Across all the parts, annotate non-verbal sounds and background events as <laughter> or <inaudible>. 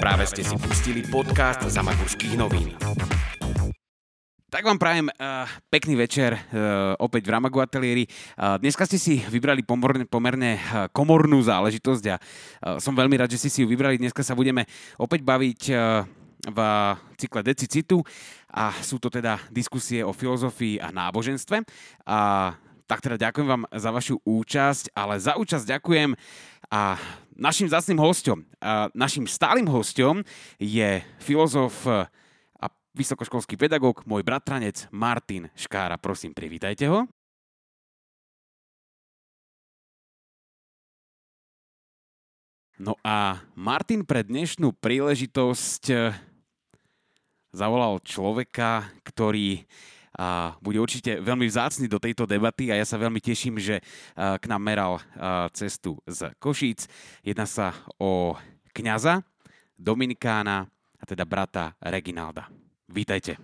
Práve ste si pustili podcast Zamagurských novín. Tak vám prajem uh, pekný večer uh, opäť v Ramagu ateliéri. Uh, dneska ste si vybrali pomorne, pomerne uh, komornú záležitosť a uh, som veľmi rád, že ste si ju vybrali. Dneska sa budeme opäť baviť uh, v cykle Decicitu a sú to teda diskusie o filozofii a náboženstve. A tak teda ďakujem vám za vašu účasť, ale za účasť ďakujem a našim zácným hostom, našim stálym hostom je filozof a vysokoškolský pedagóg, môj bratranec Martin Škára. Prosím, privítajte ho. No a Martin pre dnešnú príležitosť zavolal človeka, ktorý a bude určite veľmi vzácny do tejto debaty a ja sa veľmi teším, že k nám meral cestu z Košíc. Jedná sa o kňaza, Dominikána a teda brata Reginalda. Vítajte.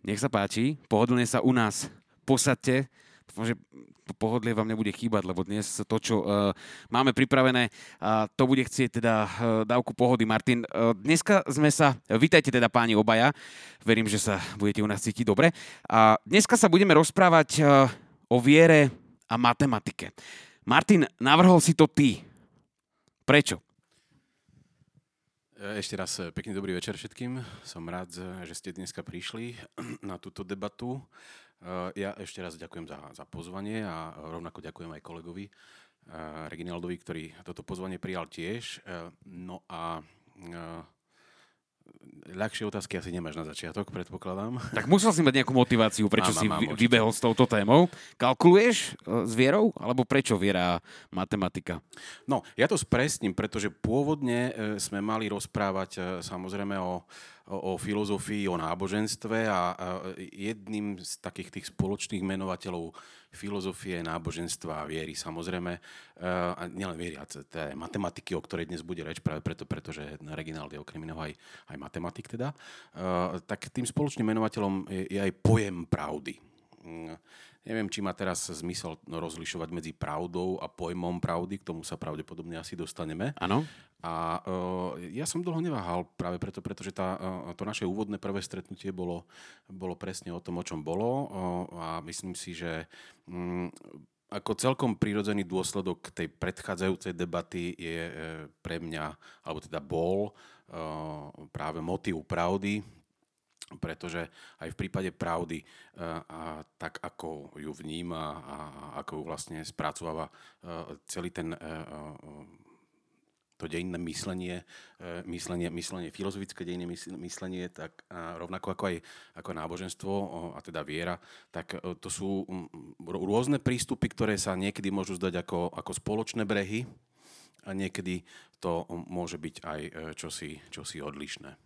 Nech sa páči, pohodlne sa u nás posadte. Že to pohodlie vám nebude chýbať, lebo dnes to, čo uh, máme pripravené, uh, to bude chcieť teda uh, dávku pohody. Martin, uh, dneska sme sa, vítajte teda páni obaja, verím, že sa budete u nás cítiť dobre. A dneska sa budeme rozprávať uh, o viere a matematike. Martin, navrhol si to ty. Prečo? Ešte raz pekný dobrý večer všetkým. Som rád, že ste dneska prišli <clears throat> na túto debatu. Eh, ja ešte raz ďakujem za, za pozvanie a rovnako ďakujem aj kolegovi uh, Reginaldovi, ktorý toto pozvanie prijal tiež. Uh, no a ľahšie otázky asi nemáš na začiatok, predpokladám. Tak musel si mať nejakú motiváciu, prečo mám, si mám, vybehol s touto témou. Kalkuluješ s vierou, alebo prečo viera matematika? No, ja to spresním, pretože pôvodne sme mali rozprávať samozrejme o o, filozofii, o náboženstve a, jedným z takých tých spoločných menovateľov filozofie, náboženstva a viery samozrejme, a nielen viery, a teda matematiky, o ktorej dnes bude reč, práve preto, pretože Reginald je okrem iného aj, aj matematik teda, tak tým spoločným menovateľom je, je aj pojem pravdy. Neviem, či má teraz zmysel rozlišovať medzi pravdou a pojmom pravdy, k tomu sa pravdepodobne asi dostaneme. Áno. A uh, ja som dlho neváhal práve preto, pretože tá, uh, to naše úvodné prvé stretnutie bolo, bolo presne o tom, o čom bolo uh, a myslím si, že um, ako celkom prirodzený dôsledok tej predchádzajúcej debaty je pre mňa, alebo teda bol, práve motív pravdy, pretože aj v prípade pravdy, a tak ako ju vníma a ako ju vlastne spracováva celý ten to dejinné myslenie, myslenie, myslenie filozofické dejinné myslenie, tak rovnako ako aj ako náboženstvo a teda viera, tak to sú rôzne prístupy, ktoré sa niekedy môžu zdať ako, ako spoločné brehy a niekedy to môže byť aj čosi, čosi odlišné.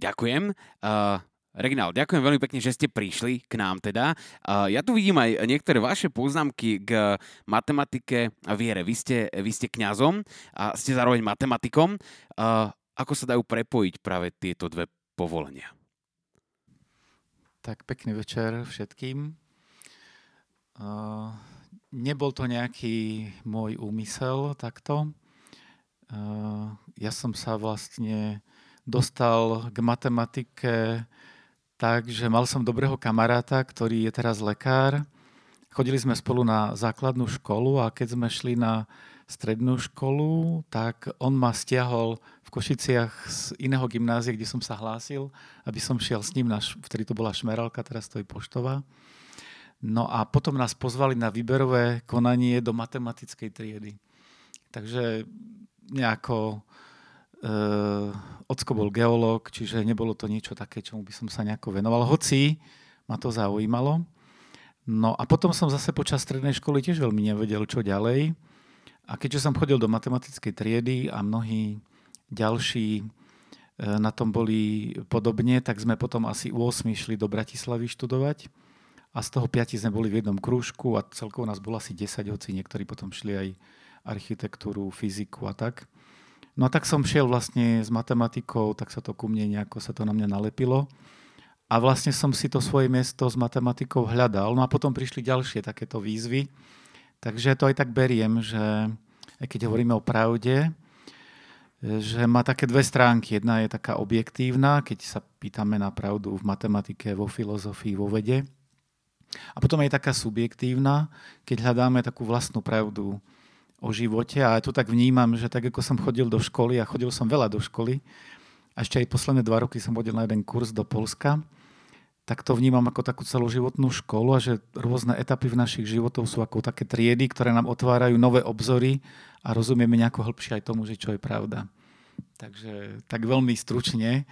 Ďakujem. Uh, Reginál, ďakujem veľmi pekne, že ste prišli k nám teda. Uh, ja tu vidím aj niektoré vaše poznámky k matematike a viere. Vy ste, vy ste kňazom a ste zároveň matematikom. Uh, ako sa dajú prepojiť práve tieto dve povolenia? Tak pekný večer všetkým. Uh, nebol to nejaký môj úmysel takto. Uh, ja som sa vlastne dostal k matematike tak, že mal som dobrého kamaráta, ktorý je teraz lekár. Chodili sme spolu na základnú školu a keď sme šli na strednú školu, tak on ma stiahol v Košiciach z iného gymnázia, kde som sa hlásil, aby som šiel s ním, na, vtedy to bola Šmeralka, teraz to je Poštová. No a potom nás pozvali na výberové konanie do matematickej triedy. Takže nejako Uh, ocko bol geológ, čiže nebolo to niečo také, čomu by som sa nejako venoval, hoci ma to zaujímalo. No a potom som zase počas strednej školy tiež veľmi nevedel, čo ďalej. A keďže som chodil do matematickej triedy a mnohí ďalší uh, na tom boli podobne, tak sme potom asi u 8 šli do Bratislavy študovať. A z toho 5 sme boli v jednom krúžku a celkovo nás bolo asi 10, hoci niektorí potom šli aj architektúru, fyziku a tak. No a tak som šiel vlastne s matematikou, tak sa to ku mne nejako sa to na mňa nalepilo. A vlastne som si to svoje miesto s matematikou hľadal. No a potom prišli ďalšie takéto výzvy. Takže to aj tak beriem, že keď hovoríme o pravde, že má také dve stránky. Jedna je taká objektívna, keď sa pýtame na pravdu v matematike, vo filozofii, vo vede. A potom je taká subjektívna, keď hľadáme takú vlastnú pravdu o živote. A to tak vnímam, že tak ako som chodil do školy, a chodil som veľa do školy, a ešte aj posledné dva roky som hodil na jeden kurz do Polska, tak to vnímam ako takú celoživotnú školu a že rôzne etapy v našich životoch sú ako také triedy, ktoré nám otvárajú nové obzory a rozumieme nejako hĺbšie aj tomu, že čo je pravda. Takže tak veľmi stručne.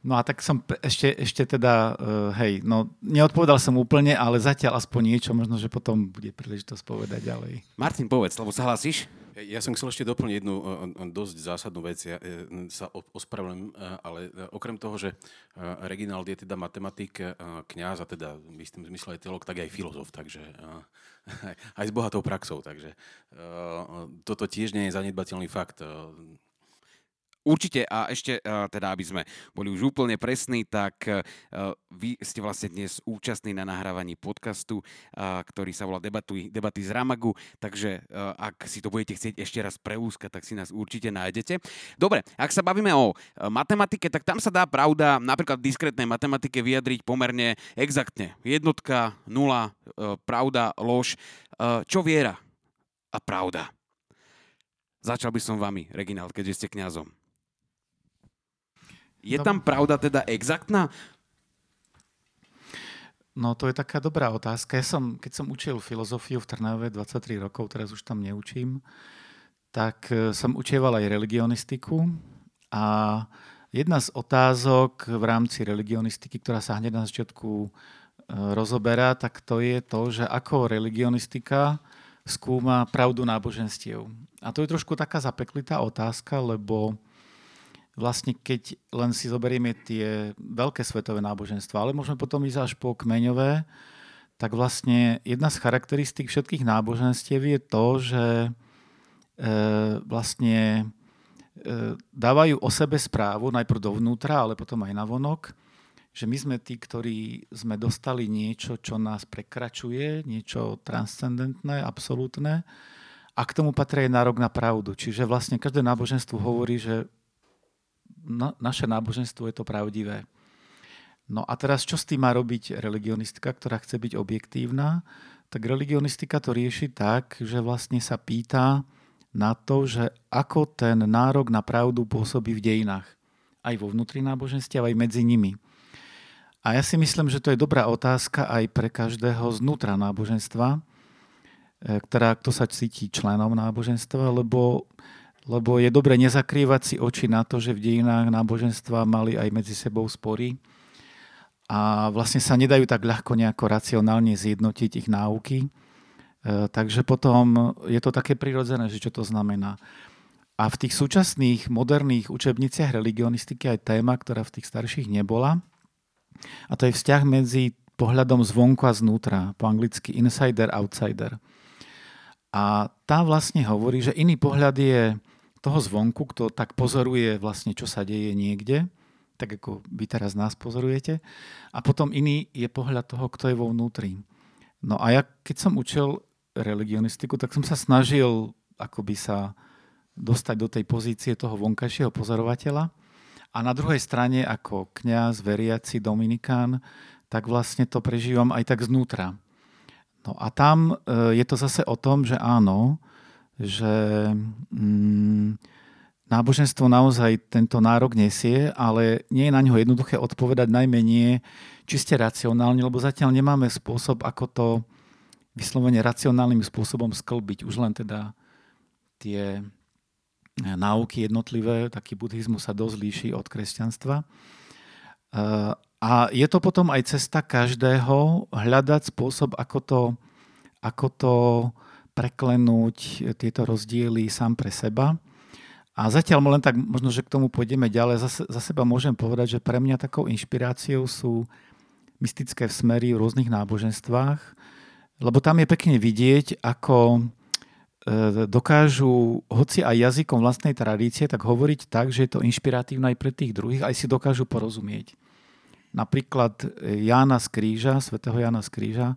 No a tak som ešte, ešte teda, uh, hej, no neodpovedal som úplne, ale zatiaľ aspoň niečo, možno, že potom bude príležitosť povedať ďalej. Martin, povedz, lebo sa hlasíš? Ja som chcel ešte doplniť jednu dosť zásadnú vec. Ja sa ospravedlňujem, ale okrem toho, že Reginald je teda matematik, kňaz a teda v istom zmysle aj teolog, tak aj filozof, takže <laughs> aj s bohatou praxou. Takže toto tiež nie je zanedbateľný fakt. Určite a ešte teda, aby sme boli už úplne presní, tak vy ste vlastne dnes účastní na nahrávaní podcastu, ktorý sa volá Debaty, Debaty z Ramagu, takže ak si to budete chcieť ešte raz preúskať, tak si nás určite nájdete. Dobre, ak sa bavíme o matematike, tak tam sa dá pravda napríklad v diskrétnej matematike vyjadriť pomerne exaktne. Jednotka, nula, pravda, lož. Čo viera a pravda? Začal by som vami, Reginald, keďže ste kňazom. Je no. tam pravda teda exaktná? No to je taká dobrá otázka. Ja som, keď som učil filozofiu v Trnave 23 rokov, teraz už tam neučím, tak e, som učieval aj religionistiku a jedna z otázok v rámci religionistiky, ktorá sa hneď na začiatku e, rozoberá, tak to je to, že ako religionistika skúma pravdu náboženstiev. A to je trošku taká zapeklitá otázka, lebo vlastne keď len si zoberieme tie veľké svetové náboženstva, ale môžeme potom ísť až po kmeňové, tak vlastne jedna z charakteristík všetkých náboženstiev je to, že e, vlastne e, dávajú o sebe správu najprv dovnútra, ale potom aj na vonok, že my sme tí, ktorí sme dostali niečo, čo nás prekračuje, niečo transcendentné, absolútne, a k tomu patrí aj nárok na pravdu. Čiže vlastne každé náboženstvo hovorí, že na, naše náboženstvo je to pravdivé. No a teraz, čo s tým má robiť religionistika, ktorá chce byť objektívna? Tak religionistika to rieši tak, že vlastne sa pýta na to, že ako ten nárok na pravdu pôsobí v dejinách. Aj vo vnútri náboženstva, aj medzi nimi. A ja si myslím, že to je dobrá otázka aj pre každého znútra náboženstva, e, ktorá, kto sa cíti členom náboženstva, lebo lebo je dobre nezakrývať si oči na to, že v dejinách náboženstva mali aj medzi sebou spory a vlastne sa nedajú tak ľahko nejako racionálne zjednotiť ich náuky. E, takže potom je to také prirodzené, že čo to znamená. A v tých súčasných moderných učebniciach religionistiky aj téma, ktorá v tých starších nebola. A to je vzťah medzi pohľadom zvonku a znútra, po anglicky insider-outsider. A tá vlastne hovorí, že iný pohľad je toho zvonku, kto tak pozoruje vlastne, čo sa deje niekde, tak ako vy teraz nás pozorujete. A potom iný je pohľad toho, kto je vo vnútri. No a ja, keď som učil religionistiku, tak som sa snažil akoby sa dostať do tej pozície toho vonkajšieho pozorovateľa. A na druhej strane, ako kňaz, veriaci, dominikán, tak vlastne to prežívam aj tak znútra. No a tam e, je to zase o tom, že áno, že mm, náboženstvo naozaj tento nárok nesie, ale nie je na ňo jednoduché odpovedať najmä nie čiste racionálne, lebo zatiaľ nemáme spôsob, ako to vyslovene racionálnym spôsobom sklbiť. Už len teda tie náuky jednotlivé, taký buddhizmus sa dosť líši od kresťanstva. A je to potom aj cesta každého hľadať spôsob, ako to, ako to preklenúť tieto rozdiely sám pre seba. A zatiaľ len tak, možno, že k tomu pôjdeme ďalej, za, za seba môžem povedať, že pre mňa takou inšpiráciou sú mystické smery v rôznych náboženstvách, lebo tam je pekne vidieť, ako e, dokážu, hoci aj jazykom vlastnej tradície, tak hovoriť tak, že je to inšpiratívne aj pre tých druhých, aj si dokážu porozumieť. Napríklad Jána z Kríža, svätého Jána z Kríža,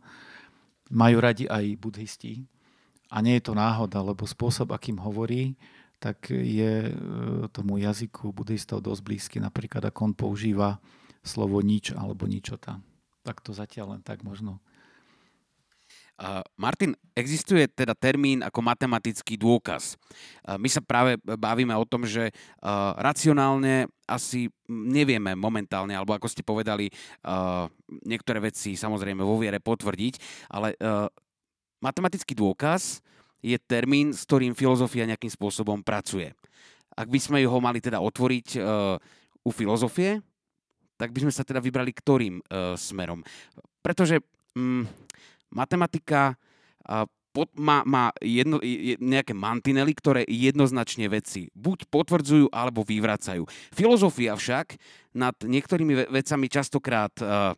majú radi aj budhisti A nie je to náhoda, lebo spôsob, akým hovorí, tak je e, tomu jazyku buddhistov dosť blízky. Napríklad, ako on používa slovo nič alebo ničota. Tak to zatiaľ len tak možno. Martin, existuje teda termín ako matematický dôkaz. My sa práve bavíme o tom, že uh, racionálne asi nevieme momentálne, alebo ako ste povedali, niektoré veci samozrejme vo viere potvrdiť, ale matematický dôkaz je termín, s ktorým filozofia nejakým spôsobom pracuje. Ak by sme ho mali teda otvoriť u filozofie, tak by sme sa teda vybrali ktorým smerom. Pretože mm, matematika pod, má, má jedno, nejaké mantinely, ktoré jednoznačne veci buď potvrdzujú, alebo vyvracajú. Filozofia však nad niektorými vecami častokrát uh,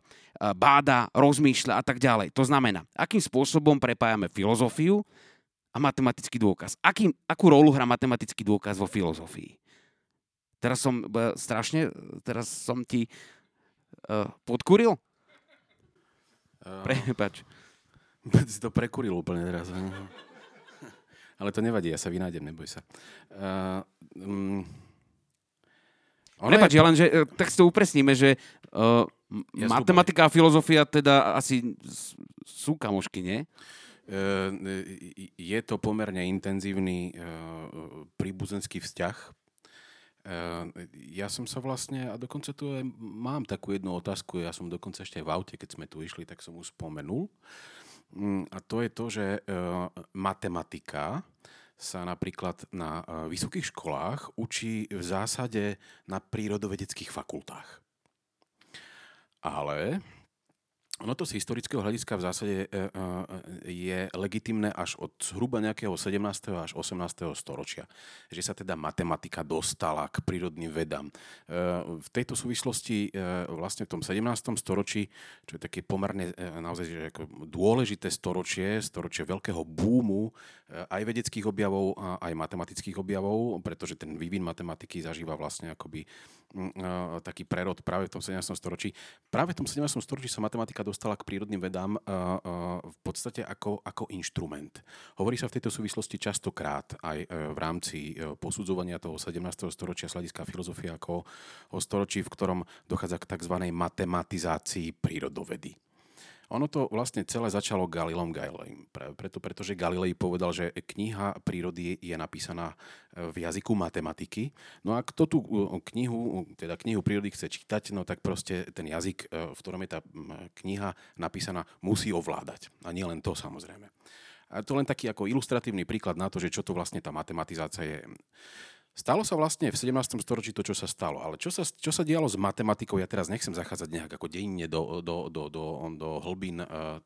báda, rozmýšľa a tak ďalej. To znamená, akým spôsobom prepájame filozofiu a matematický dôkaz. Akým, akú rolu hrá matematický dôkaz vo filozofii? Teraz som uh, strašne, teraz som ti uh, podkuril? Uh... Prepač. <laughs> si to prekuril úplne teraz. <laughs> Ale to nevadí, ja sa vynájdem, neboj sa. Uh, um, Prepač, je... ja len, že, e, tak si to upresníme, že uh, ja matematika a filozofia teda asi sú kamošky, nie? Uh, je to pomerne intenzívny uh, príbuzenský vzťah. Ja som sa vlastne, a dokonca tu aj mám takú jednu otázku, ja som dokonca ešte v aute, keď sme tu išli, tak som už spomenul. Mm, a to je to, že e, matematika sa napríklad na e, vysokých školách učí v zásade na prírodovedeckých fakultách. Ale ono to z historického hľadiska v zásade e, e, je legitimné až od zhruba nejakého 17. až 18. storočia. Že sa teda matematika dostala k prírodným vedám. E, v tejto súvislosti vlastne v tom 17. storočí, čo je také pomerne naozaj ako dôležité storočie, storočie veľkého búmu aj vedeckých objavov, aj matematických objavov, pretože ten vývin matematiky zažíva vlastne akoby taký prerod práve v tom 17. storočí. Práve v tom 17. storočí sa matematika dostala k prírodným vedám v podstate ako, ako inštrument. Hovorí sa v tejto súvislosti častokrát aj e, v rámci e, posudzovania toho 17. storočia z hľadiska filozofie ako o storočí, v ktorom dochádza k tzv. matematizácii prírodovedy. Ono to vlastne celé začalo Galilom Galileim. Preto, pretože Galilei povedal, že kniha prírody je napísaná e, v jazyku matematiky. No a kto tú knihu, teda knihu prírody chce čítať, no tak proste ten jazyk, e, v ktorom je tá kniha napísaná, musí ovládať. A nie len to samozrejme. A to len taký ako ilustratívny príklad na to, že čo to vlastne tá matematizácia je. Stalo sa vlastne v 17. storočí to, čo sa stalo. Ale čo sa, čo sa dialo s matematikou, ja teraz nechcem zachádzať nejak ako dejine do, do, do, do, do hlbín uh,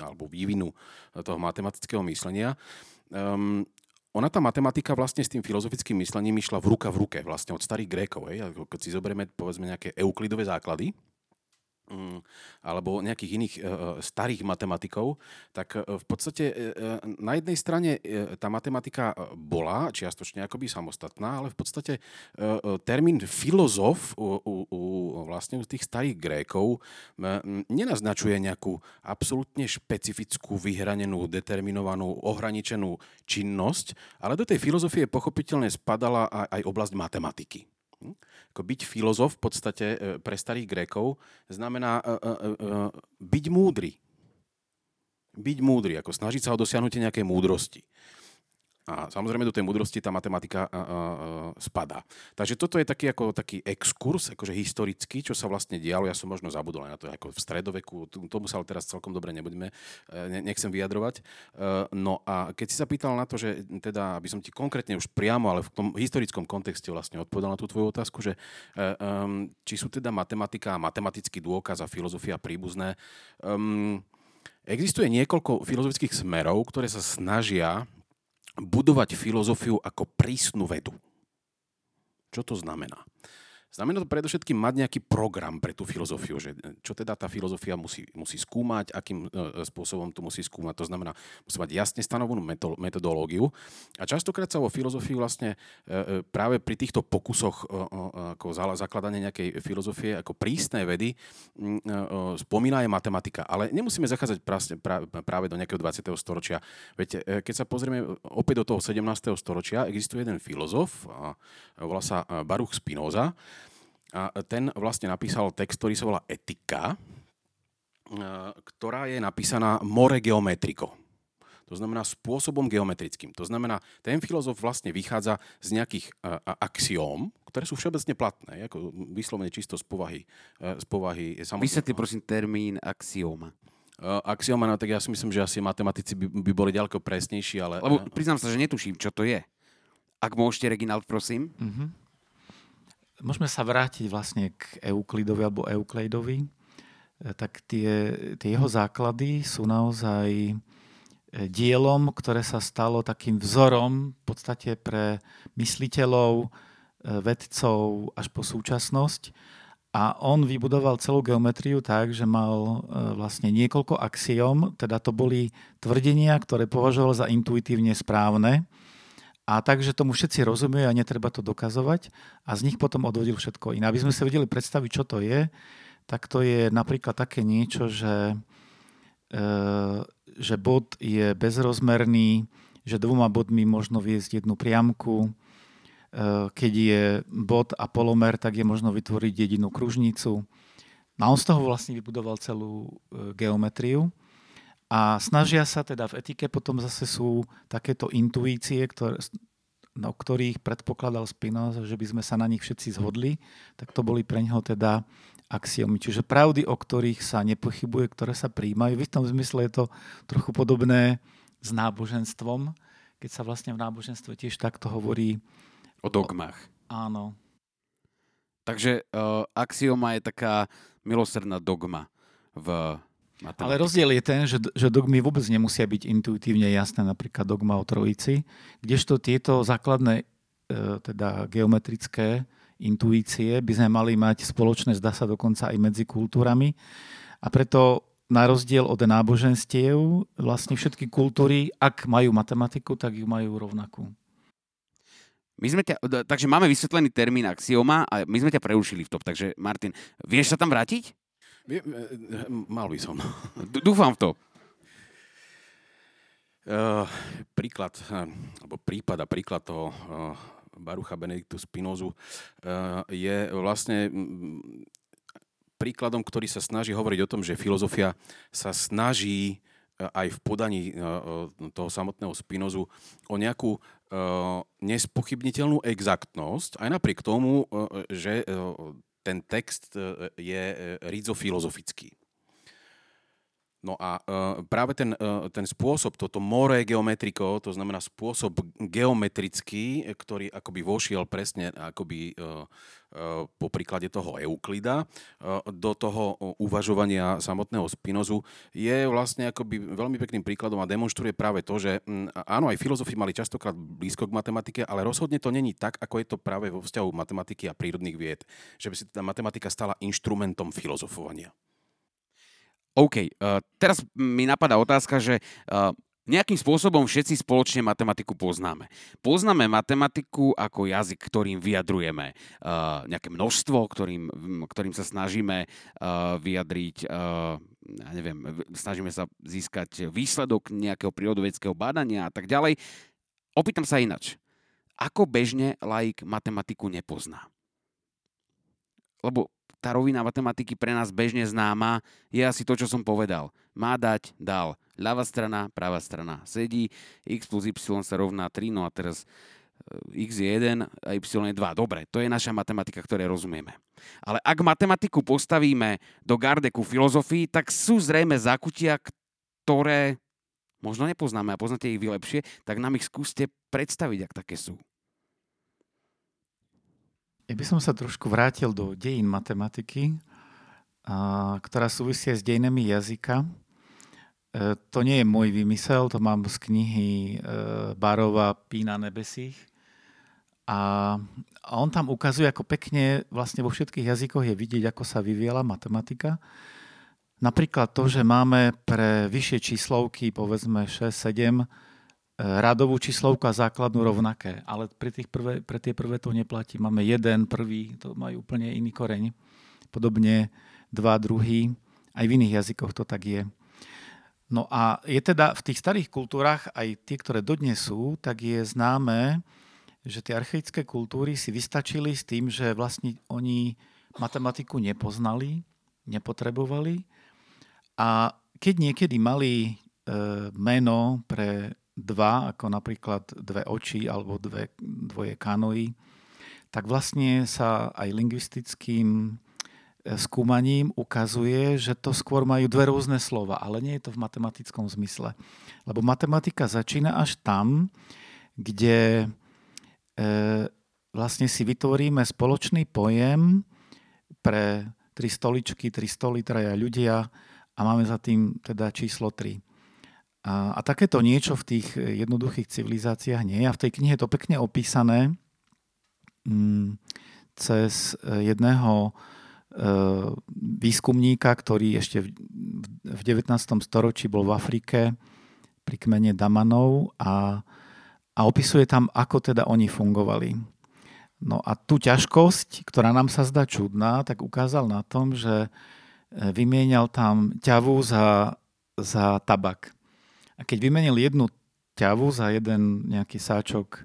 alebo vývinu toho matematického myslenia. Um, ona tá matematika vlastne s tým filozofickým myslením išla v ruka v ruke, vlastne od starých Grékov. Hej? Keď si zoberieme povedzme nejaké euklidové základy, alebo nejakých iných e, e, starých matematikov, tak e, v podstate na jednej strane tá matematika bola čiastočne akoby samostatná, ale v podstate termín filozof u, u, u, vlastne u tých starých Grékov nenaznačuje nejakú absolútne špecifickú, vyhranenú, determinovanú, ohraničenú činnosť, ale do tej filozofie pochopiteľne spadala aj oblasť matematiky. Hm? Ako byť filozof v podstate e, pre starých Grékov znamená uh, uh, byť múdry. Byť múdry, ako snažiť sa o dosiahnutie nejakej múdrosti. A samozrejme do tej múdrosti tá matematika uh, uh, spadá. Takže toto je taký, ako, taký exkurs, akože historický, čo sa vlastne dialo. Ja som možno zabudol na to, ako v stredoveku, tomu sa ale teraz celkom dobre nebudeme, ne, nechcem vyjadrovať. Uh, no a keď si sa pýtal na to, že teda, aby som ti konkrétne už priamo, ale v tom historickom kontexte vlastne odpovedal na tú tvoju otázku, že uh, um, či sú teda matematika a matematický dôkaz a filozofia príbuzné. Um, Existuje niekoľko filozofických smerov, ktoré sa snažia budovať filozofiu ako prísnu vedu. Čo to znamená? Znamená to predovšetkým mať nejaký program pre tú filozofiu, že čo teda tá filozofia musí, musí skúmať, akým e, spôsobom to musí skúmať. To znamená, musí mať jasne stanovenú metodológiu. A častokrát sa vo filozofii vlastne e, e, práve pri týchto pokusoch ako zakladanie nejakej filozofie ako prísnej vedy spomína aj matematika. Ale nemusíme zachádzať práve do nejakého 20. storočia. Veď keď sa pozrieme opäť do toho 17. storočia, existuje jeden filozof, volá sa Baruch Spinoza, a ten vlastne napísal text, ktorý sa volá Etika, ktorá je napísaná more geometriko. To znamená spôsobom geometrickým. To znamená, ten filozof vlastne vychádza z nejakých axióm, ktoré sú všeobecne platné, ako vyslovene čisto z povahy. Z povahy Vysvetli prosím termín axióma. Axióma, no tak ja si myslím, že asi matematici by, by boli ďaleko presnejší, ale... Lebo priznám sa, že netuším, čo to je. Ak môžete, Reginald, prosím. Uh-huh. Môžeme sa vrátiť vlastne k Euklidovi alebo Eukleidovi. E, tak tie, tie jeho základy sú naozaj e, dielom, ktoré sa stalo takým vzorom v podstate pre mysliteľov, e, vedcov až po súčasnosť. A on vybudoval celú geometriu tak, že mal vlastne niekoľko axiom, teda to boli tvrdenia, ktoré považoval za intuitívne správne a takže tomu všetci rozumejú a netreba to dokazovať a z nich potom odvodil všetko iné. Aby sme si vedeli predstaviť, čo to je, tak to je napríklad také niečo, že, e, že bod je bezrozmerný, že dvoma bodmi možno viesť jednu priamku, e, keď je bod a polomer, tak je možno vytvoriť jedinú kružnicu. No a on z toho vlastne vybudoval celú e, geometriu. A snažia sa teda v etike, potom zase sú takéto intuície, ktoré, o ktorých predpokladal Spinoza, že by sme sa na nich všetci zhodli, tak to boli pre neho teda axiomy. Čiže pravdy, o ktorých sa nepochybuje, ktoré sa príjmajú. V istom zmysle je to trochu podobné s náboženstvom, keď sa vlastne v náboženstve tiež takto hovorí. O dogmách. O, áno. Takže uh, axioma je taká milosrdná dogma v Matematika. Ale rozdiel je ten, že, že dogmy vôbec nemusia byť intuitívne jasné, napríklad dogma o trojici, kdežto tieto základné e, teda geometrické intuície by sme mali mať spoločné, zdá sa dokonca aj medzi kultúrami. A preto na rozdiel od náboženstiev, vlastne všetky kultúry, ak majú matematiku, tak ju majú rovnakú. My sme ťa, takže máme vysvetlený termín axioma a my sme ťa preušili v top. Takže Martin, vieš sa tam vrátiť? E, e, mal by som. Dúfam v to. Uh, príklad, alebo prípad a príklad toho uh, Barucha Benediktu Spinozu uh, je vlastne príkladom, ktorý sa snaží hovoriť o tom, že filozofia sa snaží aj v podaní toho samotného Spinozu o nejakú nespochybniteľnú exaktnosť, aj napriek tomu, že ten text e, je e, rizofilozofický. No a uh, práve ten, uh, ten spôsob, toto more geometriko, to znamená spôsob geometrický, ktorý akoby vošiel presne akoby uh, uh, po príklade toho Euklida uh, do toho uvažovania samotného Spinozu, je vlastne akoby veľmi pekným príkladom a demonstruje práve to, že m, áno, aj filozofi mali častokrát blízko k matematike, ale rozhodne to není tak, ako je to práve vo vzťahu matematiky a prírodných vied, že by si tá matematika stala inštrumentom filozofovania. OK, uh, teraz mi napadá otázka, že uh, nejakým spôsobom všetci spoločne matematiku poznáme. Poznáme matematiku ako jazyk, ktorým vyjadrujeme uh, nejaké množstvo, ktorým, ktorým sa snažíme uh, vyjadriť, uh, ja neviem, snažíme sa získať výsledok nejakého prírodoveckého bádania a tak ďalej. Opýtam sa inač. Ako bežne laik matematiku nepozná? Lebo tá rovina matematiky pre nás bežne známa je asi to, čo som povedal. Má dať, dal. Ľavá strana, pravá strana. Sedí, x plus y sa rovná 3, no a teraz eh, x je 1 a y je 2. Dobre, to je naša matematika, ktoré rozumieme. Ale ak matematiku postavíme do gardeku filozofii, tak sú zrejme zakutia, ktoré možno nepoznáme a poznáte ich vy lepšie, tak nám ich skúste predstaviť, ak také sú. Ja by som sa trošku vrátil do dejín matematiky, a, ktorá súvisia s dejinami jazyka. E, to nie je môj vymysel, to mám z knihy e, Barova Pína nebesích. A, a on tam ukazuje, ako pekne vlastne vo všetkých jazykoch je vidieť, ako sa vyvíjala matematika. Napríklad to, že máme pre vyššie číslovky, povedzme 6, 7, radovú číslovku a základnú rovnaké, ale pre, tých prvé, pre tie prvé to neplatí. Máme jeden, prvý, to majú úplne iný koreň. Podobne dva, druhý, aj v iných jazykoch to tak je. No a je teda v tých starých kultúrach, aj tie, ktoré dodnes sú, tak je známe, že tie archaické kultúry si vystačili s tým, že vlastne oni matematiku nepoznali, nepotrebovali a keď niekedy mali e, meno pre dva, ako napríklad dve oči alebo dve, dvoje kanoji, tak vlastne sa aj lingvistickým e, skúmaním ukazuje, že to skôr majú dve rôzne slova, ale nie je to v matematickom zmysle. Lebo matematika začína až tam, kde e, vlastne si vytvoríme spoločný pojem pre tri stoličky, tri stoly, traja ľudia a máme za tým teda číslo 3. A, a takéto niečo v tých jednoduchých civilizáciách nie je. A v tej knihe je to pekne opísané mm, cez jedného e, výskumníka, ktorý ešte v, v 19. storočí bol v Afrike pri kmene Damanov a, a opisuje tam, ako teda oni fungovali. No a tú ťažkosť, ktorá nám sa zdá čudná, tak ukázal na tom, že vymienial tam ťavu za, za tabak. A keď vymenil jednu ťavu za jeden nejaký sáčok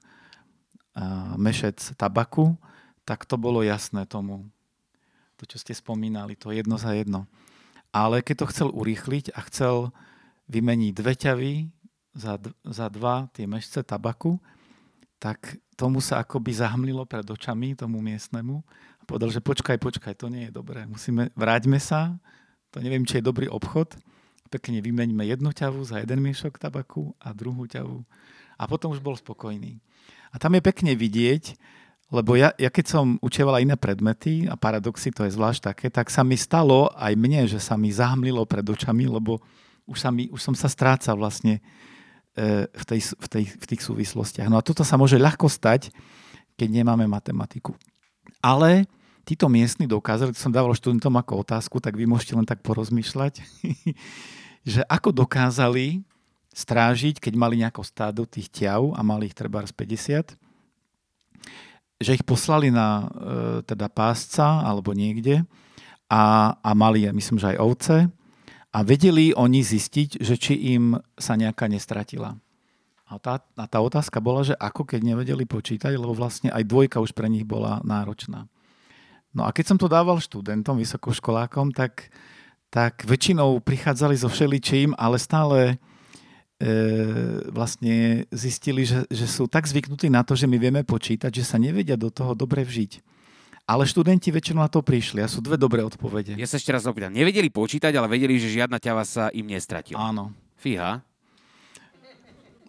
a mešec tabaku, tak to bolo jasné tomu. To, čo ste spomínali, to jedno za jedno. Ale keď to chcel urýchliť a chcel vymeniť dve ťavy za, za dva tie mešce tabaku, tak tomu sa akoby zahmlilo pred očami, tomu miestnemu. A povedal, že počkaj, počkaj, to nie je dobré. Musíme, vráťme sa, to neviem, či je dobrý obchod pekne vymeňme jednu ťavu za jeden miešok tabaku a druhú ťavu. A potom už bol spokojný. A tam je pekne vidieť, lebo ja, ja keď som učievala iné predmety a paradoxy, to je zvlášť také, tak sa mi stalo aj mne, že sa mi zahmlilo pred očami, lebo už, sa mi, už som sa strácal vlastne e, v, tej, v, tej, v tých súvislostiach. No a toto sa môže ľahko stať, keď nemáme matematiku. Ale títo miestni dokázali, to som dával študentom ako otázku, tak vy môžete len tak porozmýšľať, <laughs> že ako dokázali strážiť, keď mali nejako stádo tých ťav a mali ich treba z 50, že ich poslali na e, teda pásca alebo niekde a, a mali, myslím, že aj ovce a vedeli oni zistiť, že či im sa nejaká nestratila. A tá, a tá otázka bola, že ako keď nevedeli počítať, lebo vlastne aj dvojka už pre nich bola náročná. No a keď som to dával študentom, vysokoškolákom, tak, tak väčšinou prichádzali so všeličím, ale stále e, vlastne zistili, že, že sú tak zvyknutí na to, že my vieme počítať, že sa nevedia do toho dobre vžiť. Ale študenti väčšinou na to prišli a sú dve dobré odpovede. Ja sa ešte raz opýtam. Nevedeli počítať, ale vedeli, že žiadna ťava sa im nestratila. Áno. Fíha.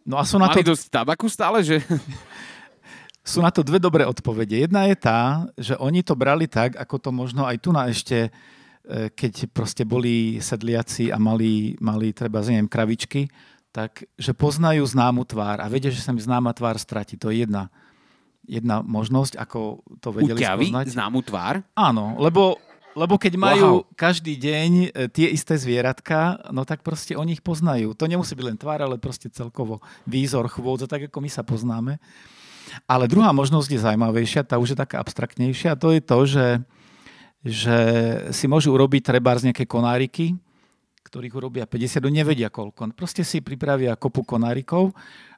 No a sú na Mali to... dosť tabaku stále, že... <laughs> sú na to dve dobré odpovede. Jedna je tá, že oni to brali tak, ako to možno aj tu na ešte, e, keď proste boli sedliaci a mali, mali treba, neviem, kravičky, tak, že poznajú známu tvár a vedia, že sa mi známa tvár stratí. To je jedna, jedna možnosť, ako to vedeli Uťaví spoznať. známu tvár? Áno, lebo, lebo keď majú Wow. každý deň e, tie isté zvieratka, no tak proste oni ich poznajú. To nemusí byť len tvár, ale proste celkovo výzor, chôdza, tak ako my sa poznáme. Ale druhá možnosť je zaujímavejšia, tá už je taká abstraktnejšia, a to je to, že, že si môžu urobiť treba z nejaké konáriky, ktorých urobia 50, no nevedia koľko. Proste si pripravia kopu konárikov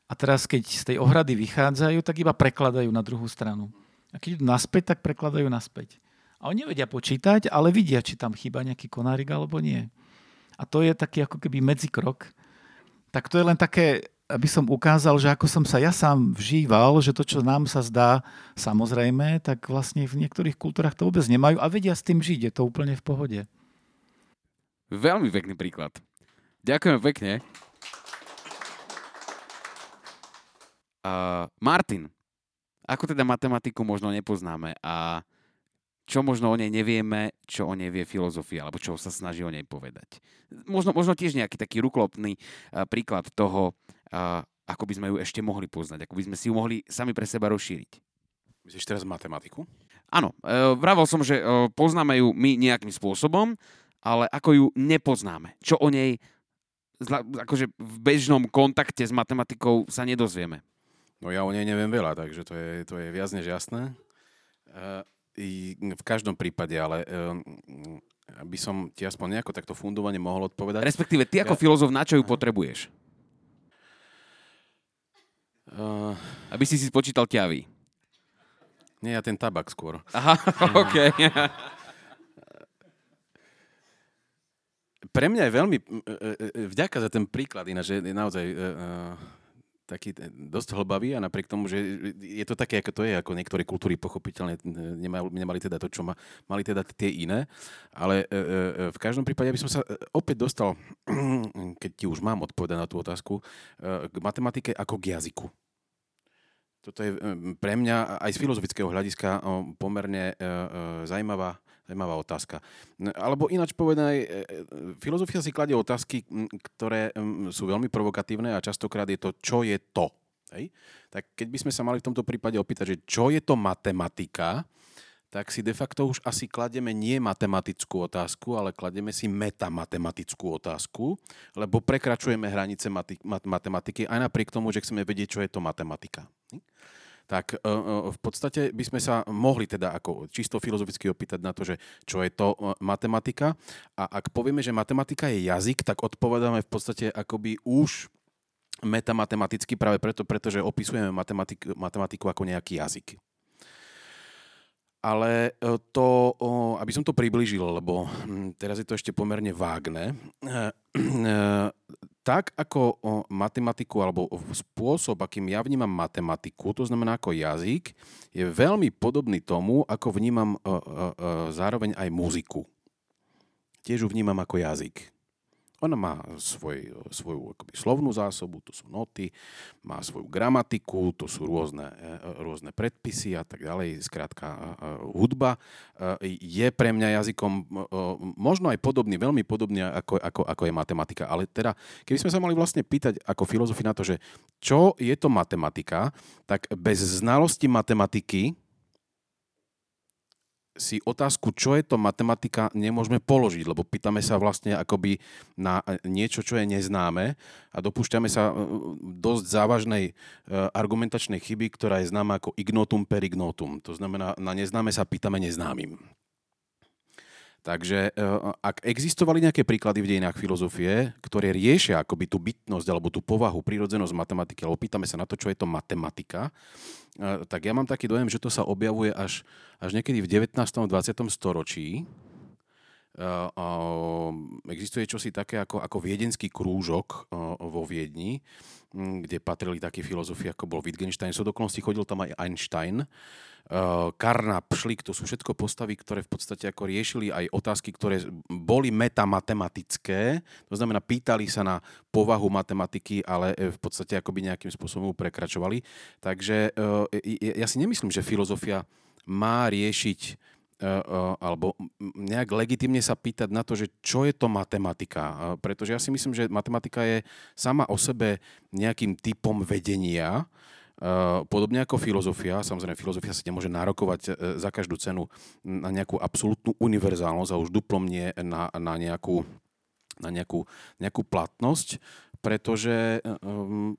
a teraz, keď z tej ohrady vychádzajú, tak iba prekladajú na druhú stranu. A keď idú naspäť, tak prekladajú naspäť. A oni nevedia počítať, ale vidia, či tam chýba nejaký konárik alebo nie. A to je taký ako keby medzikrok. Tak to je len také aby som ukázal, že ako som sa ja sám vžíval, že to, čo nám sa zdá samozrejme, tak vlastne v niektorých kultúrach to vôbec nemajú a vedia s tým žiť, je to úplne v pohode. Veľmi pekný príklad. Ďakujem pekne. Uh, Martin, ako teda matematiku možno nepoznáme a čo možno o nej nevieme, čo o nej vie filozofia, alebo čo sa snaží o nej povedať. Možno, možno tiež nejaký taký ruklopný príklad toho, ako by sme ju ešte mohli poznať, ako by sme si ju mohli sami pre seba rozšíriť. Myslíš teraz matematiku? Áno, e, vravel som, že e, poznáme ju my nejakým spôsobom, ale ako ju nepoznáme. Čo o nej zla, akože v bežnom kontakte s matematikou sa nedozvieme. No ja o nej neviem veľa, takže to je, to je viac než jasné. E, v každom prípade, ale e, aby som ti aspoň nejako takto fundovane mohol odpovedať. Respektíve, ty ako Ja- filozof, na čo ju potrebuješ? Uh, Aby si si spočítal ťavy. nie, ja ten tabak skôr. Aha, <laughs> OK. Pre mňa je veľmi, e, e, e, vďaka za ten príklad, ináč je naozaj e, taký e, dosť hlbavý a napriek tomu, že je to také, ako to je, ako niektoré kultúry pochopiteľne e, nemali, nemali teda to, čo ma, mali teda tie iné, ale e, e, v každom prípade by som sa opäť dostal, <clears throat> keď ti už mám odpovedať na tú otázku, e, k matematike ako k jazyku. Toto je pre mňa aj z filozofického hľadiska pomerne zaujímavá, zaujímavá otázka. Alebo ináč povedané, e, e, filozofia si kladie otázky, ktoré sú veľmi provokatívne a častokrát je to, čo je to. Hej? Tak keď by sme sa mali v tomto prípade opýtať, že čo je to matematika, tak si de facto už asi klademe nie matematickú otázku, ale klademe si metamatematickú otázku, lebo prekračujeme hranice mati- mat- matematiky aj napriek tomu, že chceme vedieť, čo je to matematika. Hm? Tak e, e, v podstate by sme sa mohli teda ako čisto filozoficky opýtať na to, že čo je to e, matematika. A ak povieme, že matematika je jazyk, tak odpovedáme v podstate akoby už metamatematicky práve preto, pretože opisujeme matematik- matematiku ako nejaký jazyk. Ale to, aby som to priblížil, lebo hm, teraz je to ešte pomerne vágne, tak ako matematiku alebo spôsob, akým ja vnímam matematiku, to znamená ako jazyk, je veľmi podobný tomu, ako vnímam e, e, e, zároveň aj muziku. Tiež ju vnímam ako jazyk. Ona má svoj, svoju akoby, slovnú zásobu, to sú noty, má svoju gramatiku, to sú rôzne, e, rôzne predpisy a tak ďalej. Skrátka, e, e, hudba je pre mňa jazykom možno aj podobný, veľmi podobný ako, ako, ako je matematika. Ale teda, keby sme sa mali vlastne pýtať ako filozofi na to, že čo je to matematika, tak bez znalosti matematiky si otázku, čo je to matematika, nemôžeme položiť, lebo pýtame sa vlastne akoby na niečo, čo je neznáme a dopúšťame sa e, dosť závažnej e, argumentačnej chyby, ktorá je známa ako ignotum per ignotum. To znamená, na neznáme sa pýtame neznámym. Takže e, ak existovali nejaké príklady v dejinách filozofie, ktoré riešia akoby tú bytnosť alebo tú povahu, prírodzenosť matematiky, alebo pýtame sa na to, čo je to matematika, e, tak ja mám taký dojem, že to sa objavuje až, až niekedy v 19. 20. storočí. E, Existuje čosi také ako, ako viedenský krúžok vo Viedni, kde patrili takí filozofi, ako bol Wittgenstein. Sú dokonalosti chodil tam aj Einstein. Karnap, Schlick, to sú všetko postavy, ktoré v podstate ako riešili aj otázky, ktoré boli metamatematické, to znamená pýtali sa na povahu matematiky, ale e, v podstate akoby nejakým spôsobom prekračovali. Takže e, ja si nemyslím, že filozofia má riešiť e, alebo nejak legitimne sa pýtať na to, že čo je to matematika. Pretože ja si myslím, že matematika je sama o sebe nejakým typom vedenia, podobne ako filozofia, samozrejme filozofia sa nemôže nárokovať za každú cenu na nejakú absolútnu univerzálnosť a už duplom nie na, na, nejakú, na nejakú, nejakú platnosť, pretože um,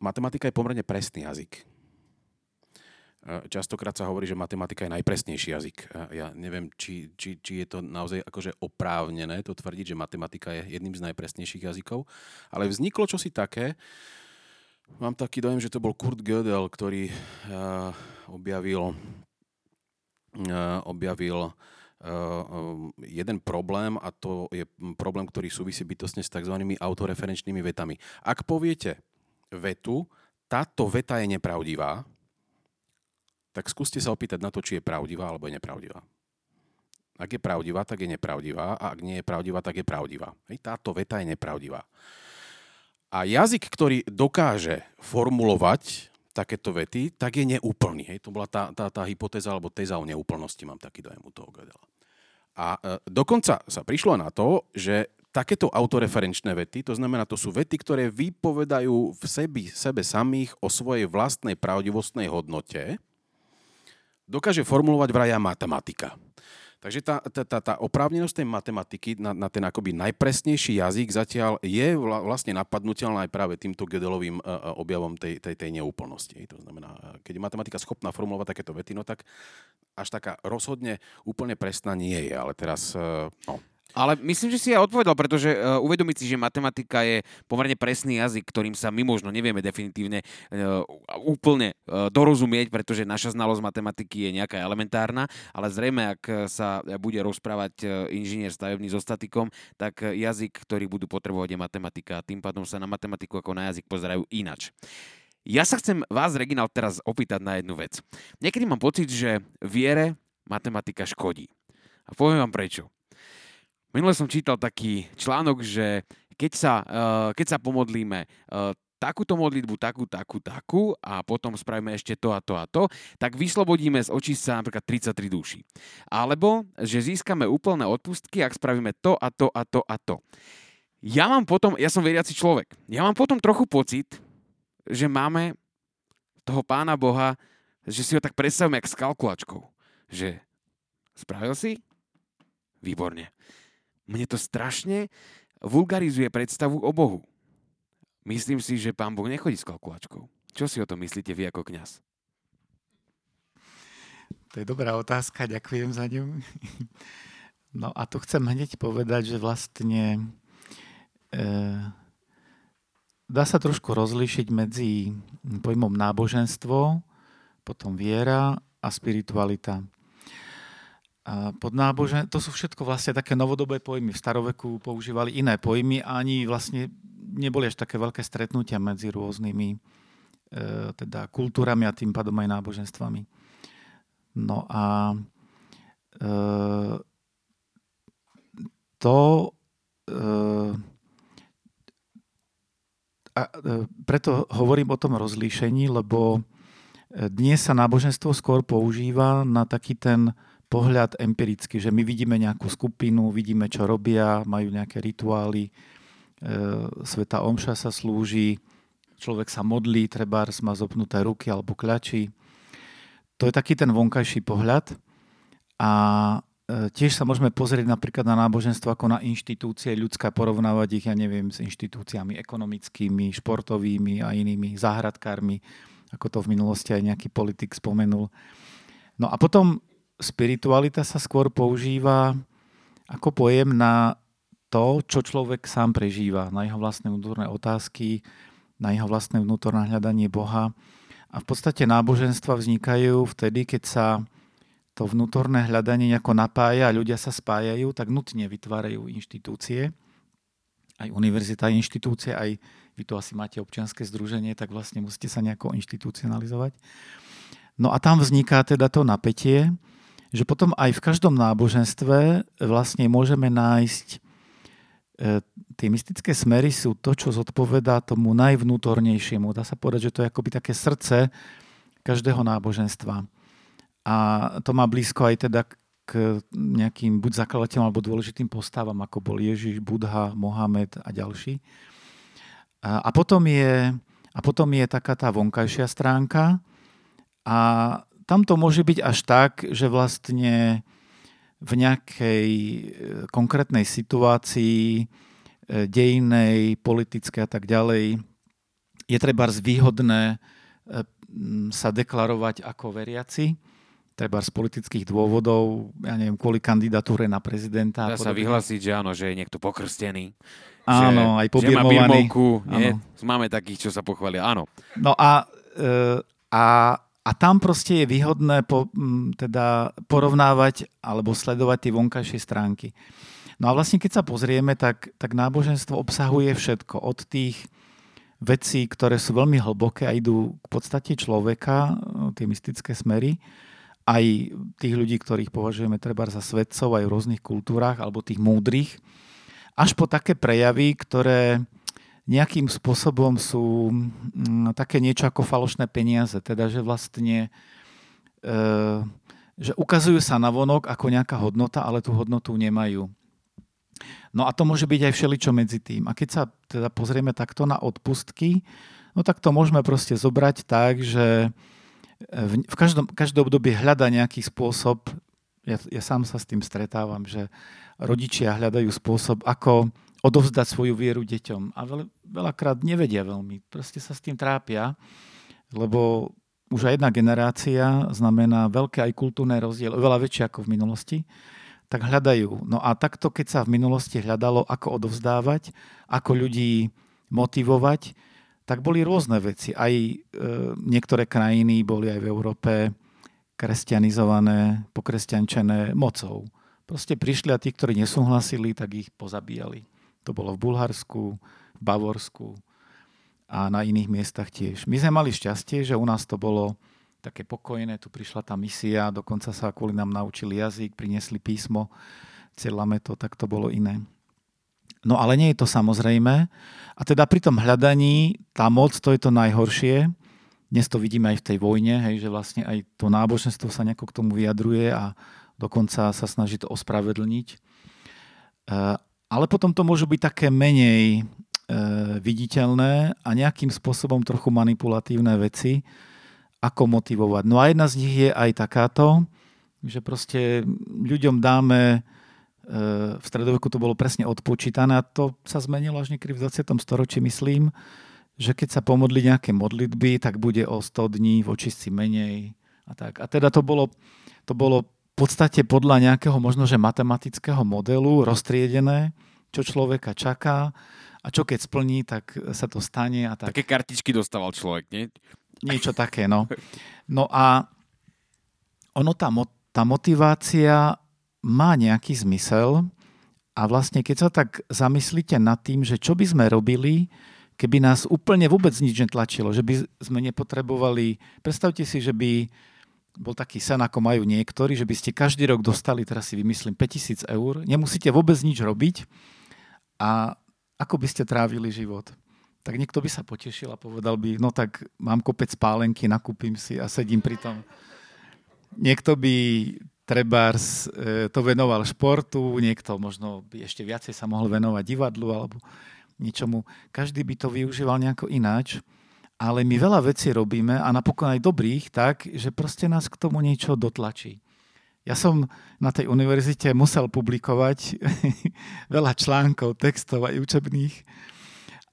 matematika je pomerne presný jazyk. Uh, častokrát sa hovorí, že matematika je najpresnejší jazyk. Ja neviem, či, či, či je to naozaj akože oprávnené to tvrdiť, že matematika je jedným z najpresnejších jazykov, ale vzniklo čosi také, Mám taký dojem, že to bol Kurt Gödel, ktorý uh, objavil, uh, objavil jeden problém a to je problém, ktorý súvisí bytostne s tzv. autoreferenčnými vetami. Ak poviete vetu, táto veta je nepravdivá, tak skúste sa opýtať na to, či je pravdivá alebo je nepravdivá. Ak je pravdivá, tak je nepravdivá a ak nie je pravdivá, tak je pravdivá. Hej, táto veta je nepravdivá. A jazyk, ktorý dokáže formulovať takéto vety, tak je neúplný. Hej? To bola tá, tá, tá hypotéza alebo téza o neúplnosti, mám taký dojem u toho Gödela. A e, dokonca sa prišlo na to, že takéto autoreferenčné vety, to znamená, to sú vety, ktoré vypovedajú v sebi, sebe samých o svojej vlastnej pravdivostnej hodnote, dokáže formulovať vraja matematika. Takže tá, tá, tá, tá oprávnenosť tej matematiky na, na ten akoby najpresnejší jazyk zatiaľ je vlastne napadnutelná aj práve týmto Gödelovým uh, objavom tej, tej, tej neúplnosti. To znamená, keď je matematika schopná formulovať takéto vety, no tak až taká rozhodne úplne presná nie je. Ale teraz, no, ale myslím, že si aj odpovedal, pretože uh, uvedomiť si, že matematika je pomerne presný jazyk, ktorým sa my možno nevieme definitívne uh, úplne uh, dorozumieť, pretože naša znalosť matematiky je nejaká elementárna, ale zrejme, ak sa bude rozprávať uh, inžinier stavebný so statikom, tak jazyk, ktorý budú potrebovať je matematika tým pádom sa na matematiku ako na jazyk pozerajú inač. Ja sa chcem vás, Reginald, teraz opýtať na jednu vec. Niekedy mám pocit, že viere matematika škodí. A poviem vám prečo. Minule som čítal taký článok, že keď sa, uh, keď sa pomodlíme uh, takúto modlitbu, takú, takú, takú a potom spravíme ešte to a to a to, tak vyslobodíme z očistca napríklad 33 duší. Alebo, že získame úplné odpustky, ak spravíme to a to a to a to. Ja mám potom, ja som veriaci človek, ja mám potom trochu pocit, že máme toho pána Boha, že si ho tak predstavíme jak s kalkulačkou. Že spravil si? Výborne. Mne to strašne vulgarizuje predstavu o Bohu. Myslím si, že pán Boh nechodí s kalkulačkou. Čo si o tom myslíte vy ako kňaz? To je dobrá otázka, ďakujem za ňu. <laughs> No a tu chcem hneď povedať, že vlastne e, dá sa trošku rozlíšiť medzi pojmom náboženstvo, potom viera a spiritualita. Pod nábožen... To sú všetko vlastne také novodobé pojmy. V staroveku používali iné pojmy a ani vlastne neboli až také veľké stretnutia medzi rôznymi e, teda kultúrami a tým pádom aj náboženstvami. No a e, to e, a preto hovorím o tom rozlíšení, lebo dnes sa náboženstvo skôr používa na taký ten pohľad empirický, že my vidíme nejakú skupinu, vidíme, čo robia, majú nejaké rituály, e, Sveta Omša sa slúži, človek sa modlí, trebárs má zopnuté ruky alebo kľačí. To je taký ten vonkajší pohľad. A e, tiež sa môžeme pozrieť napríklad na náboženstvo ako na inštitúcie ľudská, porovnávať ich, ja neviem, s inštitúciami ekonomickými, športovými a inými záhradkármi, ako to v minulosti aj nejaký politik spomenul. No a potom spiritualita sa skôr používa ako pojem na to, čo človek sám prežíva, na jeho vlastné vnútorné otázky, na jeho vlastné vnútorné hľadanie Boha. A v podstate náboženstva vznikajú vtedy, keď sa to vnútorné hľadanie nejako napája a ľudia sa spájajú, tak nutne vytvárajú inštitúcie. Aj univerzita je inštitúcia, aj vy tu asi máte občianske združenie, tak vlastne musíte sa nejako inštitucionalizovať. No a tam vzniká teda to napätie, že potom aj v každom náboženstve vlastne môžeme nájsť e, tie mystické smery sú to, čo zodpovedá tomu najvnútornejšiemu. Dá sa povedať, že to je akoby také srdce každého náboženstva. A to má blízko aj teda k nejakým buď zakladateľom alebo dôležitým postavám, ako bol Ježiš, Budha, Mohamed a ďalší. A, potom, je, a potom je taká tá vonkajšia stránka a tam to môže byť až tak, že vlastne v nejakej e, konkrétnej situácii e, dejnej, politické a tak ďalej je treba zvýhodné e, sa deklarovať ako veriaci, treba z politických dôvodov, ja neviem, kvôli kandidatúre na prezidenta. Dá sa vyhlásiť, že áno, že je niekto pokrstený. Áno, aj pobirmovaný. Že má birmovku, nie? Máme takých, čo sa pochvália, áno. No a, a a tam proste je výhodné po, teda porovnávať alebo sledovať tie vonkajšie stránky. No a vlastne keď sa pozrieme, tak, tak náboženstvo obsahuje všetko. Od tých vecí, ktoré sú veľmi hlboké a idú k podstate človeka, tie mystické smery, aj tých ľudí, ktorých považujeme treba za svetcov aj v rôznych kultúrach, alebo tých múdrych, až po také prejavy, ktoré nejakým spôsobom sú mm, také niečo ako falošné peniaze. Teda, že vlastne e, že ukazujú sa na vonok ako nejaká hodnota, ale tú hodnotu nemajú. No a to môže byť aj všeličo medzi tým. A keď sa teda pozrieme takto na odpustky, no tak to môžeme proste zobrať tak, že v, v každom, každom období hľada nejaký spôsob, ja, ja sám sa s tým stretávam, že rodičia hľadajú spôsob, ako odovzdať svoju vieru deťom. A veľ, veľakrát nevedia veľmi. Proste sa s tým trápia, lebo už aj jedna generácia znamená veľké aj kultúrne rozdiel, oveľa väčšie ako v minulosti, tak hľadajú. No a takto, keď sa v minulosti hľadalo, ako odovzdávať, ako ľudí motivovať, tak boli rôzne veci. Aj e, niektoré krajiny boli aj v Európe kresťanizované, pokresťančené mocou. Proste prišli a tí, ktorí nesúhlasili, tak ich pozabíjali. To bolo v Bulharsku, v Bavorsku a na iných miestach tiež. My sme mali šťastie, že u nás to bolo také pokojné, tu prišla tá misia, dokonca sa kvôli nám naučili jazyk, priniesli písmo, cieľame to, tak to bolo iné. No ale nie je to samozrejme. A teda pri tom hľadaní tá moc, to je to najhoršie. Dnes to vidíme aj v tej vojne, hej, že vlastne aj to náboženstvo sa nejako k tomu vyjadruje a dokonca sa snaží to ospravedlniť. Ale potom to môžu byť také menej e, viditeľné a nejakým spôsobom trochu manipulatívne veci, ako motivovať. No a jedna z nich je aj takáto, že proste ľuďom dáme, e, v stredoveku to bolo presne odpočítané a to sa zmenilo až niekedy v 20. storočí, myslím, že keď sa pomodli nejaké modlitby, tak bude o 100 dní v očistci menej a tak. A teda to bolo, to bolo podstate podľa nejakého možno, že matematického modelu roztriedené, čo človeka čaká a čo keď splní, tak sa to stane. A tak. Také kartičky dostával človek, nie? Niečo také, no. No a ono, tá, tá motivácia má nejaký zmysel a vlastne keď sa tak zamyslíte nad tým, že čo by sme robili, keby nás úplne vôbec nič netlačilo, že by sme nepotrebovali, predstavte si, že by bol taký sen, ako majú niektorí, že by ste každý rok dostali, teraz si vymyslím, 5000 eur, nemusíte vôbec nič robiť a ako by ste trávili život. Tak niekto by sa potešil a povedal by, no tak mám kopec pálenky, nakúpim si a sedím pri tom. Niekto by trebárs e, to venoval športu, niekto možno by ešte viacej sa mohol venovať divadlu alebo ničomu. Každý by to využíval nejako ináč ale my veľa vecí robíme a napokon aj dobrých tak, že proste nás k tomu niečo dotlačí. Ja som na tej univerzite musel publikovať <laughs> veľa článkov, textov aj učebných,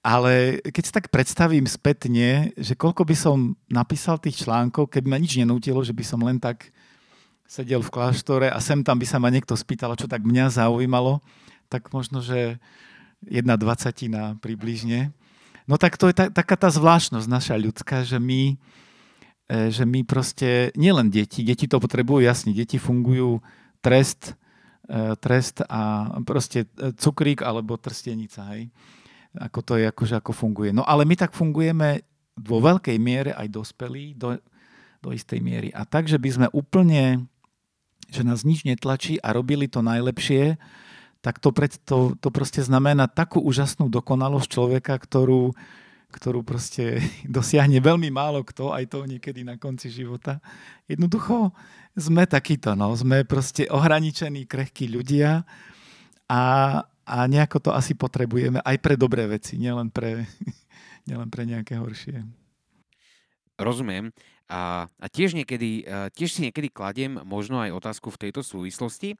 ale keď si tak predstavím spätne, že koľko by som napísal tých článkov, keby ma nič nenútilo, že by som len tak sedel v kláštore a sem tam by sa ma niekto spýtal, čo tak mňa zaujímalo, tak možno, že jedna dvacatina približne. No tak to je ta, taká tá zvláštnosť naša ľudská, že my, e, že my proste, nielen deti, deti to potrebujú, jasne, deti fungujú trest, e, trest a proste e, cukrík alebo trstenica, hej. Ako to je, akože ako funguje. No ale my tak fungujeme vo veľkej miere aj dospelí, do, do istej miery. A tak, že by sme úplne, že nás nič netlačí a robili to najlepšie, tak to, pred, to, to proste znamená takú úžasnú dokonalosť človeka, ktorú, ktorú proste <laughs> dosiahne veľmi málo kto, aj to niekedy na konci života. Jednoducho sme takíto, no. sme proste ohraničení, krehkí ľudia a, a nejako to asi potrebujeme aj pre dobré veci, nielen pre, <laughs> nielen pre nejaké horšie. Rozumiem. A, a tiež, niekedy, tiež si niekedy kladiem možno aj otázku v tejto súvislosti,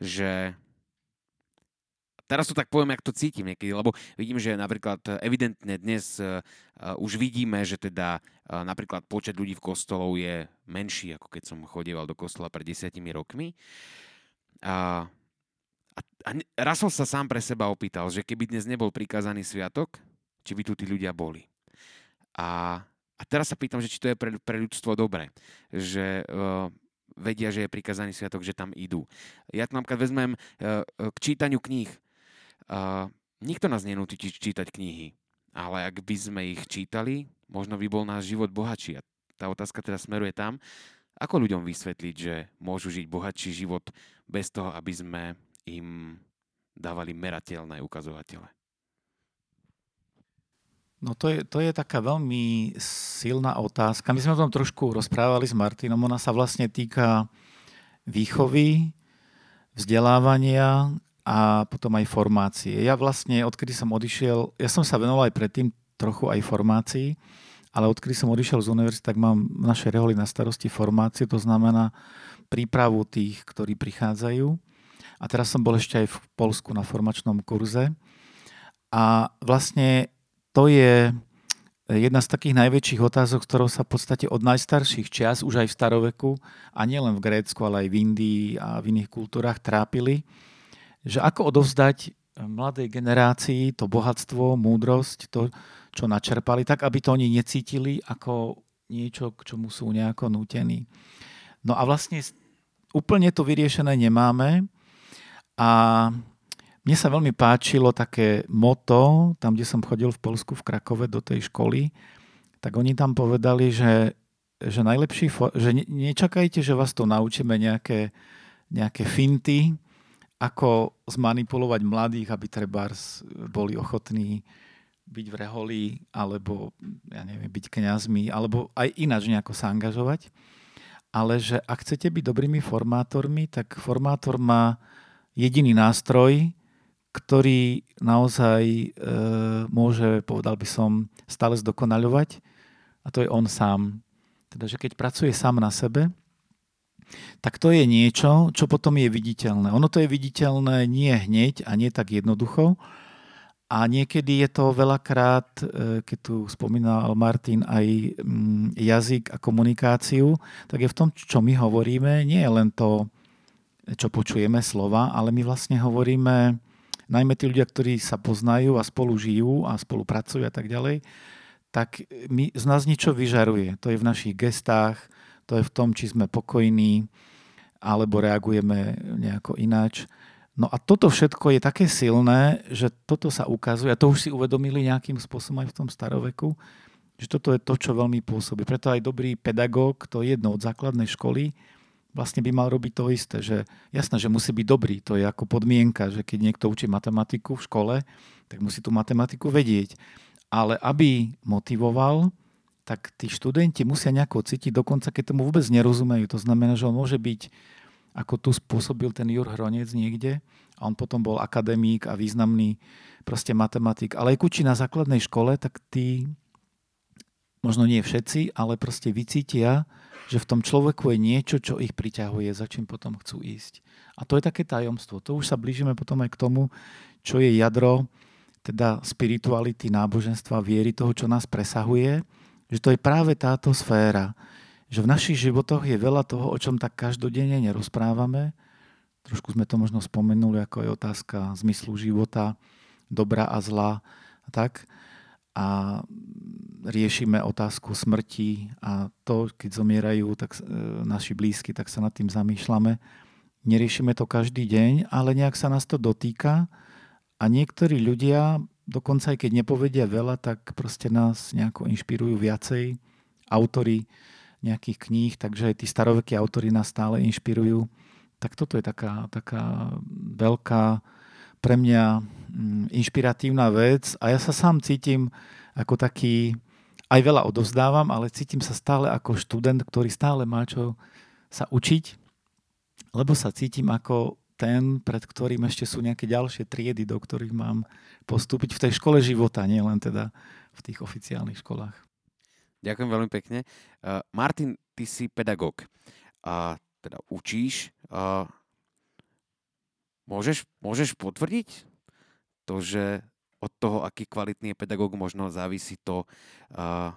že teraz to tak poviem, jak to cítim niekedy, lebo vidím, že napríklad e, evidentne dnes uh, už vidíme, že teda napríklad počet ľudí v kostolov je menší, ako keď som chodieval do kostola pred desiatimi rokmi. A, a, a Russell sa sám pre seba opýtal, že keby dnes nebol prikázaný sviatok, či by tu tí ľudia boli. A, a teraz sa pýtam, že či to je pre, pre ľudstvo dobré, že uh, vedia, že je prikázaný sviatok, že tam idú. Ja to napríklad vezmem uh, k čítaniu kníh. Uh, nikto nás nenúti čítať knihy, ale ak by sme ich čítali, možno by bol náš život bohatší. A tá otázka teda smeruje tam, ako ľuďom vysvetliť, že môžu žiť bohatší život bez toho, aby sme im dávali merateľné ukazovatele. No to je, to je taká veľmi silná otázka. My sme o tom trošku rozprávali s Martinom. Ona sa vlastne týka výchovy, vzdelávania a potom aj formácie. Ja vlastne, odkedy som odišiel, ja som sa venoval aj predtým trochu aj formácií, ale odkedy som odišiel z univerzity, tak mám v našej reholi na starosti formácie, to znamená prípravu tých, ktorí prichádzajú. A teraz som bol ešte aj v Polsku na formačnom kurze. A vlastne to je jedna z takých najväčších otázok, ktorou sa v podstate od najstarších čias, už aj v staroveku, a nielen v Grécku, ale aj v Indii a v iných kultúrach trápili, že ako odovzdať mladej generácii to bohatstvo, múdrosť, to, čo načerpali, tak aby to oni necítili ako niečo, k čomu sú nejako nútení. No a vlastne úplne to vyriešené nemáme a mne sa veľmi páčilo také moto, tam, kde som chodil v Polsku, v Krakove, do tej školy, tak oni tam povedali, že, že najlepší, že nečakajte, že vás to naučíme nejaké, nejaké finty, ako zmanipulovať mladých, aby treba boli ochotní byť v reholi, alebo ja neviem, byť kňazmi, alebo aj ináč nejako sa angažovať. Ale že ak chcete byť dobrými formátormi, tak formátor má jediný nástroj, ktorý naozaj e, môže, povedal by som, stále zdokonaľovať a to je on sám. Teda, že keď pracuje sám na sebe, tak to je niečo, čo potom je viditeľné. Ono to je viditeľné nie hneď a nie tak jednoducho. A niekedy je to veľakrát, e, keď tu spomínal Martin aj mm, jazyk a komunikáciu, tak je v tom, čo my hovoríme, nie je len to, čo počujeme slova, ale my vlastne hovoríme, najmä tí ľudia, ktorí sa poznajú a spolu žijú a spolupracujú a tak ďalej, tak my, z nás niečo vyžaruje. To je v našich gestách, to je v tom, či sme pokojní, alebo reagujeme nejako ináč. No a toto všetko je také silné, že toto sa ukazuje, a to už si uvedomili nejakým spôsobom aj v tom staroveku, že toto je to, čo veľmi pôsobí. Preto aj dobrý pedagóg, to je jedno od základnej školy, vlastne by mal robiť to isté. Že, jasné, že musí byť dobrý, to je ako podmienka, že keď niekto učí matematiku v škole, tak musí tú matematiku vedieť. Ale aby motivoval, tak tí študenti musia nejako cítiť, dokonca keď tomu vôbec nerozumejú. To znamená, že on môže byť, ako tu spôsobil ten Jur Hronec niekde, a on potom bol akademík a významný proste matematik. Ale aj kuči na základnej škole, tak tí, možno nie všetci, ale proste vycítia, že v tom človeku je niečo, čo ich priťahuje, za čím potom chcú ísť. A to je také tajomstvo. To už sa blížime potom aj k tomu, čo je jadro teda spirituality, náboženstva, viery, toho, čo nás presahuje že to je práve táto sféra, že v našich životoch je veľa toho, o čom tak každodenne nerozprávame. Trošku sme to možno spomenuli, ako je otázka zmyslu života, dobra a zla a tak. A riešime otázku smrti a to, keď zomierajú tak, e, naši blízky, tak sa nad tým zamýšľame. Neriešime to každý deň, ale nejak sa nás to dotýka a niektorí ľudia dokonca aj keď nepovedia veľa, tak proste nás nejako inšpirujú viacej. Autory nejakých kníh, takže aj tí starovekí autory nás stále inšpirujú. Tak toto je taká, taká veľká pre mňa mm, inšpiratívna vec a ja sa sám cítim ako taký, aj veľa odovzdávam, ale cítim sa stále ako študent, ktorý stále má čo sa učiť, lebo sa cítim ako ten, pred ktorým ešte sú nejaké ďalšie triedy, do ktorých mám postúpiť v tej škole života, nie len teda v tých oficiálnych školách. Ďakujem veľmi pekne. Uh, Martin, ty si pedagóg. A teda učíš. Uh, môžeš, môžeš potvrdiť to, že od toho, aký kvalitný je pedagóg, možno závisí to, uh,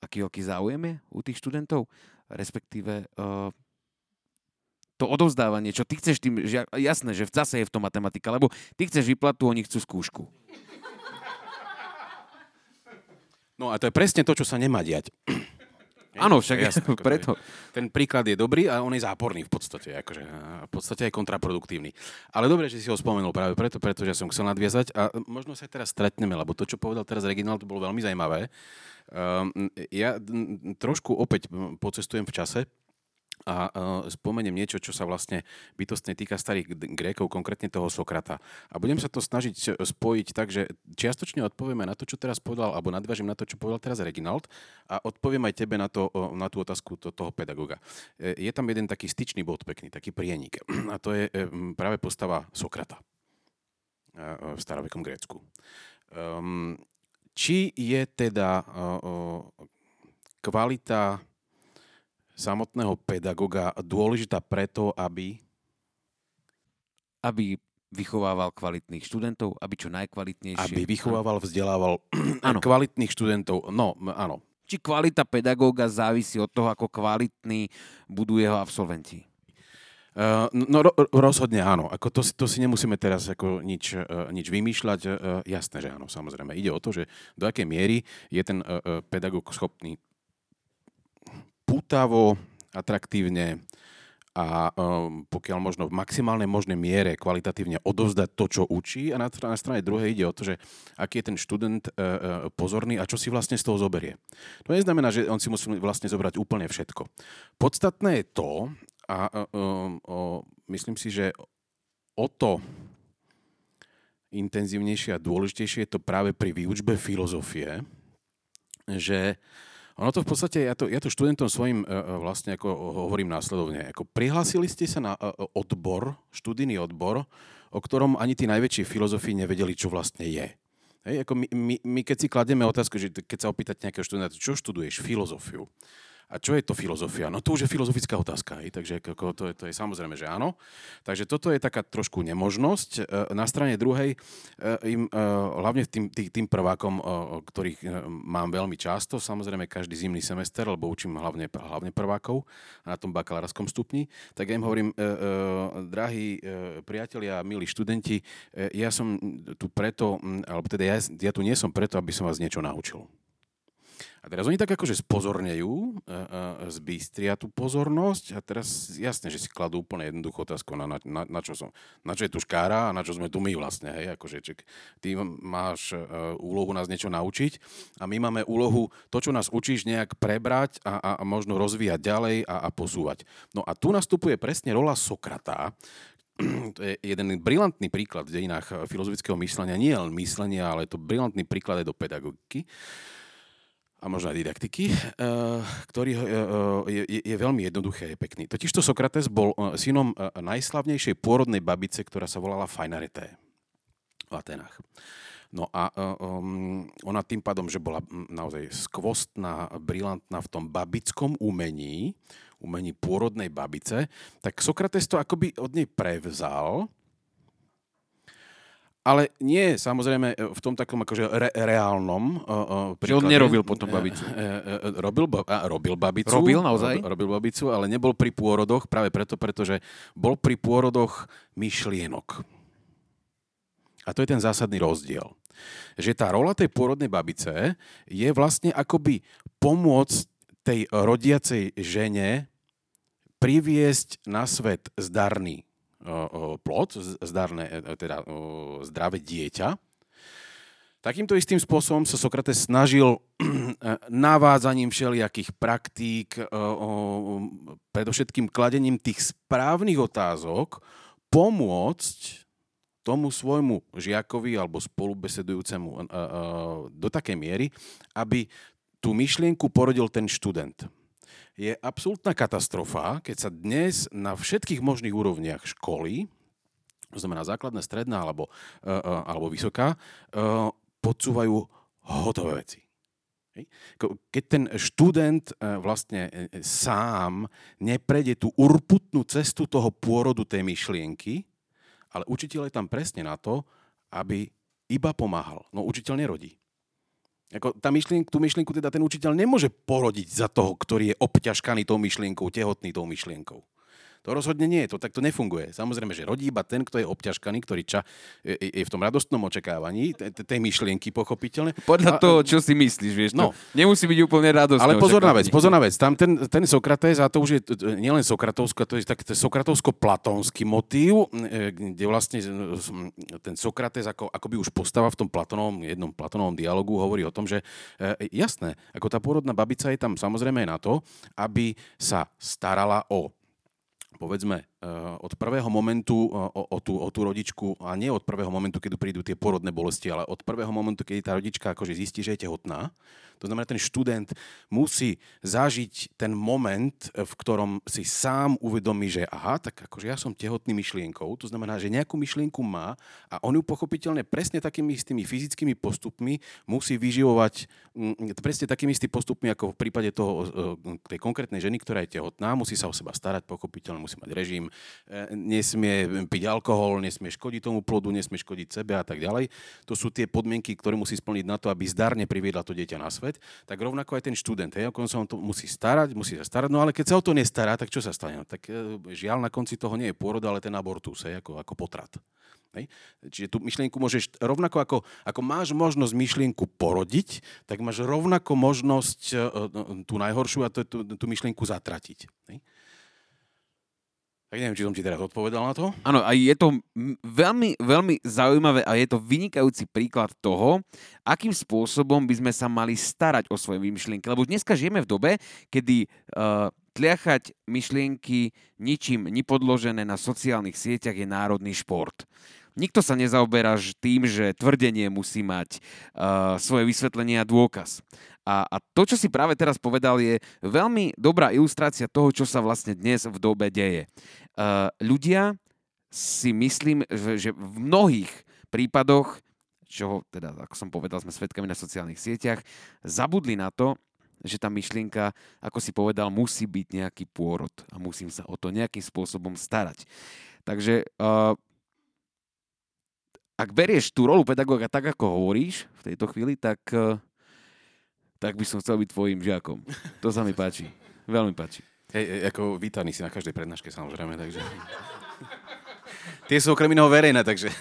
aký veľký záujem je u tých študentov, respektíve uh, to odovzdávanie, čo ty chceš tým, že jasné, že zase je v tom matematika, lebo ty chceš vyplatu, oni chcú skúšku. No a to je presne to, čo sa nemá diať. <clears throat> Áno, však jasné, <laughs> akože preto. Ten príklad je dobrý a on je záporný v podstate. Akože, v podstate aj kontraproduktívny. Ale dobre, že si ho spomenul práve preto, pretože som chcel nadviazať a možno sa teraz stretneme, lebo to, čo povedal teraz Reginald, to bolo veľmi zaujímavé. Um, ja trošku opäť pocestujem v čase, a spomeniem niečo, čo sa vlastne bytostne týka starých Grékov, konkrétne toho Sokrata. A budem sa to snažiť spojiť tak, že čiastočne odpovieme na to, čo teraz povedal, alebo nadviažím na to, čo povedal teraz Reginald a odpoviem aj tebe na, to, na tú otázku to, toho pedagoga. E, je tam jeden taký styčný bod pekný, taký prienik. <clears throat> A to je e, práve postava Sokrata. v starovekom Grécku. Um, či je teda kvalita samotného pedagoga dôležitá preto, aby... Aby vychovával kvalitných študentov, aby čo najkvalitnejšie... Aby vychovával, vzdelával <clears throat> ano. kvalitných študentov. No, áno. Či kvalita pedagóga závisí od toho, ako kvalitní budú jeho absolventi? Uh, no ro, rozhodne áno. Ako to, to si nemusíme teraz ako nič, uh, nič vymýšľať. Uh, jasné, že áno, samozrejme. Ide o to, že do akej miery je ten uh, pedagóg schopný pútavo, atraktívne a um, pokiaľ možno v maximálnej možnej miere kvalitatívne odovzdať to, čo učí a na, na strane druhej ide o to, že aký je ten študent uh, uh, pozorný a čo si vlastne z toho zoberie. To neznamená, že on si musí vlastne zobrať úplne všetko. Podstatné je to, a um, o, myslím si, že o to intenzívnejšie a dôležitejšie je to práve pri výučbe filozofie, že ono to v podstate, ja to, ja to študentom svojim uh, vlastne ako hovorím následovne, ako prihlásili ste sa na uh, odbor, študijný odbor, o ktorom ani tí najväčší filozofii nevedeli, čo vlastne je. Hej, ako my, my, my keď si kladieme otázku, že keď sa opýtate nejakého študenta, čo študuješ? Filozofiu. A čo je to filozofia? No to už je filozofická otázka, hej? takže to, je, to je samozrejme, že áno. Takže toto je taká trošku nemožnosť. E, na strane druhej, e, im, e, hlavne tým, tým, tým prvákom, ktorých mám veľmi často, samozrejme každý zimný semester, lebo učím hlavne, hlavne prvákov na tom bakalárskom stupni, tak ja im hovorím, drahí priatelia, milí študenti, ja som tu preto, alebo teda ja, ja tu nie som preto, aby som vás niečo naučil. A teraz oni tak akože spozornejú, zbystria tú pozornosť a teraz jasne, že si kladú úplne jednoduchú otázku, na, na, na, čo som, na čo je tu škára a na čo sme tu my vlastne, hej, akože ček, ty máš uh, úlohu nás niečo naučiť a my máme úlohu to, čo nás učíš, nejak prebrať a, a, a možno rozvíjať ďalej a, a posúvať. No a tu nastupuje presne rola Sokrata, <clears throat> to je jeden brilantný príklad v dejinách filozofického myslenia, nie len myslenia, ale to brilantný príklad aj do pedagogiky a možno aj didaktiky, eh, ktorý eh, je, je, je veľmi jednoduché a je pekný. Totižto Sokrates bol eh, synom najslavnejšej pôrodnej babice, ktorá sa volala Fajnareté v Atenách. No a ona tým pádom, že bola hm, naozaj skvostná, brilantná v tom babickom umení, umení pôrodnej babice, tak Sokrates to akoby od nej prevzal ale nie samozrejme e, v tom takom akože re, reálnom uh, príklade. Že on nerobil potom babicu. Uh, uh, uh, robil, robil babicu. Robil naozaj? Robil, robil babicu, ale nebol pri pôrodoch práve preto, pretože bol pri pôrodoch myšlienok. A to je ten zásadný rozdiel. Že tá rola tej pôrodnej babice je vlastne akoby pomôcť tej rodiacej žene priviesť na svet zdarný plod, zdarné, e, teda zdravé dieťa. Takýmto istým spôsobom sa Sokrates snažil <clears throat> navádzaním všelijakých praktík, predovšetkým kladením tých správnych otázok, pomôcť tomu svojmu žiakovi alebo spolubesedujúcemu do takej miery, aby tú myšlienku porodil ten študent je absolútna katastrofa, keď sa dnes na všetkých možných úrovniach školy, to znamená základná, stredná alebo, uh, alebo vysoká, uh, podsúvajú hotové veci. Keď ten študent vlastne sám neprejde tú urputnú cestu toho pôrodu tej myšlienky, ale učiteľ je tam presne na to, aby iba pomáhal. No učiteľ nerodí. Ako tá myšlienk, tú myšlienku teda ten učiteľ nemôže porodiť za toho, ktorý je obťažkaný tou myšlienkou, tehotný tou myšlienkou. To rozhodne nie, to takto nefunguje. Samozrejme, že rodí iba ten, kto je obťažkaný, ktorý ča, je, je v tom radostnom očakávaní tej myšlienky, pochopiteľne. Podľa a, toho, čo si myslíš, vieš, no. nemusí byť úplne radostné. Ale pozor na vec, pozor na vec. Tam ten, ten Sokrates, a to už je nielen Sokratovsko, to je tak Sokratovsko-platónsky motív, e, kde vlastne ten Sokrates ako, by už postava v tom Platonovom, jednom Platonovom dialogu hovorí o tom, že e, jasné, ako tá pôrodná babica je tam samozrejme aj na to, aby sa starala o povedzme, od prvého momentu o, o, tú, o tú rodičku, a nie od prvého momentu, keď prídu tie porodné bolesti, ale od prvého momentu, keď tá rodička akože zistí, že je tehotná, to znamená, ten študent musí zažiť ten moment, v ktorom si sám uvedomí, že aha, tak akože ja som tehotný myšlienkou, to znamená, že nejakú myšlienku má a on ju pochopiteľne presne takými istými fyzickými postupmi musí vyživovať mm, presne takými istými postupmi, ako v prípade toho, e, tej konkrétnej ženy, ktorá je tehotná, musí sa o seba starať, pochopiteľne musí mať režim, e, nesmie piť alkohol, nesmie škodiť tomu plodu, nesmie škodiť sebe a tak ďalej. To sú tie podmienky, ktoré musí splniť na to, aby zdarne priviedla to dieťa na svet tak rovnako aj ten študent, hej, on sa on to musí starať, musí sa starať, no ale keď sa o to nestará, tak čo sa stane? Tak e, žiaľ na konci toho nie je pôrod, ale ten abortus, hej, ako, ako potrat. Hej. Čiže tú myšlienku môžeš, rovnako ako, ako máš možnosť myšlienku porodiť, tak máš rovnako možnosť uh, tú najhoršiu a tú, tú, tú myšlienku zatratiť. Hej. Tak neviem, či som ti teraz odpovedal na to. Áno, a je to veľmi, veľmi zaujímavé a je to vynikajúci príklad toho, akým spôsobom by sme sa mali starať o svoje myšlienky. Lebo dneska žijeme v dobe, kedy uh, tliachať myšlienky ničím nepodložené na sociálnych sieťach je národný šport. Nikto sa nezaoberá tým, že tvrdenie musí mať uh, svoje vysvetlenie a dôkaz. A, a to, čo si práve teraz povedal, je veľmi dobrá ilustrácia toho, čo sa vlastne dnes v dobe deje. Uh, ľudia si myslím, že, v mnohých prípadoch, čo teda, ako som povedal, sme svetkami na sociálnych sieťach, zabudli na to, že tá myšlienka, ako si povedal, musí byť nejaký pôrod a musím sa o to nejakým spôsobom starať. Takže uh, ak berieš tú rolu pedagóga tak, ako hovoríš v tejto chvíli, tak uh, tak by som chcel byť tvojim žiakom. To sa mi páči. Veľmi páči. Hej, ako vítaný si na každej prednáške samozrejme, takže... Tie sú okrem iného verejné, takže...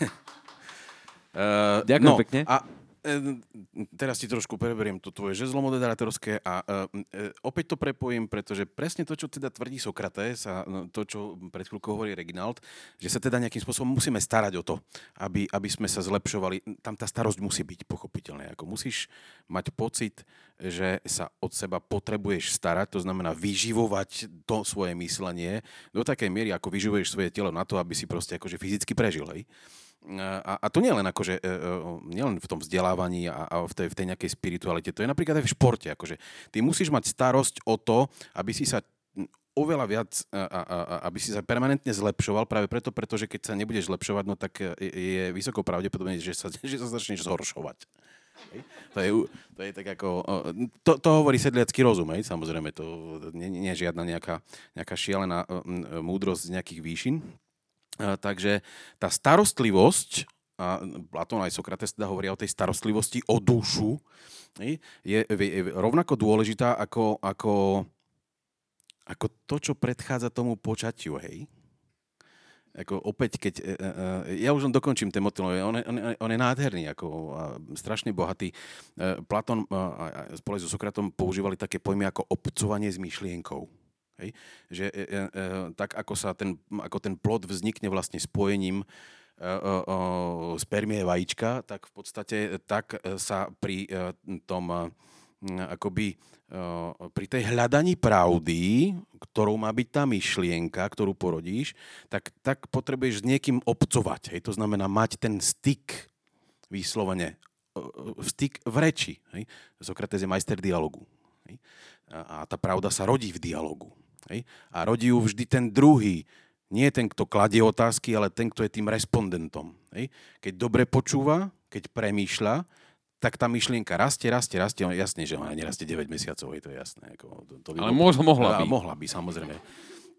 Uh, Ďakujem no, pekne. A teraz ti trošku preberiem to tvoje žezlo moderátorské a uh, opäť to prepojím, pretože presne to, čo teda tvrdí Sokrates a no, to, čo pred chvíľkou hovorí Reginald, že sa teda nejakým spôsobom musíme starať o to, aby, aby sme sa zlepšovali. Tam tá starosť musí byť pochopiteľná. Ako musíš mať pocit, že sa od seba potrebuješ starať, to znamená vyživovať to svoje myslenie do takej miery, ako vyživuješ svoje telo na to, aby si proste akože fyzicky prežil. Hej? A, a to nie len, akože, e, e, nie len v tom vzdelávaní a, a v, tej, v tej nejakej spiritualite, to je napríklad aj v športe. Akože, ty musíš mať starosť o to, aby si sa oveľa viac, a, a, a, aby si sa permanentne zlepšoval, práve preto, pretože keď sa nebudeš zlepšovať, no tak je, vysoko pravdepodobne, že sa, <laughs> že sa začneš zhoršovať. To je, to je tak ako... To, to hovorí sedliacký rozum, hej? samozrejme. To nie, nie je žiadna nejaká, nejaká šialená múdrosť z nejakých výšin. Takže tá starostlivosť, a Platón aj Sokrates teda hovoria o tej starostlivosti o dušu, je, je, je rovnako dôležitá ako, ako, ako to, čo predchádza tomu počatiu, hej? Ako opäť, keď... E, e, e, ja už len dokončím ten motil, on, on, on je nádherný, ako strašne bohatý. Platón spolu so Sokratom používali také pojmy ako obcovanie s myšlienkou. Hej? Že e, e, e, tak ako, sa ten, ako ten plod vznikne vlastne spojením e, e, spermie vajíčka, tak v podstate tak sa pri tom akoby pri tej hľadaní pravdy, ktorou má byť tá myšlienka, ktorú porodíš, tak, tak potrebuješ s niekým obcovať. Hej? To znamená mať ten styk vyslovene, styk v reči. Hej? Sokrates je majster dialogu. Hej? A tá pravda sa rodí v dialogu. Hej? A rodí ju vždy ten druhý. Nie ten, kto kladie otázky, ale ten, kto je tým respondentom. Hej? Keď dobre počúva, keď premýšľa, tak tá myšlienka rastie, rastie, rastie. Jasne, že ona nerastie 9 mesiacov, je to jasné. Ako, to, to by ale bol... mohla by. Mohla by, samozrejme.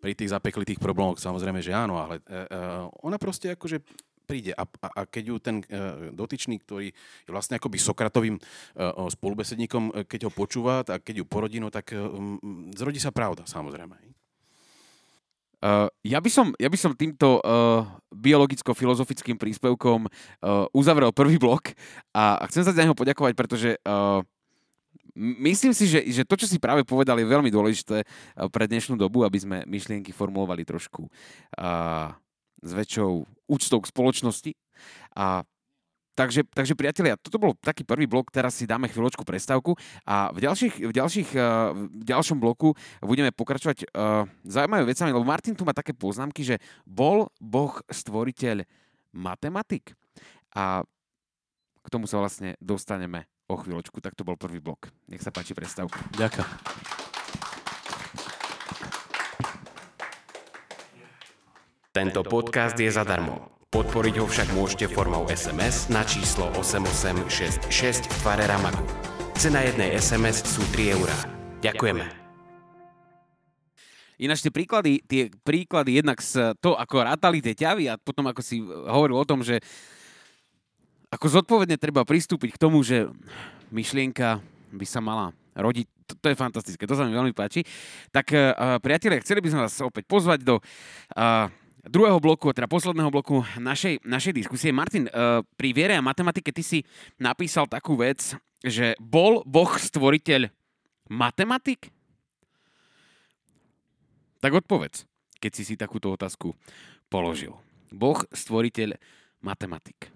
Pri tých zapeklitých problémoch samozrejme, že áno, ale uh, ona proste akože príde. A, a, a keď ju ten uh, dotyčný, ktorý je vlastne akoby Sokratovým uh, spolubesedníkom, keď ho počúva, tak keď ju porodí, no tak um, zrodí sa pravda, samozrejme. Uh, ja, by som, ja by som týmto uh, biologicko-filozofickým príspevkom uh, uzavrel prvý blok a, a chcem sa za neho poďakovať, pretože uh, myslím si, že, že to, čo si práve povedal, je veľmi dôležité pre dnešnú dobu, aby sme myšlienky formulovali trošku uh, s väčšou úctou k spoločnosti. A takže, takže priatelia, toto bol taký prvý blok, teraz si dáme chvíľočku prestávku a v, ďalších, v, ďalších, uh, v ďalšom bloku budeme pokračovať uh, zaujímavé vecami, lebo Martin tu má také poznámky, že bol Boh stvoriteľ matematik a k tomu sa vlastne dostaneme o chvíľočku. Tak to bol prvý blok. Nech sa páči prestávka. Ďakujem. Tento podcast je zadarmo. Podporiť ho však môžete formou SMS na číslo 8866 v tvare Ramagu. Cena jednej SMS sú 3 eurá. Ďakujeme. Ináč tie príklady, tie príklady jednak z to, ako rátali tie ťavy a potom ako si hovoril o tom, že ako zodpovedne treba pristúpiť k tomu, že myšlienka by sa mala rodiť. To, to je fantastické, to sa mi veľmi páči. Tak uh, priatelia, chceli by sme vás opäť pozvať do uh, druhého bloku, teda posledného bloku našej, našej diskusie. Martin, uh, pri viere a matematike ty si napísal takú vec, že bol Boh stvoriteľ matematik? Tak odpovedz, keď si si takúto otázku položil. Boh stvoriteľ matematik.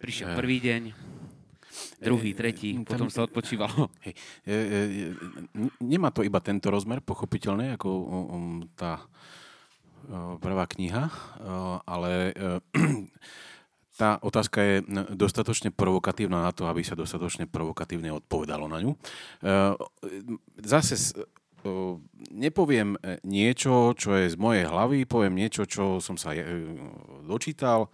Prišiel prvý deň, druhý, tretí, potom sa odpočívalo. <laughs> Hej, nemá to iba tento rozmer, pochopiteľne, ako um, tá prvá kniha, ale <clears throat> tá otázka je dostatočne provokatívna na to, aby sa dostatočne provokatívne odpovedalo na ňu. Zase nepoviem niečo, čo je z mojej hlavy, poviem niečo, čo som sa dočítal,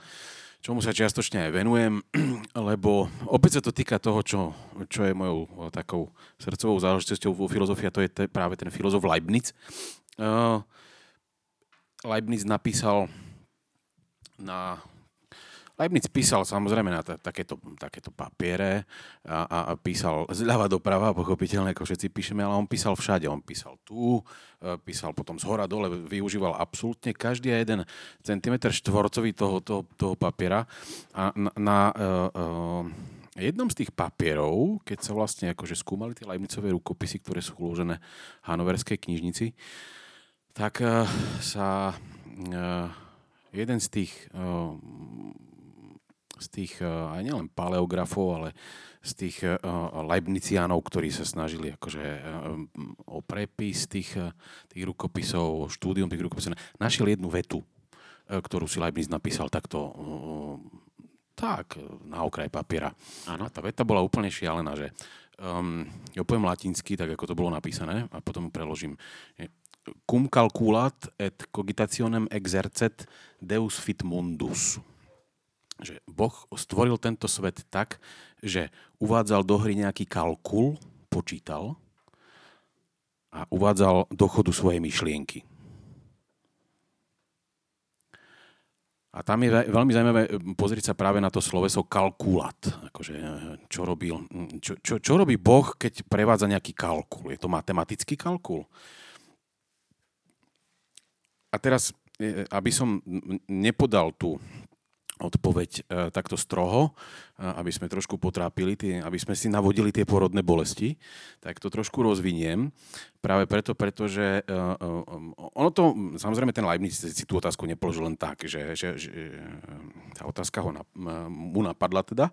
čomu sa čiastočne aj venujem, <clears throat> lebo opäť sa to týka toho, čo, čo je mojou takou srdcovou záležitosťou vo filozofii, a to je te, práve ten filozof Leibniz. Uh, Leibniz napísal na Leibniz písal samozrejme na t- takéto, takéto papiere a, a, a písal zľava doprava, pochopiteľne, ako všetci píšeme, ale on písal všade. On písal tu, e, písal potom z hora dole, využíval absolútne každý jeden centimetr štvorcový toho, toho, toho papiera. A na, na uh, uh, jednom z tých papierov, keď sa vlastne akože skúmali tie Leibnizové rukopisy, ktoré sú uložené v Hanoverskej knižnici, tak uh, sa uh, jeden z tých uh, z tých aj nielen paleografov, ale z tých Leibniciánov, ktorí sa snažili akože o prepis tých, tých rukopisov, o štúdium tých rukopisov, našiel jednu vetu, ktorú si Leibniz napísal takto tak, na okraj papiera. Ano. A tá veta bola úplne šialená, že um, ja poviem latinsky, tak ako to bolo napísané, a potom preložím cum calculat et cogitationem exercet deus fit mundus. Že Boh stvoril tento svet tak, že uvádzal do hry nejaký kalkul, počítal a uvádzal do chodu svoje myšlienky. A tam je veľmi zaujímavé pozrieť sa práve na to sloveso kalkulat. Akože, čo, robil, čo, čo, čo robí Boh, keď prevádza nejaký kalkul? Je to matematický kalkul? A teraz, e, aby som nepodal tú odpoveď e, takto stroho, e, aby sme trošku potrápili, tie, aby sme si navodili tie porodné bolesti, tak to trošku rozviniem. Práve preto, pretože ono to, samozrejme ten Leibniz si tú otázku nepoložil len tak, že, že, že tá otázka ho, mu napadla teda.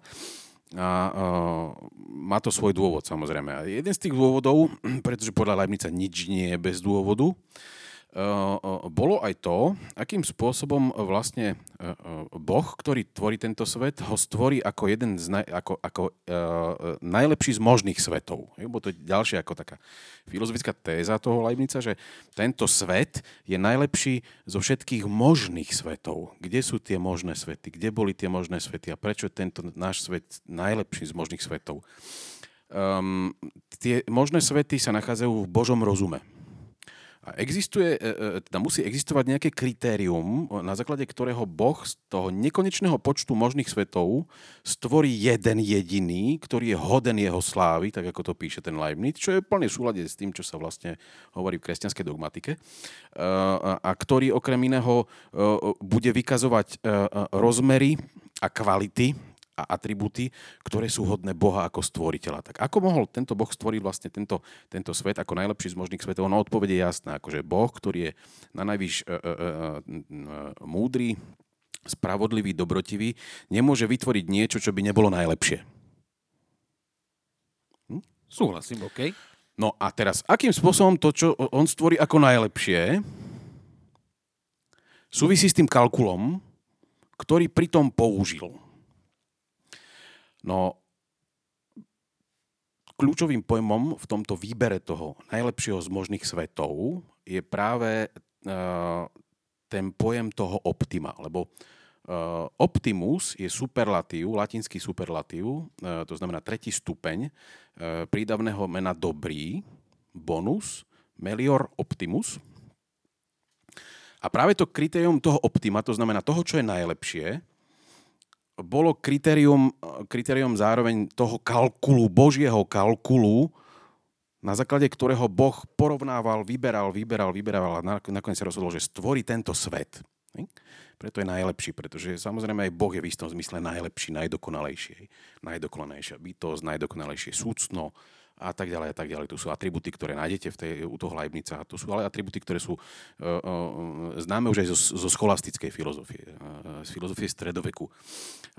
A uh, má to svoj dôvod, samozrejme. A jeden z tých dôvodov, pretože podľa Leibnica nič nie je bez dôvodu, uh, bolo aj to, akým spôsobom vlastne eh, Boh, ktorý tvorí tento svet, ho stvorí ako jeden z naj, ako, ako uh, najlepší z možných svetov. Bo to je ďalšia ako taká filozofická téza toho Leibnica, že tento svet je najlepší zo všetkých možných svetov. Kde sú tie možné svety? Kde boli tie možné svety? A prečo je tento náš svet najlepší z možných svetov? Um, tie možné svety sa nachádzajú v Božom rozume. A existuje, e, e, teda musí existovať nejaké kritérium, na základe ktorého Boh z toho nekonečného počtu možných svetov stvorí jeden jediný, ktorý je hoden jeho slávy, tak ako to píše ten Leibniz, čo je plne v súlade s tým, čo sa vlastne hovorí v kresťanskej dogmatike, e, a ktorý okrem iného bude vykazovať rozmery a kvality a atributy, ktoré sú hodné Boha ako stvoriteľa. Tak ako mohol tento Boh stvoriť vlastne tento, tento svet ako najlepší z možných svetov? No odpovede je jasná, akože Boh, ktorý je na najvyš uh, uh, uh, múdry, spravodlivý, dobrotivý, nemôže vytvoriť niečo, čo by nebolo najlepšie. Súhlasím, OK. No a teraz, akým spôsobom to, čo on stvorí ako najlepšie, súvisí s tým kalkulom, ktorý pritom použil. No, kľúčovým pojmom v tomto výbere toho najlepšieho z možných svetov je práve uh, ten pojem toho optima, lebo uh, optimus je superlatív, latinský superlatív, uh, to znamená tretí stupeň prídavného mena dobrý, bonus, melior optimus. A práve to kritérium toho optima, to znamená toho, čo je najlepšie, bolo kritérium, kritérium zároveň toho kalkulu, božieho kalkulu, na základe ktorého Boh porovnával, vyberal, vyberal, vyberal a nakoniec sa rozhodol, že stvorí tento svet. Preto je najlepší, pretože samozrejme aj Boh je v istom zmysle najlepší, najdokonalejší. Najdokonalejšia bytosť, najdokonalejšie súcno, a tak ďalej a tak ďalej. To sú atributy, ktoré nájdete v tej, u toho Leibnica. To sú ale atributy, ktoré sú uh, uh, známe už aj zo, zo scholastickej filozofie, uh, z filozofie stredoveku.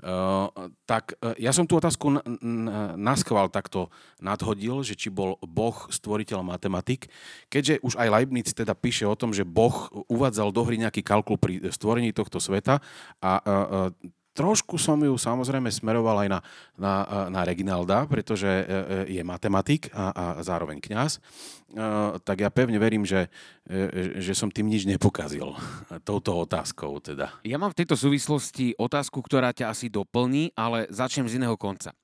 Uh, tak uh, ja som tú otázku n- n- naschval takto nadhodil, že či bol Boh stvoriteľ matematik, keďže už aj Leibniz teda píše o tom, že Boh uvádzal do hry nejaký kalkul pri stvorení tohto sveta a uh, uh, trošku som ju samozrejme smeroval aj na, na, na Reginalda, pretože e, e, je matematik a, a zároveň kňaz. E, tak ja pevne verím, že, že som tým nič nepokazil <laughs> touto otázkou. Teda. Ja mám v tejto súvislosti otázku, ktorá ťa asi doplní, ale začnem z iného konca.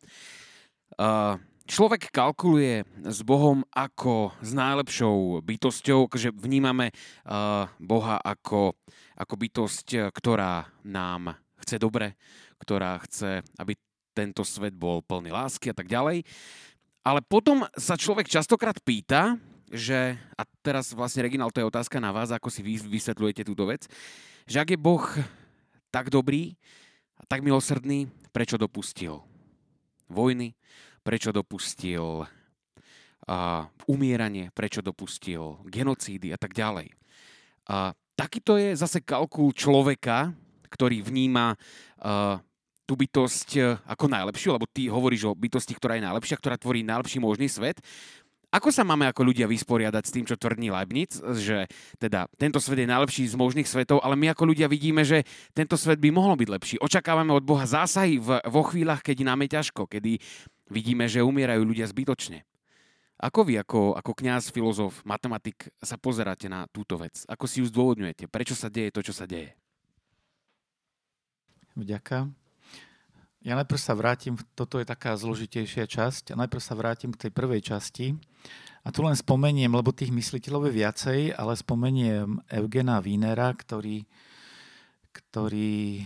Človek kalkuluje s Bohom ako s najlepšou bytosťou, že vnímame Boha ako, ako bytosť, ktorá nám chce dobre, ktorá chce, aby tento svet bol plný lásky a tak ďalej. Ale potom sa človek častokrát pýta, že, a teraz vlastne Reginal, to je otázka na vás, ako si vy vysvetľujete túto vec, že ak je Boh tak dobrý a tak milosrdný, prečo dopustil vojny, prečo dopustil a, umieranie, prečo dopustil genocídy a tak ďalej. A takýto je zase kalkul človeka, ktorý vníma uh, tú bytosť uh, ako najlepšiu, lebo ty hovoríš o bytosti, ktorá je najlepšia, ktorá tvorí najlepší možný svet. Ako sa máme ako ľudia vysporiadať s tým, čo tvrdí Leibniz, že teda tento svet je najlepší z možných svetov, ale my ako ľudia vidíme, že tento svet by mohol byť lepší. Očakávame od Boha zásahy v, vo chvíľach, keď nám je ťažko, kedy vidíme, že umierajú ľudia zbytočne. Ako vy, ako, ako kňaz, filozof, matematik, sa pozeráte na túto vec? Ako si ju zdôvodňujete? Prečo sa deje to, čo sa deje? Vďaka. Ja najprv sa vrátim, toto je taká zložitejšia časť, a najprv sa vrátim k tej prvej časti. A tu len spomeniem, lebo tých mysliteľov je viacej, ale spomeniem Eugena Wienera, ktorý, ktorý e,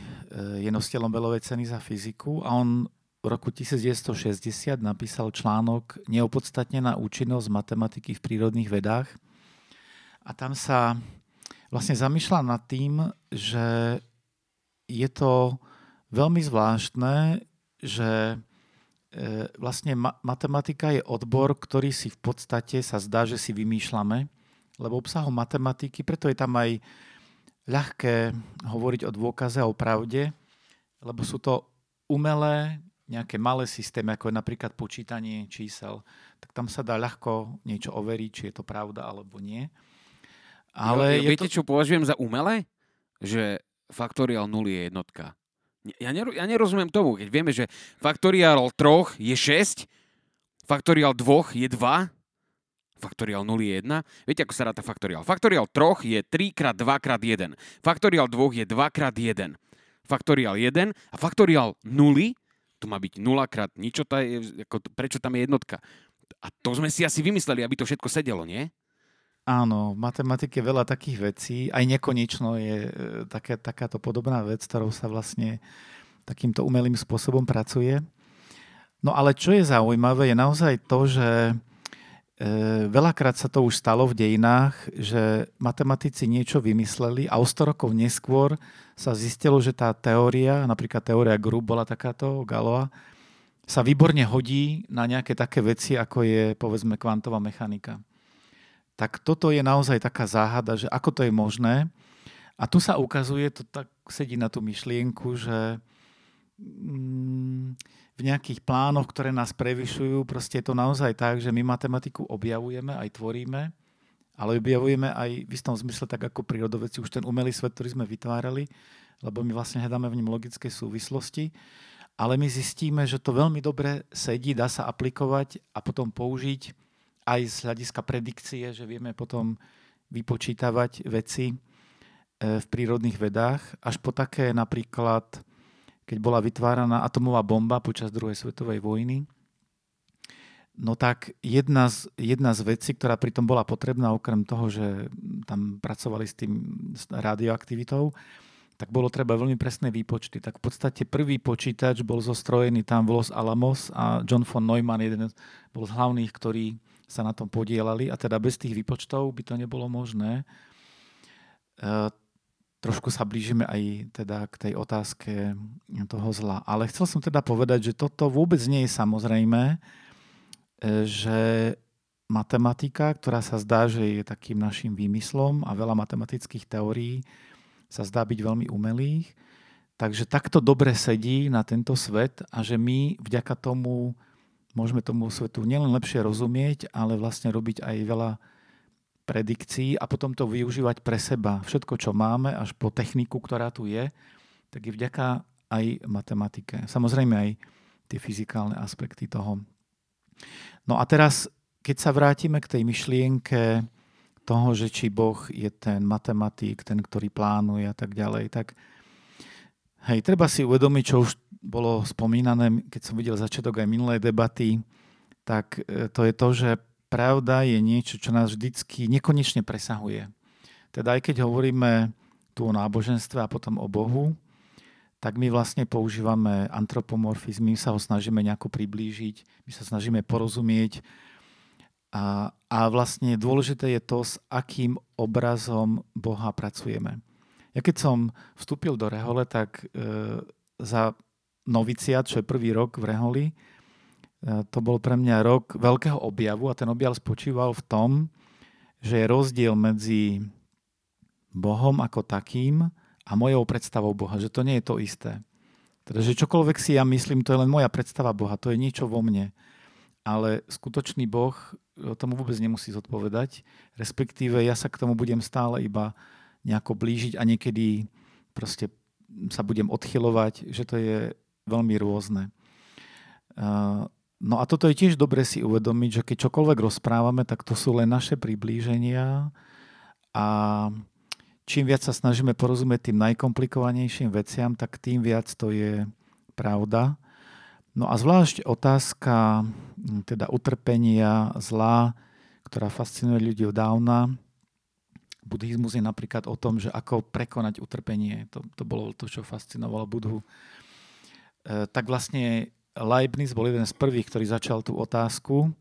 je nositeľom Belovej ceny za fyziku a on v roku 1960 napísal článok Neopodstatnená účinnosť matematiky v prírodných vedách. A tam sa vlastne zamýšľa nad tým, že je to veľmi zvláštne, že e, vlastne matematika je odbor, ktorý si v podstate sa zdá, že si vymýšľame, lebo obsahom matematiky, preto je tam aj ľahké hovoriť o dôkaze a o pravde, lebo sú to umelé, nejaké malé systémy, ako je napríklad počítanie čísel, tak tam sa dá ľahko niečo overiť, či je to pravda alebo nie. Ale jo, viete, to... čo považujem za umelé? Že faktoriál 0 je jednotka. Ja, ner- ja nerozumiem tomu, keď vieme, že faktoriál 3 je 6, faktoriál 2 je 2, faktoriál 0 je 1. Viete, ako sa ráta faktoriál? Faktoriál 3 je 3 krát 2 krát 1. Faktoriál 2 je 2 krát 1. Faktoriál 1 a faktoriál 0, tu má byť 0 krát nič, ako, prečo tam je jednotka? A to sme si asi vymysleli, aby to všetko sedelo, nie? Áno, v matematike veľa takých vecí, aj nekonečno je e, také, takáto podobná vec, ktorou sa vlastne takýmto umelým spôsobom pracuje. No ale čo je zaujímavé, je naozaj to, že e, veľakrát sa to už stalo v dejinách, že matematici niečo vymysleli a o 100 rokov neskôr sa zistilo, že tá teória, napríklad teória Gru bola takáto, Galoa, sa výborne hodí na nejaké také veci, ako je povedzme kvantová mechanika tak toto je naozaj taká záhada, že ako to je možné. A tu sa ukazuje, to tak sedí na tú myšlienku, že mm, v nejakých plánoch, ktoré nás prevyšujú, proste je to naozaj tak, že my matematiku objavujeme, aj tvoríme, ale objavujeme aj v istom zmysle tak ako prírodoveci už ten umelý svet, ktorý sme vytvárali, lebo my vlastne hľadáme v ňom logické súvislosti, ale my zistíme, že to veľmi dobre sedí, dá sa aplikovať a potom použiť aj z hľadiska predikcie, že vieme potom vypočítavať veci e, v prírodných vedách, až po také napríklad keď bola vytváraná atomová bomba počas druhej svetovej vojny, no tak jedna z, jedna z vecí, ktorá pritom bola potrebná, okrem toho, že tam pracovali s tým s radioaktivitou, tak bolo treba veľmi presné výpočty. Tak v podstate prvý počítač bol zostrojený tam v Los Alamos a John von Neumann, jeden bol z hlavných, ktorí sa na tom podielali a teda bez tých výpočtov by to nebolo možné. E, trošku sa blížime aj teda k tej otázke toho zla. Ale chcel som teda povedať, že toto vôbec nie je samozrejme, e, že matematika, ktorá sa zdá, že je takým našim výmyslom a veľa matematických teórií sa zdá byť veľmi umelých, takže takto dobre sedí na tento svet a že my vďaka tomu môžeme tomu svetu nielen lepšie rozumieť, ale vlastne robiť aj veľa predikcií a potom to využívať pre seba. Všetko, čo máme, až po techniku, ktorá tu je, tak je vďaka aj matematike. Samozrejme aj tie fyzikálne aspekty toho. No a teraz, keď sa vrátime k tej myšlienke toho, že či Boh je ten matematik, ten, ktorý plánuje a tak ďalej, tak hej, treba si uvedomiť, čo už bolo spomínané, keď som videl začiatok aj minulej debaty, tak e, to je to, že pravda je niečo, čo nás vždycky nekonečne presahuje. Teda aj keď hovoríme tu o náboženstve a potom o Bohu, tak my vlastne používame antropomorfizmy, my sa ho snažíme nejako priblížiť, my sa snažíme porozumieť. A, a vlastne dôležité je to, s akým obrazom Boha pracujeme. Ja keď som vstúpil do Rehole, tak e, za noviciat, čo je prvý rok v Reholi, E, to bol pre mňa rok veľkého objavu a ten objav spočíval v tom, že je rozdiel medzi Bohom ako takým a mojou predstavou Boha, že to nie je to isté. Teda, že čokoľvek si ja myslím, to je len moja predstava Boha, to je niečo vo mne. Ale skutočný Boh tomu vôbec nemusí zodpovedať, respektíve ja sa k tomu budem stále iba nejako blížiť a niekedy proste sa budem odchylovať, že to je veľmi rôzne. No a toto je tiež dobre si uvedomiť, že keď čokoľvek rozprávame, tak to sú len naše priblíženia a čím viac sa snažíme porozumieť tým najkomplikovanejším veciam, tak tým viac to je pravda. No a zvlášť otázka teda utrpenia, zla, ktorá fascinuje ľudí od dávna. Buddhizmus je napríklad o tom, že ako prekonať utrpenie. To, to bolo to, čo fascinovalo Budhu. E, tak vlastne Leibniz bol jeden z prvých, ktorý začal tú otázku,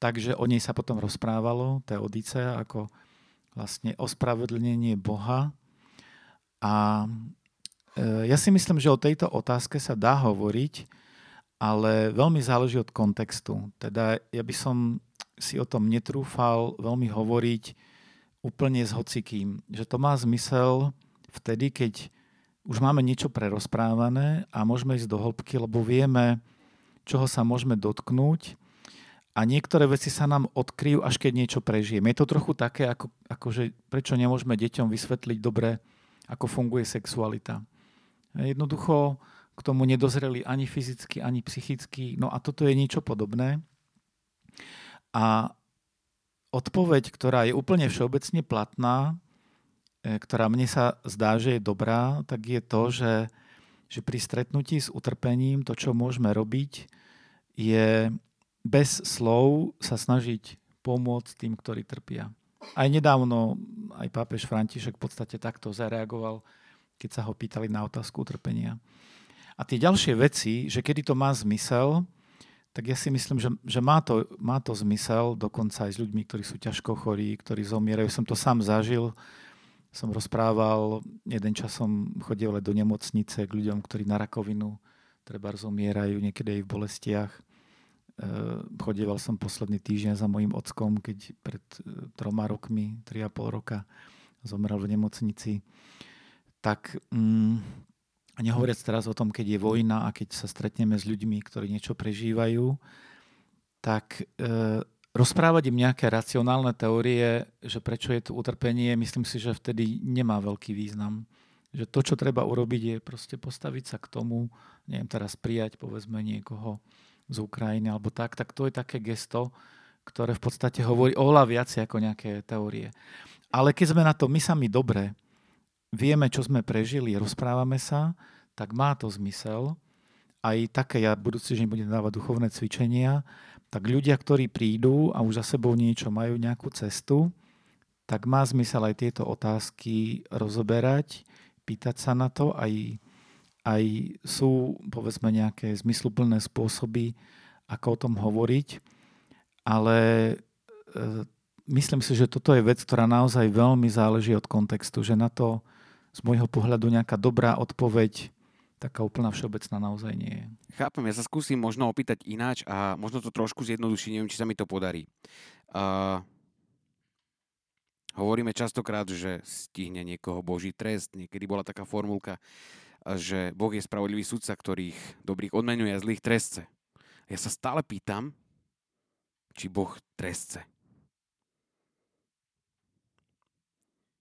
takže o nej sa potom rozprávalo, Odisea, ako vlastne ospravedlnenie Boha. A e, ja si myslím, že o tejto otázke sa dá hovoriť, ale veľmi záleží od kontextu. Teda ja by som si o tom netrúfal veľmi hovoriť úplne s hocikým. Že to má zmysel vtedy, keď už máme niečo prerozprávané a môžeme ísť do hĺbky, lebo vieme, čoho sa môžeme dotknúť a niektoré veci sa nám odkryjú, až keď niečo prežijeme. Je to trochu také, ako, ako že prečo nemôžeme deťom vysvetliť dobre, ako funguje sexualita. Jednoducho k tomu nedozreli ani fyzicky, ani psychicky. No a toto je niečo podobné. A odpoveď, ktorá je úplne všeobecne platná, ktorá mne sa zdá, že je dobrá, tak je to, že že pri stretnutí s utrpením to, čo môžeme robiť, je bez slov sa snažiť pomôcť tým, ktorí trpia. Aj nedávno aj pápež František v podstate takto zareagoval, keď sa ho pýtali na otázku utrpenia. A tie ďalšie veci, že kedy to má zmysel, tak ja si myslím, že, že má, to, má to zmysel dokonca aj s ľuďmi, ktorí sú ťažko chorí, ktorí zomierajú. Som to sám zažil som rozprával, jeden čas som chodil do nemocnice k ľuďom, ktorí na rakovinu treba zomierajú, niekedy aj v bolestiach. E, chodieval som posledný týždeň za mojim ockom, keď pred e, troma rokmi, tri a pol roka zomrel v nemocnici. tak mm, nehovoriac teraz o tom, keď je vojna a keď sa stretneme s ľuďmi, ktorí niečo prežívajú, tak e, rozprávať im nejaké racionálne teórie, že prečo je tu utrpenie, myslím si, že vtedy nemá veľký význam. Že to, čo treba urobiť, je proste postaviť sa k tomu, neviem, teraz prijať, povedzme, niekoho z Ukrajiny alebo tak, tak to je také gesto, ktoré v podstate hovorí oveľa viac ako nejaké teórie. Ale keď sme na to my sami dobre, vieme, čo sme prežili, rozprávame sa, tak má to zmysel. Aj také, ja budúci že budem dávať duchovné cvičenia, tak ľudia, ktorí prídu a už za sebou niečo majú, nejakú cestu, tak má zmysel aj tieto otázky rozoberať, pýtať sa na to, aj, aj sú povedzme nejaké zmysluplné spôsoby, ako o tom hovoriť, ale e, myslím si, že toto je vec, ktorá naozaj veľmi záleží od kontextu, že na to z môjho pohľadu nejaká dobrá odpoveď taká úplná všeobecná naozaj nie je. Chápem, ja sa skúsim možno opýtať ináč a možno to trošku zjednodušiť, neviem, či sa mi to podarí. Uh, hovoríme častokrát, že stihne niekoho Boží trest. Niekedy bola taká formulka, že Boh je spravodlivý sudca, ktorých dobrých odmenuje a zlých trestce. Ja sa stále pýtam, či Boh trestce.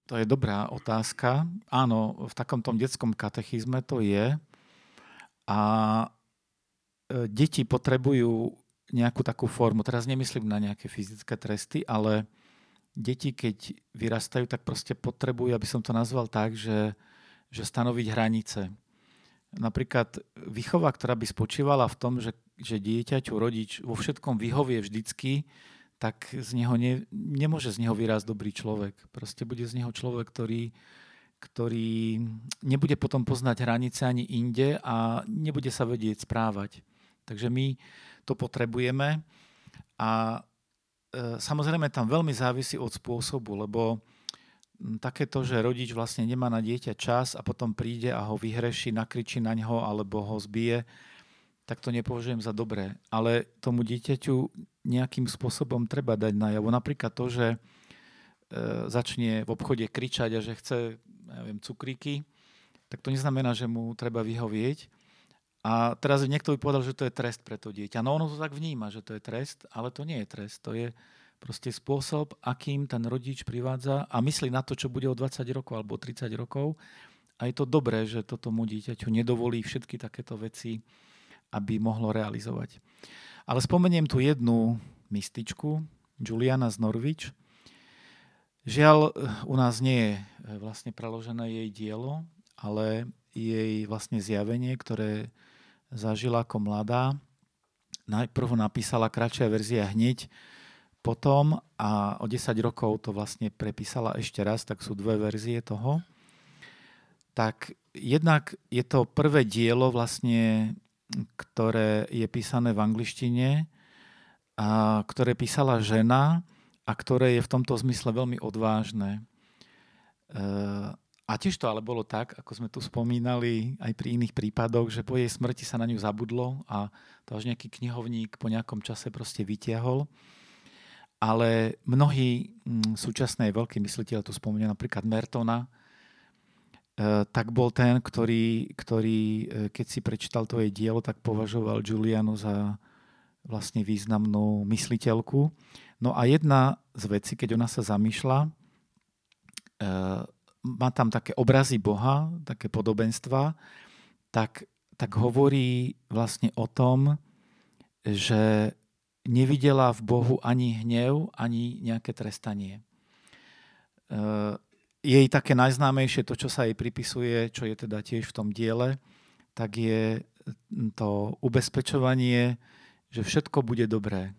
To je dobrá otázka. Áno, v takom tom detskom katechizme to je. A e, deti potrebujú nejakú takú formu. Teraz nemyslím na nejaké fyzické tresty, ale deti, keď vyrastajú, tak proste potrebujú, aby som to nazval tak, že, že stanoviť hranice. Napríklad výchova, ktorá by spočívala v tom, že, že dieťaťu rodič vo všetkom vyhovie vždycky, tak z neho ne, nemôže z neho vyrásť dobrý človek. Proste bude z neho človek, ktorý, ktorý nebude potom poznať hranice ani inde a nebude sa vedieť správať. Takže my to potrebujeme a e, samozrejme tam veľmi závisí od spôsobu, lebo takéto, že rodič vlastne nemá na dieťa čas a potom príde a ho vyhreší, nakričí na ňo alebo ho zbije, tak to nepovažujem za dobré. Ale tomu dieťaťu nejakým spôsobom treba dať najavo. Napríklad to, že e, začne v obchode kričať a že chce ja viem, cukríky, tak to neznamená, že mu treba vyhovieť. A teraz niekto by povedal, že to je trest pre to dieťa. No ono to tak vníma, že to je trest, ale to nie je trest. To je proste spôsob, akým ten rodič privádza a myslí na to, čo bude o 20 rokov alebo 30 rokov. A je to dobré, že to tomu dieťaťu nedovolí všetky takéto veci aby mohlo realizovať. Ale spomeniem tu jednu mystičku, Juliana z Norwich. Žiaľ, u nás nie je e, vlastne preložené jej dielo, ale jej vlastne zjavenie, ktoré zažila ako mladá. Najprv napísala kratšia verzia hneď, potom a o 10 rokov to vlastne prepísala ešte raz, tak sú dve verzie toho. Tak jednak je to prvé dielo vlastne ktoré je písané v angličtine a ktoré písala žena a ktoré je v tomto zmysle veľmi odvážne. E, a tiež to ale bolo tak, ako sme tu spomínali aj pri iných prípadoch, že po jej smrti sa na ňu zabudlo a to až nejaký knihovník po nejakom čase proste vytiahol. Ale mnohí mm, súčasné veľkí mysliteľ, tu spomínam napríklad Mertona, tak bol ten, ktorý, ktorý, eh, keď si prečítal to jej dielo, tak považoval Julianu za vlastne významnú mysliteľku. No a jedna z vecí, keď ona sa zamýšľa, eh, má tam také obrazy Boha, také podobenstva, tak, tak hovorí vlastne o tom, že nevidela v Bohu ani hnev, ani nejaké trestanie jej také najznámejšie, to, čo sa jej pripisuje, čo je teda tiež v tom diele, tak je to ubezpečovanie, že všetko bude dobré.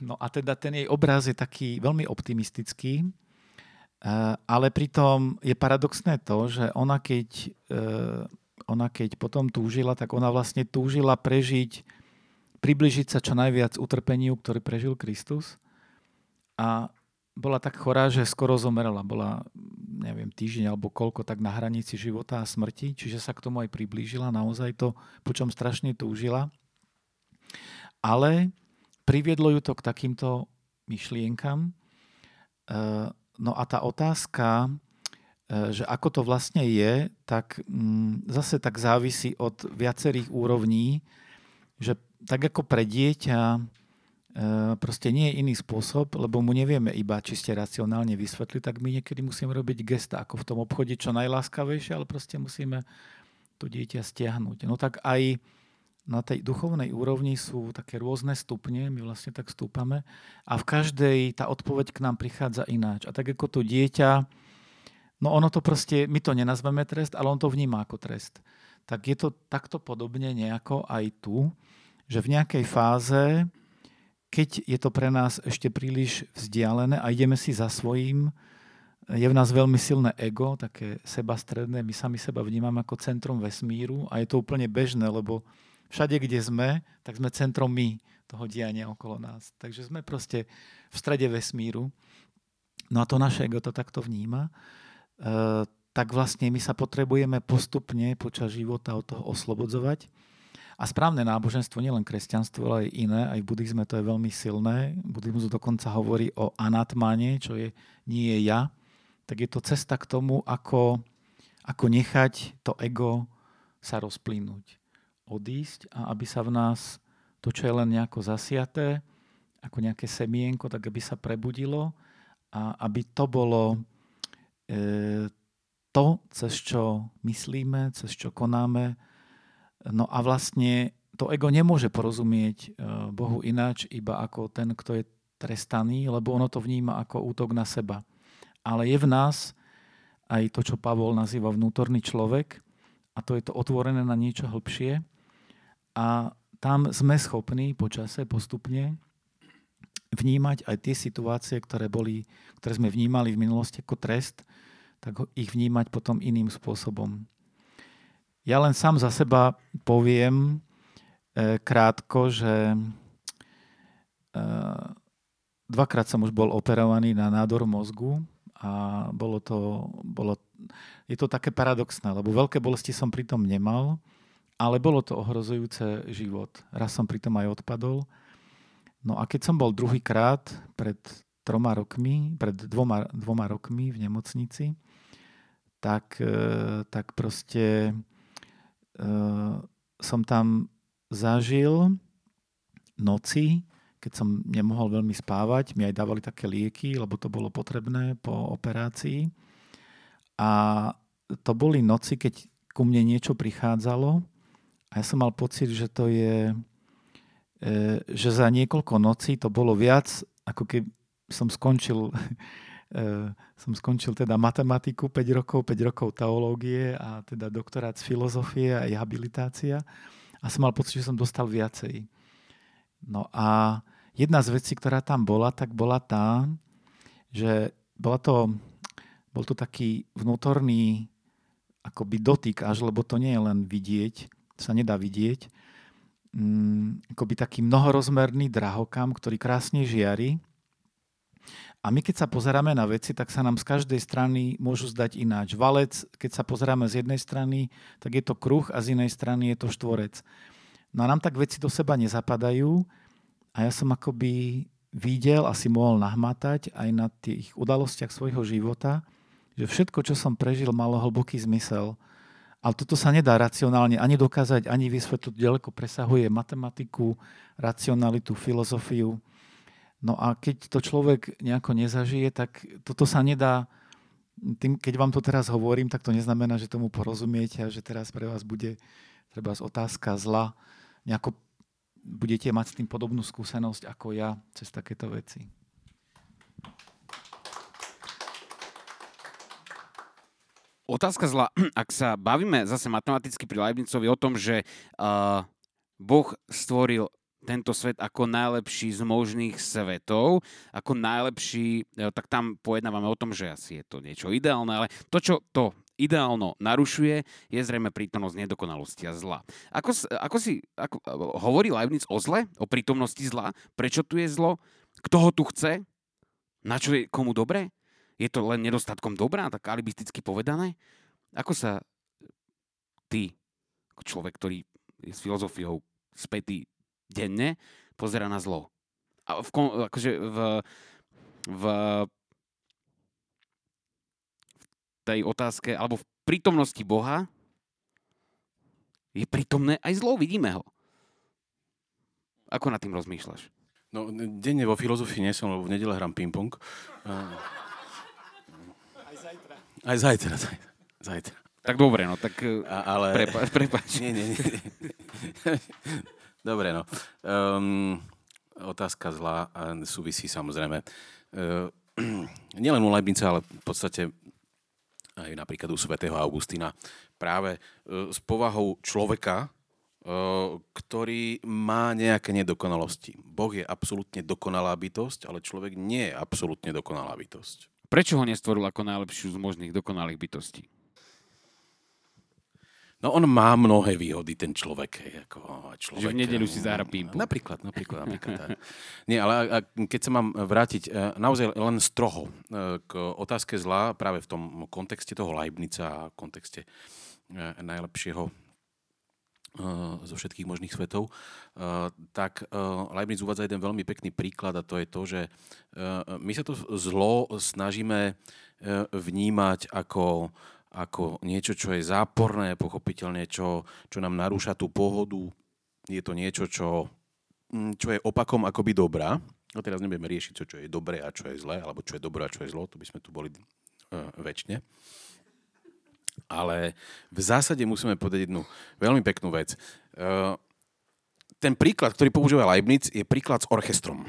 No a teda ten jej obraz je taký veľmi optimistický, eh, ale pritom je paradoxné to, že ona keď, eh, ona keď potom túžila, tak ona vlastne túžila prežiť, približiť sa čo najviac utrpeniu, ktorý prežil Kristus. A bola tak chorá, že skoro zomrela. Bola, neviem, týždeň alebo koľko, tak na hranici života a smrti, čiže sa k tomu aj priblížila, naozaj to, po čom strašne túžila. Ale priviedlo ju to k takýmto myšlienkam. E, no a tá otázka, e, že ako to vlastne je, tak mm, zase tak závisí od viacerých úrovní, že tak ako pre dieťa proste nie je iný spôsob, lebo mu nevieme iba čiste racionálne vysvetliť, tak my niekedy musíme robiť gesta, ako v tom obchode čo najláskavejšie, ale proste musíme to dieťa stiahnuť. No tak aj na tej duchovnej úrovni sú také rôzne stupne, my vlastne tak stúpame a v každej tá odpoveď k nám prichádza ináč. A tak ako to dieťa, no ono to proste, my to nenazveme trest, ale on to vníma ako trest. Tak je to takto podobne nejako aj tu, že v nejakej fáze, keď je to pre nás ešte príliš vzdialené a ideme si za svojím, je v nás veľmi silné ego, také sebastredné, my sami seba vnímame ako centrum vesmíru a je to úplne bežné, lebo všade, kde sme, tak sme centrom my toho diania okolo nás. Takže sme proste v strede vesmíru. No a to naše ego to takto vníma. E, tak vlastne my sa potrebujeme postupne počas života od toho oslobodzovať. A správne náboženstvo, nielen kresťanstvo, ale aj iné, aj v buddhizme to je veľmi silné. Buddhizmus dokonca hovorí o anatmane, čo je nie je ja. Tak je to cesta k tomu, ako, ako nechať to ego sa rozplynúť odísť a aby sa v nás to, čo je len nejako zasiaté, ako nejaké semienko, tak aby sa prebudilo a aby to bolo e, to, cez čo myslíme, cez čo konáme. No a vlastne to ego nemôže porozumieť e, Bohu ináč, iba ako ten, kto je trestaný, lebo ono to vníma ako útok na seba. Ale je v nás aj to, čo Pavol nazýva vnútorný človek, a to je to otvorené na niečo hĺbšie, a tam sme schopní počase postupne vnímať aj tie situácie, ktoré, boli, ktoré sme vnímali v minulosti ako trest, tak ich vnímať potom iným spôsobom. Ja len sám za seba poviem e, krátko, že e, dvakrát som už bol operovaný na nádor mozgu a bolo to, bolo, je to také paradoxné, lebo veľké bolesti som pritom nemal, ale bolo to ohrozujúce život. Raz som pritom aj odpadol. No a keď som bol druhýkrát pred troma rokmi, pred dvoma, dvoma rokmi v nemocnici, tak, e, tak proste som tam zažil noci, keď som nemohol veľmi spávať, mi aj dávali také lieky, lebo to bolo potrebné po operácii. A to boli noci, keď ku mne niečo prichádzalo a ja som mal pocit, že to je, e, že za niekoľko nocí to bolo viac, ako keď som skončil, <laughs> som skončil teda matematiku 5 rokov, 5 rokov teológie a teda doktorát z filozofie a habilitácia. A som mal pocit, že som dostal viacej. No a jedna z vecí, ktorá tam bola, tak bola tá, že bola to, bol to taký vnútorný akoby dotyk až, lebo to nie je len vidieť, sa nedá vidieť, mm, akoby taký mnohorozmerný drahokam, ktorý krásne žiari. A my keď sa pozeráme na veci, tak sa nám z každej strany môžu zdať ináč. Valec, keď sa pozeráme z jednej strany, tak je to kruh a z inej strany je to štvorec. No a nám tak veci do seba nezapadajú a ja som akoby videl a si mohol nahmatať aj na tých udalostiach svojho života, že všetko, čo som prežil, malo hlboký zmysel. Ale toto sa nedá racionálne ani dokázať, ani vysvetliť. Ďaleko presahuje matematiku, racionalitu, filozofiu. No a keď to človek nejako nezažije, tak toto sa nedá, tým, keď vám to teraz hovorím, tak to neznamená, že tomu porozumiete a že teraz pre vás bude treba otázka zla. Nejako budete mať s tým podobnú skúsenosť ako ja cez takéto veci. Otázka zla, <clears throat> ak sa bavíme zase matematicky pri Leibnicovi o tom, že uh, Boh stvoril tento svet ako najlepší z možných svetov, ako najlepší, tak tam pojednávame o tom, že asi je to niečo ideálne, ale to, čo to ideálno narušuje, je zrejme prítomnosť nedokonalosti a zla. Ako, ako si ako, hovorí Leibniz o zle, o prítomnosti zla, prečo tu je zlo, kto ho tu chce, na čo je komu dobre? Je to len nedostatkom dobrá, tak alibisticky povedané? Ako sa ty, človek, ktorý je s filozofiou spätý denne, pozera na zlo? A v, akože v, v tej otázke, alebo v prítomnosti Boha je prítomné aj zlo, vidíme ho. Ako nad tým rozmýšľaš? No, denne vo filozofii nie som, lebo v nedele hrám ping-pong. Aj zajtra. Aj zajtra, zajtra. Tak dobre, no, tak A, ale... prepáč. prepáč. Nie, nie, nie. Dobre, no. Um, otázka zlá a súvisí samozrejme. Uh, <clears throat> nielen u Leibnica, ale v podstate aj napríklad u svätého Augustína. Práve uh, s povahou človeka, uh, ktorý má nejaké nedokonalosti. Boh je absolútne dokonalá bytosť, ale človek nie je absolútne dokonalá bytosť. Prečo ho nestvoril ako najlepšiu z možných dokonalých bytostí? No on má mnohé výhody, ten človek. Hej, ako človek Že v nedeľu si zahra pimpu. Napríklad, napríklad. <laughs> napríklad tak. Nie, ale a, keď sa mám vrátiť e, naozaj len stroho e, k otázke zla, práve v tom kontexte toho Leibnica a kontexte najlepšieho zo všetkých možných svetov, tak Leibniz uvádza jeden veľmi pekný príklad a to je to, že my sa to zlo snažíme vnímať ako ako niečo, čo je záporné, pochopiteľne, čo, čo nám narúša tú pohodu. Je to niečo, čo, mm, čo je opakom akoby dobrá. No teraz nebudeme riešiť, čo, čo je dobré a čo je zlé, alebo čo je dobré a čo je zlo, to by sme tu boli uh, väčšine. Ale v zásade musíme povedať jednu veľmi peknú vec. Uh, ten príklad, ktorý používa Leibniz, je príklad s orchestrom.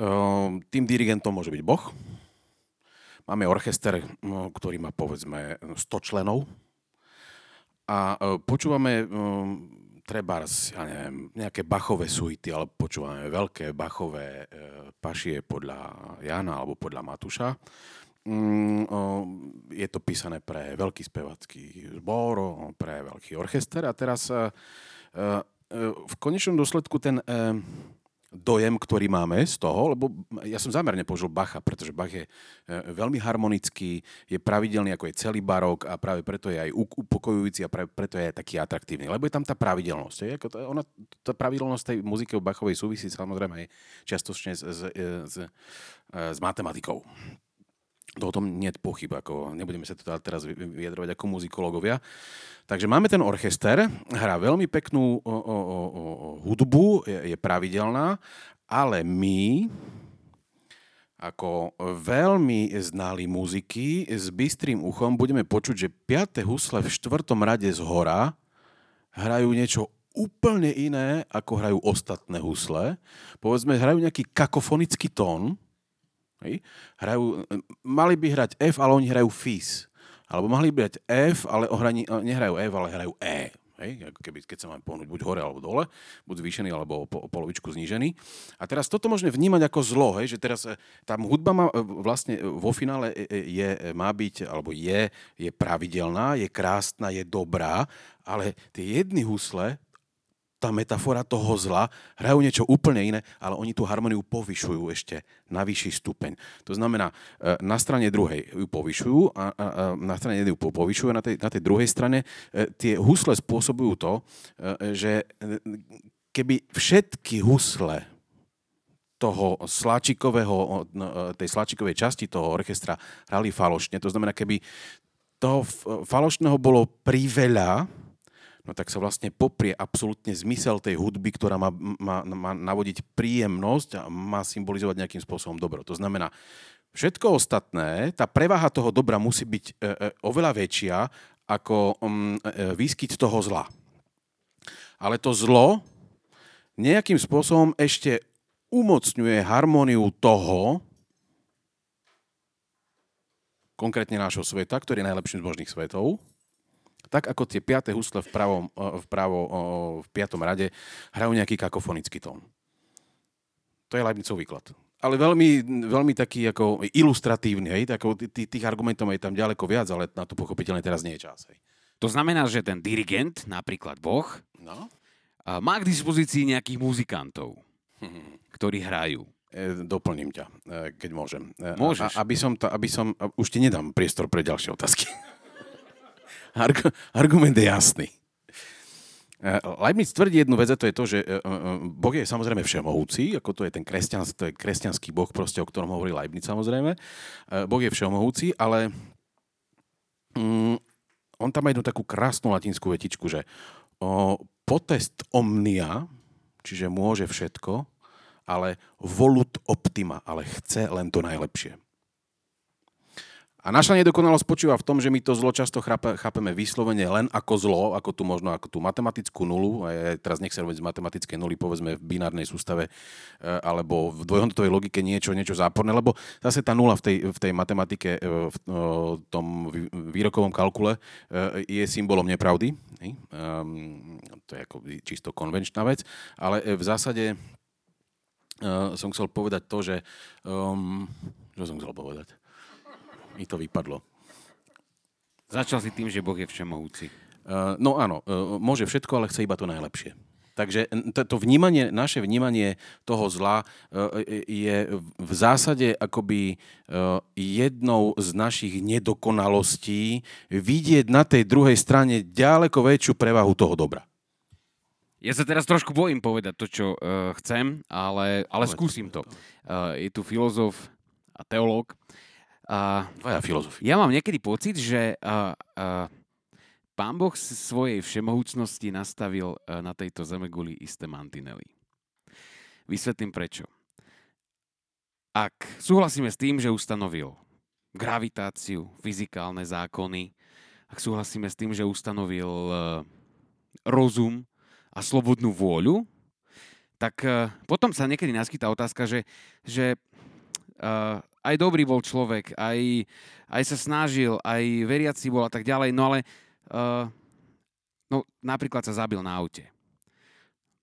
Uh, tým dirigentom môže byť Boh, Máme orchester, ktorý má povedzme 100 členov a e, počúvame e, treba, ja neviem, nejaké bachové suity, ale počúvame veľké bachové e, pašie podľa Jana alebo podľa Matúša. Mm, je to písané pre veľký spevacký zbor, pre veľký orchester a teraz v konečnom dôsledku ten dojem, ktorý máme z toho, lebo ja som zámerne použil Bacha, pretože Bach je e, veľmi harmonický, je pravidelný ako je celý barok a práve preto je aj upokojujúci a práve preto je aj taký atraktívny. Lebo je tam tá pravidelnosť. Je? Ako to, ona, tá pravidelnosť tej muziky o Bachovej súvisí samozrejme aj čiastočne s, s, s, s matematikou. To o tom nie je pochyb, ako nebudeme sa teda teraz vyjadrovať ako muzikológovia. Takže máme ten orchester, hrá veľmi peknú o, o, o, o, hudbu, je, je pravidelná, ale my, ako veľmi znali muziky, s bystrým uchom budeme počuť, že 5. husle v štvrtom rade z hora hrajú niečo úplne iné, ako hrajú ostatné husle. Povedzme, hrajú nejaký kakofonický tón. Hej. Hrajú, mali by hrať F, ale oni hrajú Fis. Alebo mohli brať F, ale ohrani, nehrajú F, ale hrajú E. Hej, keby, keď sa máme pohnúť buď hore alebo dole, buď zvýšený alebo po, polovičku znížený. A teraz toto môžeme vnímať ako zlo, hej, že teraz e, tá hudba má, vlastne vo finále je, má byť, alebo je, je pravidelná, je krásna, je dobrá, ale tie jedny husle tá metafora toho zla, hrajú niečo úplne iné, ale oni tú harmoniu povyšujú ešte na vyšší stupeň. To znamená, e, na strane druhej ju povyšujú a, na strane jednej ju povyšujú a na tej, na tej druhej strane e, tie husle spôsobujú to, e, že keby všetky husle toho sláčikového, no, tej sláčikovej časti toho orchestra hrali falošne, to znamená, keby toho falošného bolo priveľa, no tak sa vlastne poprie absolútne zmysel tej hudby, ktorá má, má, má navodiť príjemnosť a má symbolizovať nejakým spôsobom dobro. To znamená, všetko ostatné, tá prevaha toho dobra musí byť e, e, oveľa väčšia ako mm, e, výskyt toho zla. Ale to zlo nejakým spôsobom ešte umocňuje harmóniu toho, konkrétne nášho sveta, ktorý je najlepším z možných svetov, tak ako tie piaté husle v pravom, v, pravo, v piatom rade hrajú nejaký kakofonický tón. To je Leibnicov výklad. Ale veľmi, veľmi taký ako ilustratívny, hej? Tako, tých argumentov je tam ďaleko viac, ale na to pochopiteľne teraz nie je čas. Hej. To znamená, že ten dirigent, napríklad Boh, no? má k dispozícii nejakých muzikantov, <laughs> ktorí hrajú. E, doplním ťa, e, keď môžem. E, Môžeš. A, aby som, to, aby som, už ti nedám priestor pre ďalšie otázky. <laughs> argument je jasný. Leibniz tvrdí jednu vec, a to je to, že Boh je samozrejme všemohúci, ako to je ten kresťanský, to je kresťanský Boh, proste, o ktorom hovorí Leibniz samozrejme. Boh je všemohúci, ale mm, on tam má jednu takú krásnu latinskú vetičku, že potest omnia, čiže môže všetko, ale volut optima, ale chce len to najlepšie. A naša nedokonalosť spočíva v tom, že my to zlo často chápeme vyslovene len ako zlo, ako tu možno ako tú matematickú nulu, a teraz nech sa robiť z matematickej nuly, povedzme v binárnej sústave, e, alebo v dvojhodnotovej logike niečo, niečo záporné, lebo zase tá nula v tej, v tej matematike, e, v tom výrokovom kalkule e, je symbolom nepravdy. Ehm, to je ako čisto konvenčná vec, ale v zásade som chcel povedať to, že... Um, čo som chcel povedať? Mi to vypadlo. Začal si tým, že Boh je všemohúci. Uh, no áno, uh, môže všetko, ale chce iba to najlepšie. Takže to vnímanie, naše vnímanie toho zla uh, je v zásade akoby jednou z našich nedokonalostí vidieť na tej druhej strane ďaleko väčšiu prevahu toho dobra. Ja sa teraz trošku bojím povedať to, čo uh, chcem, ale, ale skúsim to. Uh, je tu filozof a teológ, Uh, Tvoja filozofia. Ja mám niekedy pocit, že uh, uh, pán Boh svojej všemohúcnosti nastavil uh, na tejto zemeguli isté mantinely. Vysvetlím prečo. Ak súhlasíme s tým, že ustanovil gravitáciu, fyzikálne zákony, ak súhlasíme s tým, že ustanovil uh, rozum a slobodnú vôľu, tak uh, potom sa niekedy naskytá otázka, že, že uh, aj dobrý bol človek, aj, aj sa snažil, aj veriaci bol a tak ďalej, no ale uh, no, napríklad sa zabil na aute.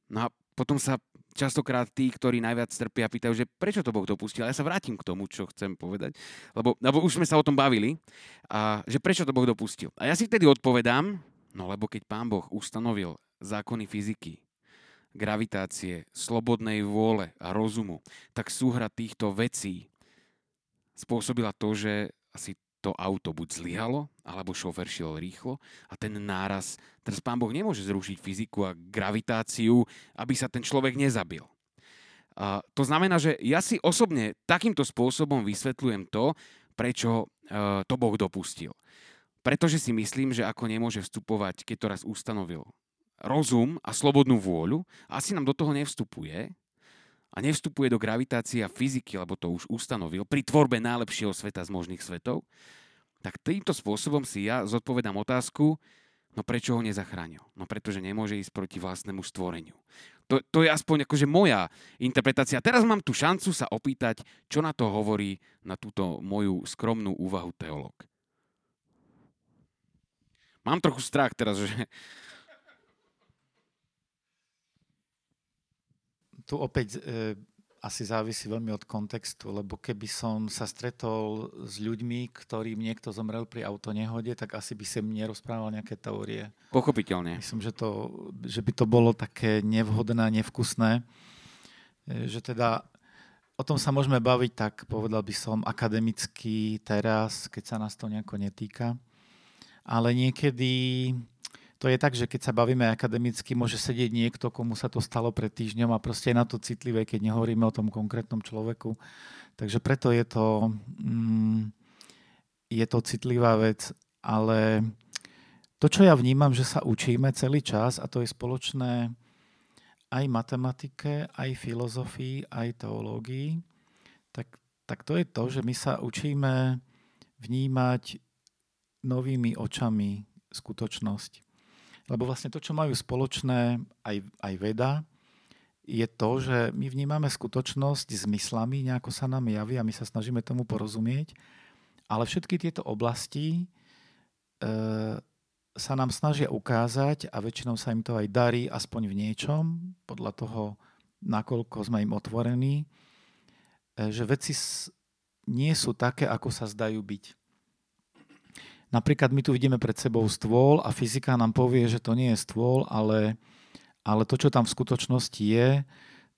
No a potom sa častokrát tí, ktorí najviac trpia, pýtajú, že prečo to Boh dopustil. Ja sa vrátim k tomu, čo chcem povedať, lebo, lebo už sme sa o tom bavili, a, že prečo to Boh dopustil. A ja si vtedy odpovedám, no lebo keď Pán Boh ustanovil zákony fyziky, gravitácie, slobodnej vôle a rozumu, tak súhra týchto vecí spôsobila to, že asi to auto buď zlyhalo, alebo šofer šiel rýchlo a ten náraz, teraz pán Boh nemôže zrušiť fyziku a gravitáciu, aby sa ten človek nezabil. A to znamená, že ja si osobne takýmto spôsobom vysvetľujem to, prečo uh, to Boh dopustil. Pretože si myslím, že ako nemôže vstupovať, keď to raz ustanovil rozum a slobodnú vôľu, asi nám do toho nevstupuje, a nevstupuje do gravitácie a fyziky, lebo to už ustanovil, pri tvorbe najlepšieho sveta z možných svetov, tak týmto spôsobom si ja zodpovedám otázku, no prečo ho nezachránil? No pretože nemôže ísť proti vlastnému stvoreniu. To, to je aspoň akože moja interpretácia. Teraz mám tu šancu sa opýtať, čo na to hovorí na túto moju skromnú úvahu teológ. Mám trochu strach teraz, že tu opäť e, asi závisí veľmi od kontextu, lebo keby som sa stretol s ľuďmi, ktorým niekto zomrel pri autonehode, tak asi by som nerozprával nejaké teórie. Pochopiteľne. Myslím, že, to, že by to bolo také nevhodné nevkusné. E, že teda o tom sa môžeme baviť tak, povedal by som, akademicky teraz, keď sa nás to nejako netýka. Ale niekedy to je tak, že keď sa bavíme akademicky, môže sedieť niekto, komu sa to stalo pred týždňom a proste je na to citlivé, keď nehovoríme o tom konkrétnom človeku. Takže preto je to, mm, je to citlivá vec, ale to, čo ja vnímam, že sa učíme celý čas a to je spoločné aj matematike, aj filozofii, aj teológii, tak, tak to je to, že my sa učíme vnímať novými očami skutočnosť. Lebo vlastne to, čo majú spoločné aj, aj veda, je to, že my vnímame skutočnosť zmyslami, nejako sa nám javí a my sa snažíme tomu porozumieť, ale všetky tieto oblasti e, sa nám snažia ukázať a väčšinou sa im to aj darí aspoň v niečom, podľa toho, nakoľko sme im otvorení, e, že veci nie sú také, ako sa zdajú byť. Napríklad my tu vidíme pred sebou stôl a fyzika nám povie, že to nie je stôl, ale, ale to, čo tam v skutočnosti je,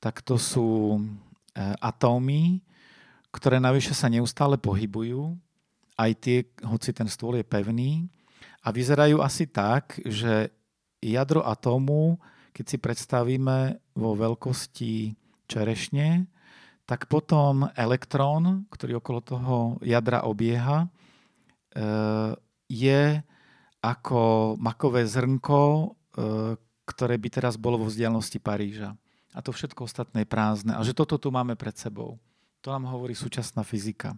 tak to sú e, atómy, ktoré navyše sa neustále pohybujú, aj tie, hoci ten stôl je pevný, a vyzerajú asi tak, že jadro atómu, keď si predstavíme vo veľkosti čerešne, tak potom elektrón, ktorý okolo toho jadra obieha, eh, je ako makové zrnko, eh, ktoré by teraz bolo vo vzdialenosti Paríža. A to všetko ostatné je prázdne. A že toto tu máme pred sebou. To nám hovorí súčasná fyzika.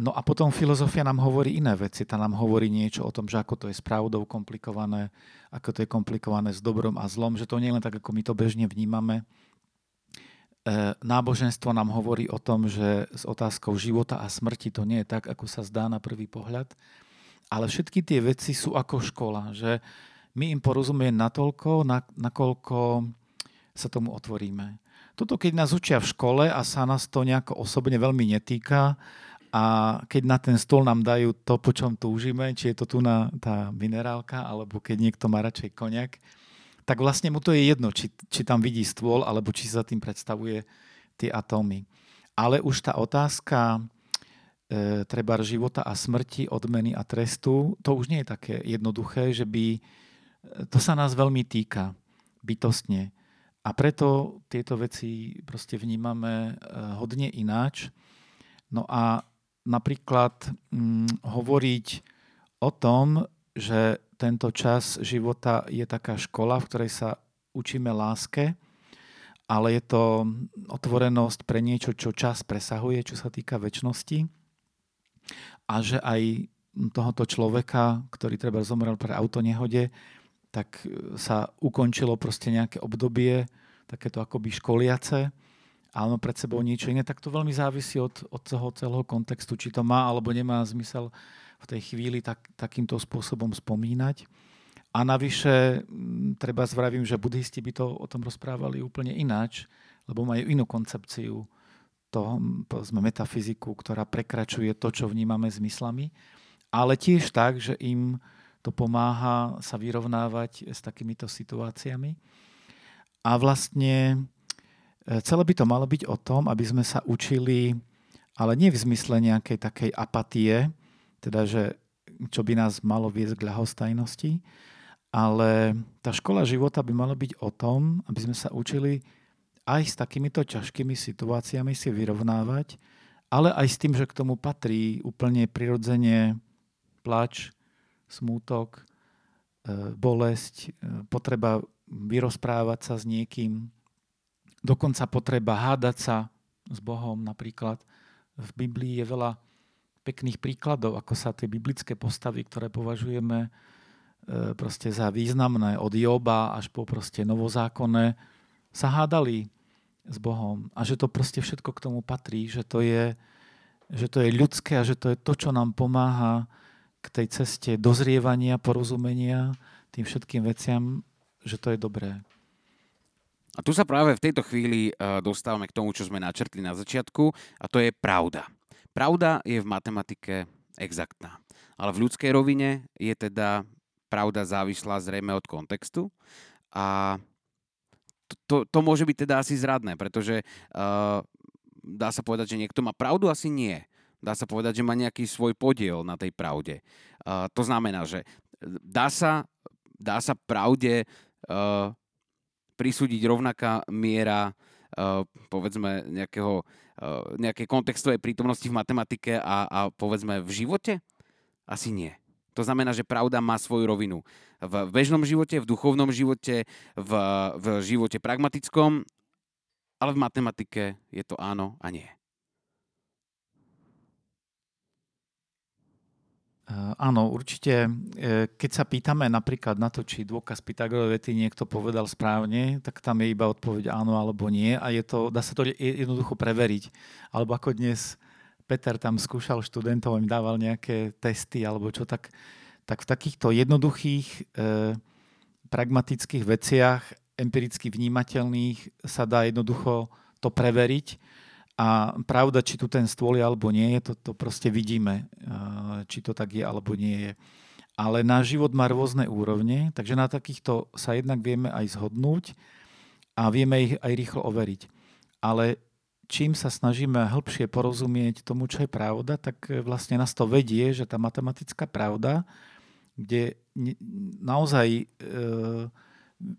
No a potom filozofia nám hovorí iné veci. Tá nám hovorí niečo o tom, že ako to je s pravdou komplikované, ako to je komplikované s dobrom a zlom, že to nie je len tak, ako my to bežne vnímame. E, náboženstvo nám hovorí o tom, že s otázkou života a smrti to nie je tak, ako sa zdá na prvý pohľad, ale všetky tie veci sú ako škola, že my im porozumieme natoľko, nakoľko sa tomu otvoríme. Toto, keď nás učia v škole a sa nás to nejako osobne veľmi netýka a keď na ten stôl nám dajú to, po čom túžime, či je to tu na tá minerálka, alebo keď niekto má radšej koniak, tak vlastne mu to je jedno, či, či tam vidí stôl, alebo či sa tým predstavuje tie atómy. Ale už tá otázka e, treba života a smrti, odmeny a trestu, to už nie je také jednoduché, že by... E, to sa nás veľmi týka bytostne. A preto tieto veci proste vnímame e, hodne ináč. No a napríklad hm, hovoriť o tom, že tento čas života je taká škola, v ktorej sa učíme láske, ale je to otvorenosť pre niečo, čo čas presahuje, čo sa týka väčšnosti. A že aj tohoto človeka, ktorý treba zomrel pre autonehode, tak sa ukončilo proste nejaké obdobie, takéto akoby školiace, má pred sebou niečo iné, tak to veľmi závisí od, od toho celého kontextu, či to má alebo nemá zmysel v tej chvíli tak, takýmto spôsobom spomínať. A navyše, treba zvravím, že buddhisti by to o tom rozprávali úplne ináč, lebo majú inú koncepciu toho, povedzme, metafyziku, ktorá prekračuje to, čo vnímame zmyslami, ale tiež tak, že im to pomáha sa vyrovnávať s takýmito situáciami. A vlastne e, celé by to malo byť o tom, aby sme sa učili, ale nie v zmysle nejakej takej apatie, teda že čo by nás malo viesť k ľahostajnosti, ale tá škola života by mala byť o tom, aby sme sa učili aj s takýmito ťažkými situáciami si vyrovnávať, ale aj s tým, že k tomu patrí úplne prirodzene plač, smútok, e, bolesť, e, potreba vyrozprávať sa s niekým, dokonca potreba hádať sa s Bohom napríklad. V Biblii je veľa pekných príkladov, ako sa tie biblické postavy, ktoré považujeme e, proste za významné, od Joba až po proste novozákonné, sa hádali s Bohom. A že to proste všetko k tomu patrí, že to je, že to je ľudské a že to je to, čo nám pomáha k tej ceste dozrievania, porozumenia tým všetkým veciam, že to je dobré. A tu sa práve v tejto chvíli e, dostávame k tomu, čo sme načrtli na začiatku, a to je pravda. Pravda je v matematike exaktná. Ale v ľudskej rovine je teda pravda závislá zrejme od kontextu a to, to, to môže byť teda asi zradné, pretože uh, dá sa povedať, že niekto má pravdu, asi nie. Dá sa povedať, že má nejaký svoj podiel na tej pravde. Uh, to znamená, že dá sa, dá sa pravde uh, prisúdiť rovnaká miera uh, povedzme nejakého nejakej kontextovej prítomnosti v matematike a, a povedzme v živote? Asi nie. To znamená, že pravda má svoju rovinu. V bežnom živote, v duchovnom živote, v, v živote pragmatickom, ale v matematike je to áno a nie. Áno, určite. Eh, keď sa pýtame napríklad na to, či dôkaz Pythagorovej vety niekto povedal správne, tak tam je iba odpoveď áno alebo nie a je to, dá sa to jednoducho preveriť. Alebo ako dnes Peter tam skúšal študentov, im dával nejaké testy alebo čo, tak, tak v takýchto jednoduchých, eh, pragmatických veciach, empiricky vnímateľných sa dá jednoducho to preveriť a pravda, či tu ten stôl je alebo nie to, to proste vidíme, či to tak je alebo nie je. Ale náš život má rôzne úrovne, takže na takýchto sa jednak vieme aj zhodnúť a vieme ich aj rýchlo overiť. Ale čím sa snažíme hĺbšie porozumieť tomu, čo je pravda, tak vlastne nás to vedie, že tá matematická pravda kde naozaj e,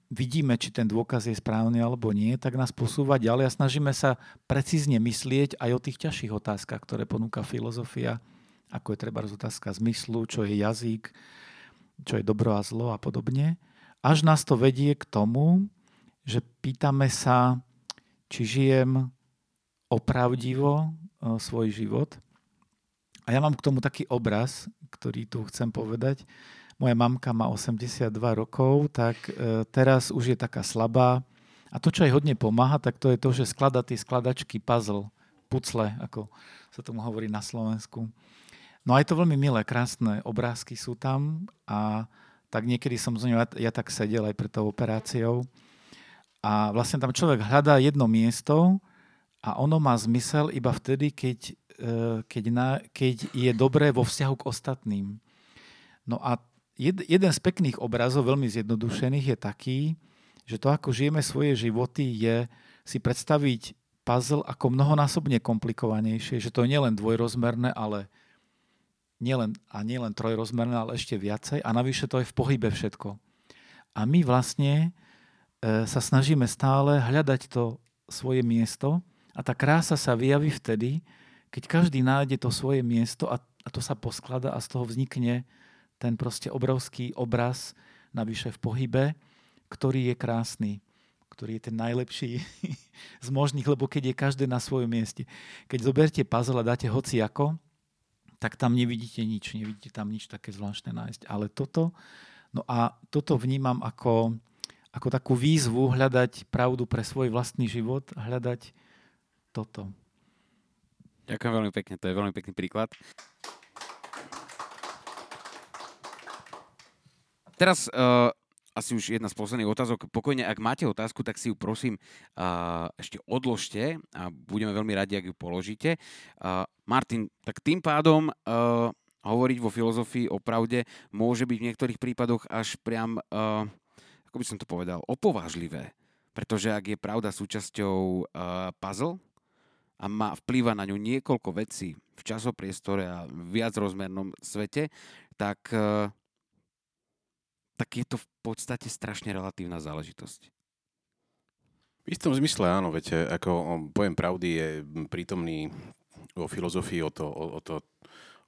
vidíme, či ten dôkaz je správny alebo nie, tak nás posúva ďalej a snažíme sa precízne myslieť aj o tých ťažších otázkach, ktoré ponúka filozofia, ako je treba otázka zmyslu, čo je jazyk, čo je dobro a zlo a podobne. Až nás to vedie k tomu, že pýtame sa, či žijem opravdivo e, svoj život. A ja mám k tomu taký obraz, ktorý tu chcem povedať moja mamka má 82 rokov, tak e, teraz už je taká slabá. A to, čo jej hodne pomáha, tak to je to, že sklada tie skladačky puzzle, pucle, ako sa tomu hovorí na Slovensku. No a je to veľmi milé, krásne obrázky sú tam a tak niekedy som z ňou, ja, ja tak sedel aj pred tou operáciou a vlastne tam človek hľadá jedno miesto a ono má zmysel iba vtedy, keď, e, keď, na, keď je dobré vo vzťahu k ostatným. No a jed, jeden z pekných obrazov, veľmi zjednodušených, je taký, že to, ako žijeme svoje životy, je si predstaviť puzzle ako mnohonásobne komplikovanejšie, že to je nielen dvojrozmerné, ale nielen, a nielen trojrozmerné, ale ešte viacej a navyše to je v pohybe všetko. A my vlastne e, sa snažíme stále hľadať to svoje miesto a tá krása sa vyjaví vtedy, keď každý nájde to svoje miesto a, a to sa posklada a z toho vznikne ten proste obrovský obraz, navyše v pohybe, ktorý je krásny, ktorý je ten najlepší <laughs> z možných, lebo keď je každé na svojom mieste. Keď zoberte puzzle a dáte hoci ako, tak tam nevidíte nič, nevidíte tam nič také zvláštne nájsť. Ale toto, no a toto vnímam ako, ako takú výzvu hľadať pravdu pre svoj vlastný život, hľadať toto. Ďakujem veľmi pekne, to je veľmi pekný príklad. Teraz uh, asi už jedna z posledných otázok. Pokojne, ak máte otázku, tak si ju prosím uh, ešte odložte a budeme veľmi radi, ak ju položíte. Uh, Martin, tak tým pádom uh, hovoriť vo filozofii o pravde môže byť v niektorých prípadoch až priam, uh, ako by som to povedal, opovážlivé. Pretože ak je pravda súčasťou uh, puzzle a má vplýva na ňu niekoľko vecí v časopriestore a viacrozmernom svete, tak uh, tak je to v podstate strašne relatívna záležitosť. V istom zmysle áno, viete, ako pojem pravdy je prítomný vo filozofii od, od, to,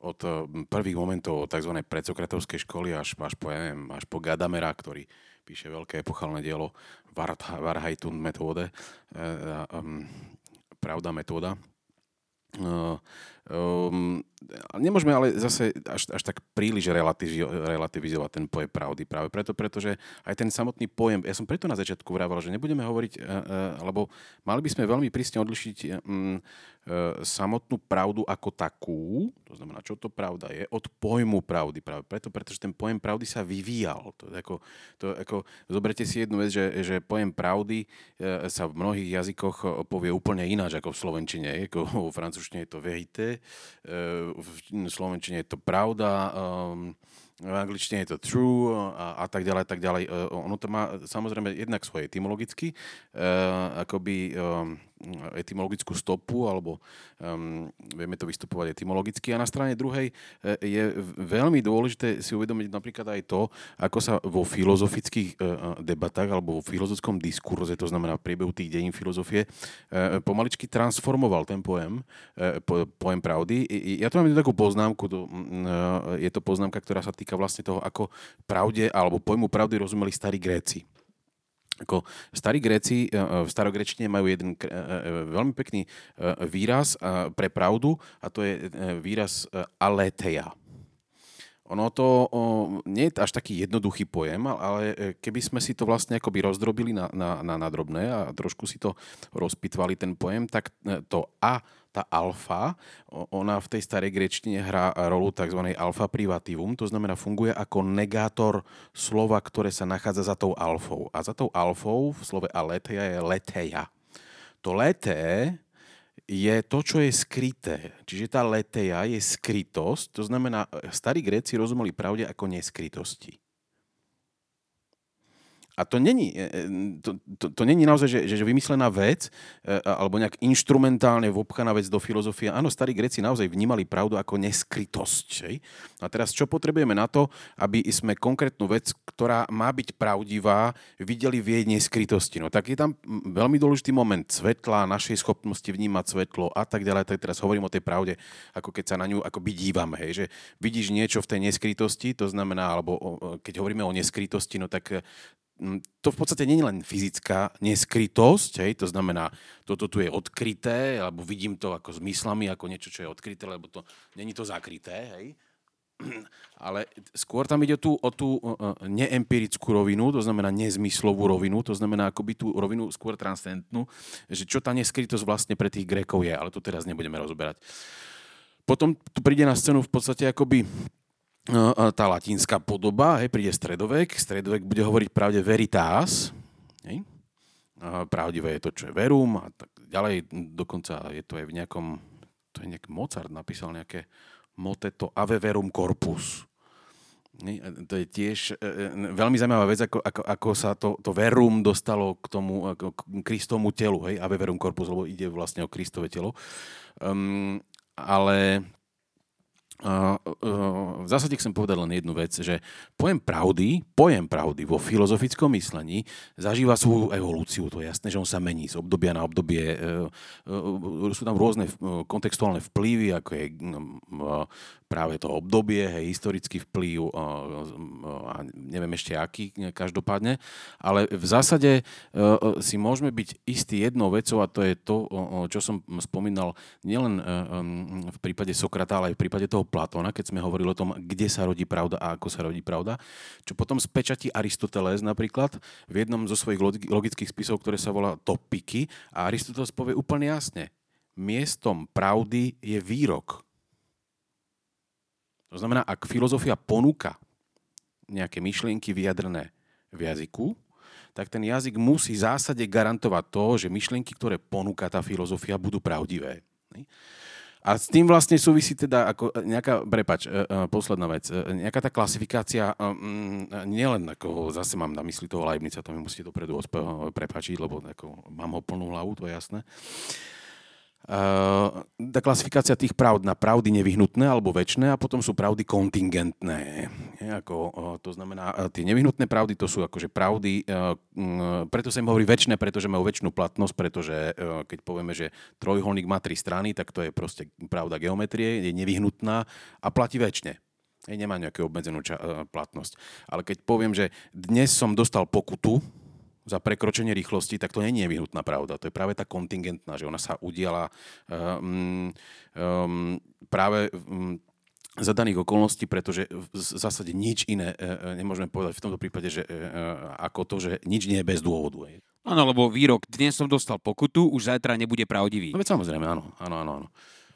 od prvých momentov tzv. predsokratovskej školy až, až, po, ja neviem, až po Gadamera, ktorý píše veľké epochálne dielo Varhajtun metóde, um, pravda metóda. Uh, Um, nemôžeme ale zase až, až tak príliš relativizovať ten pojem pravdy práve preto, pretože aj ten samotný pojem, ja som preto na začiatku vravel, že nebudeme hovoriť, uh, uh, lebo mali by sme veľmi prísne odlišiť um, uh, samotnú pravdu ako takú, to znamená, čo to pravda je, od pojmu pravdy. Práve preto, pretože ten pojem pravdy sa vyvíjal. To, ako, to, ako, zoberte si jednu vec, že, že pojem pravdy sa v mnohých jazykoch povie úplne ináč ako v slovenčine. Ako vo francúzštine je to vérité, v slovenčine je to pravda, um, v angličtine je to true a, a tak ďalej, tak ďalej. Uh, ono to má samozrejme jednak svoje etymologicky, uh, akoby um, etymologickú stopu, alebo um, vieme to vystupovať etymologicky. A na strane druhej uh, je veľmi dôležité si uvedomiť napríklad aj to, ako sa vo filozofických uh, debatách alebo vo filozofickom diskurze, to znamená v priebehu tých dejín filozofie, pomaličky transformoval ten pojem, po, pojem pravdy. Ja tu mám jednu takú poznámku, uh, je to poznámka, ktorá sa týka vlastne toho, ako pravde alebo pojmu pravdy rozumeli starí Gréci. Ako starí Gréci e, e, v starogrečtine majú jeden e, veľmi pekný výraz pre pravdu a to je výraz aletheia. Ono to o, nie je až taký jednoduchý pojem, ale keby sme si to vlastne akoby rozdrobili na, na, na, na drobné a trošku si to rozpitvali ten pojem, tak to a tá alfa, ona v tej starej grečtine hrá rolu tzv. alfa privativum, to znamená funguje ako negátor slova, ktoré sa nachádza za tou alfou. A za tou alfou v slove aletheia je leteja. To leté je to, čo je skryté. Čiže tá leteja je skrytosť, to znamená, starí Gréci rozumeli pravde ako neskrytosti. A to není, e, e, to, to, to není naozaj, že, že vymyslená vec e, alebo nejak inštrumentálne vopchaná vec do filozofie. Áno, starí Gréci naozaj vnímali pravdu ako neskrytosť. Že? A teraz čo potrebujeme na to, aby sme konkrétnu vec, ktorá má byť pravdivá, videli v jej neskrytosti. No tak je tam veľmi dôležitý moment svetla, našej schopnosti vnímať svetlo a tak ďalej. Tak teraz hovorím o tej pravde, ako keď sa na ňu akoby dívame. Hej? Že vidíš niečo v tej neskrytosti, to znamená, alebo keď hovoríme o neskrytosti, no tak to v podstate nie je len fyzická neskrytosť, hej, to znamená, toto tu je odkryté, alebo vidím to ako zmyslami, ako niečo, čo je odkryté, lebo to není to zakryté, hej. <clears throat> Ale skôr tam ide tu o tú neempirickú rovinu, to znamená nezmyslovú rovinu, to znamená akoby tú rovinu skôr transcendentnú, že čo tá neskrytosť vlastne pre tých Grékov je, ale to teraz nebudeme rozoberať. Potom tu príde na scénu v podstate akoby tá latinská podoba, hej, príde stredovek, stredovek bude hovoriť pravde veritas, hej, pravdivé je to, čo je verum a tak ďalej, dokonca je to aj v nejakom, to je nejaký Mozart napísal nejaké moteto Ave verum corpus. To je tiež e, e, veľmi zaujímavá vec, ako, ako, ako sa to, to verum dostalo k tomu k Kristovmu telu, hej, Ave verum corpus, lebo ide vlastne o Kristove telo. Um, ale v zásade chcem povedať len jednu vec, že pojem pravdy, pojem pravdy vo filozofickom myslení zažíva svoju evolúciu. To je jasné, že on sa mení z obdobia na obdobie. E, e, sú tam rôzne kontextuálne vplyvy, ako je práve to obdobie, hej, historický vplyv a neviem ešte aký každopádne, ale v zásade si môžeme byť istí jednou vecou a to je to, čo som spomínal nielen v prípade Sokrata, ale aj v prípade toho Platóna, keď sme hovorili o tom, kde sa rodí pravda a ako sa rodí pravda, čo potom spečatí Aristoteles napríklad v jednom zo svojich logických spisov, ktoré sa volá Topiky a Aristoteles povie úplne jasne, miestom pravdy je výrok. To znamená, ak filozofia ponúka nejaké myšlienky vyjadrené v jazyku, tak ten jazyk musí v zásade garantovať to, že myšlienky, ktoré ponúka tá filozofia, budú pravdivé. A s tým vlastne súvisí teda ako nejaká, prepač, e, e, posledná vec, e, nejaká tá klasifikácia, mm, nielen ako, zase mám na mysli toho Leibnica, to mi musíte dopredu prepačiť, lebo ako, mám ho plnú hlavu, to je jasné. Uh, tá klasifikácia tých pravd na pravdy nevyhnutné alebo väčšie a potom sú pravdy kontingentné. Je, ako, uh, to znamená, uh, tie nevyhnutné pravdy to sú akože pravdy, um, preto sa im hovorí väčšie, pretože majú väčšinu platnosť, pretože keď povieme, že trojholník má tri strany, tak to je proste pravda geometrie, je nevyhnutná a platí väčšie. Nemá nejakú obmedzenú ča- platnosť. Ale keď poviem, že dnes som dostal pokutu, za prekročenie rýchlosti, tak to nie je nevyhnutná pravda. To je práve tá kontingentná, že ona sa udiala um, um, práve um, za daných okolností, pretože v zásade nič iné uh, nemôžeme povedať v tomto prípade, že, uh, ako to, že nič nie je bez dôvodu. Áno, lebo výrok, dnes som dostal pokutu, už zajtra nebude pravdivý. No veď samozrejme, áno, áno, áno. áno.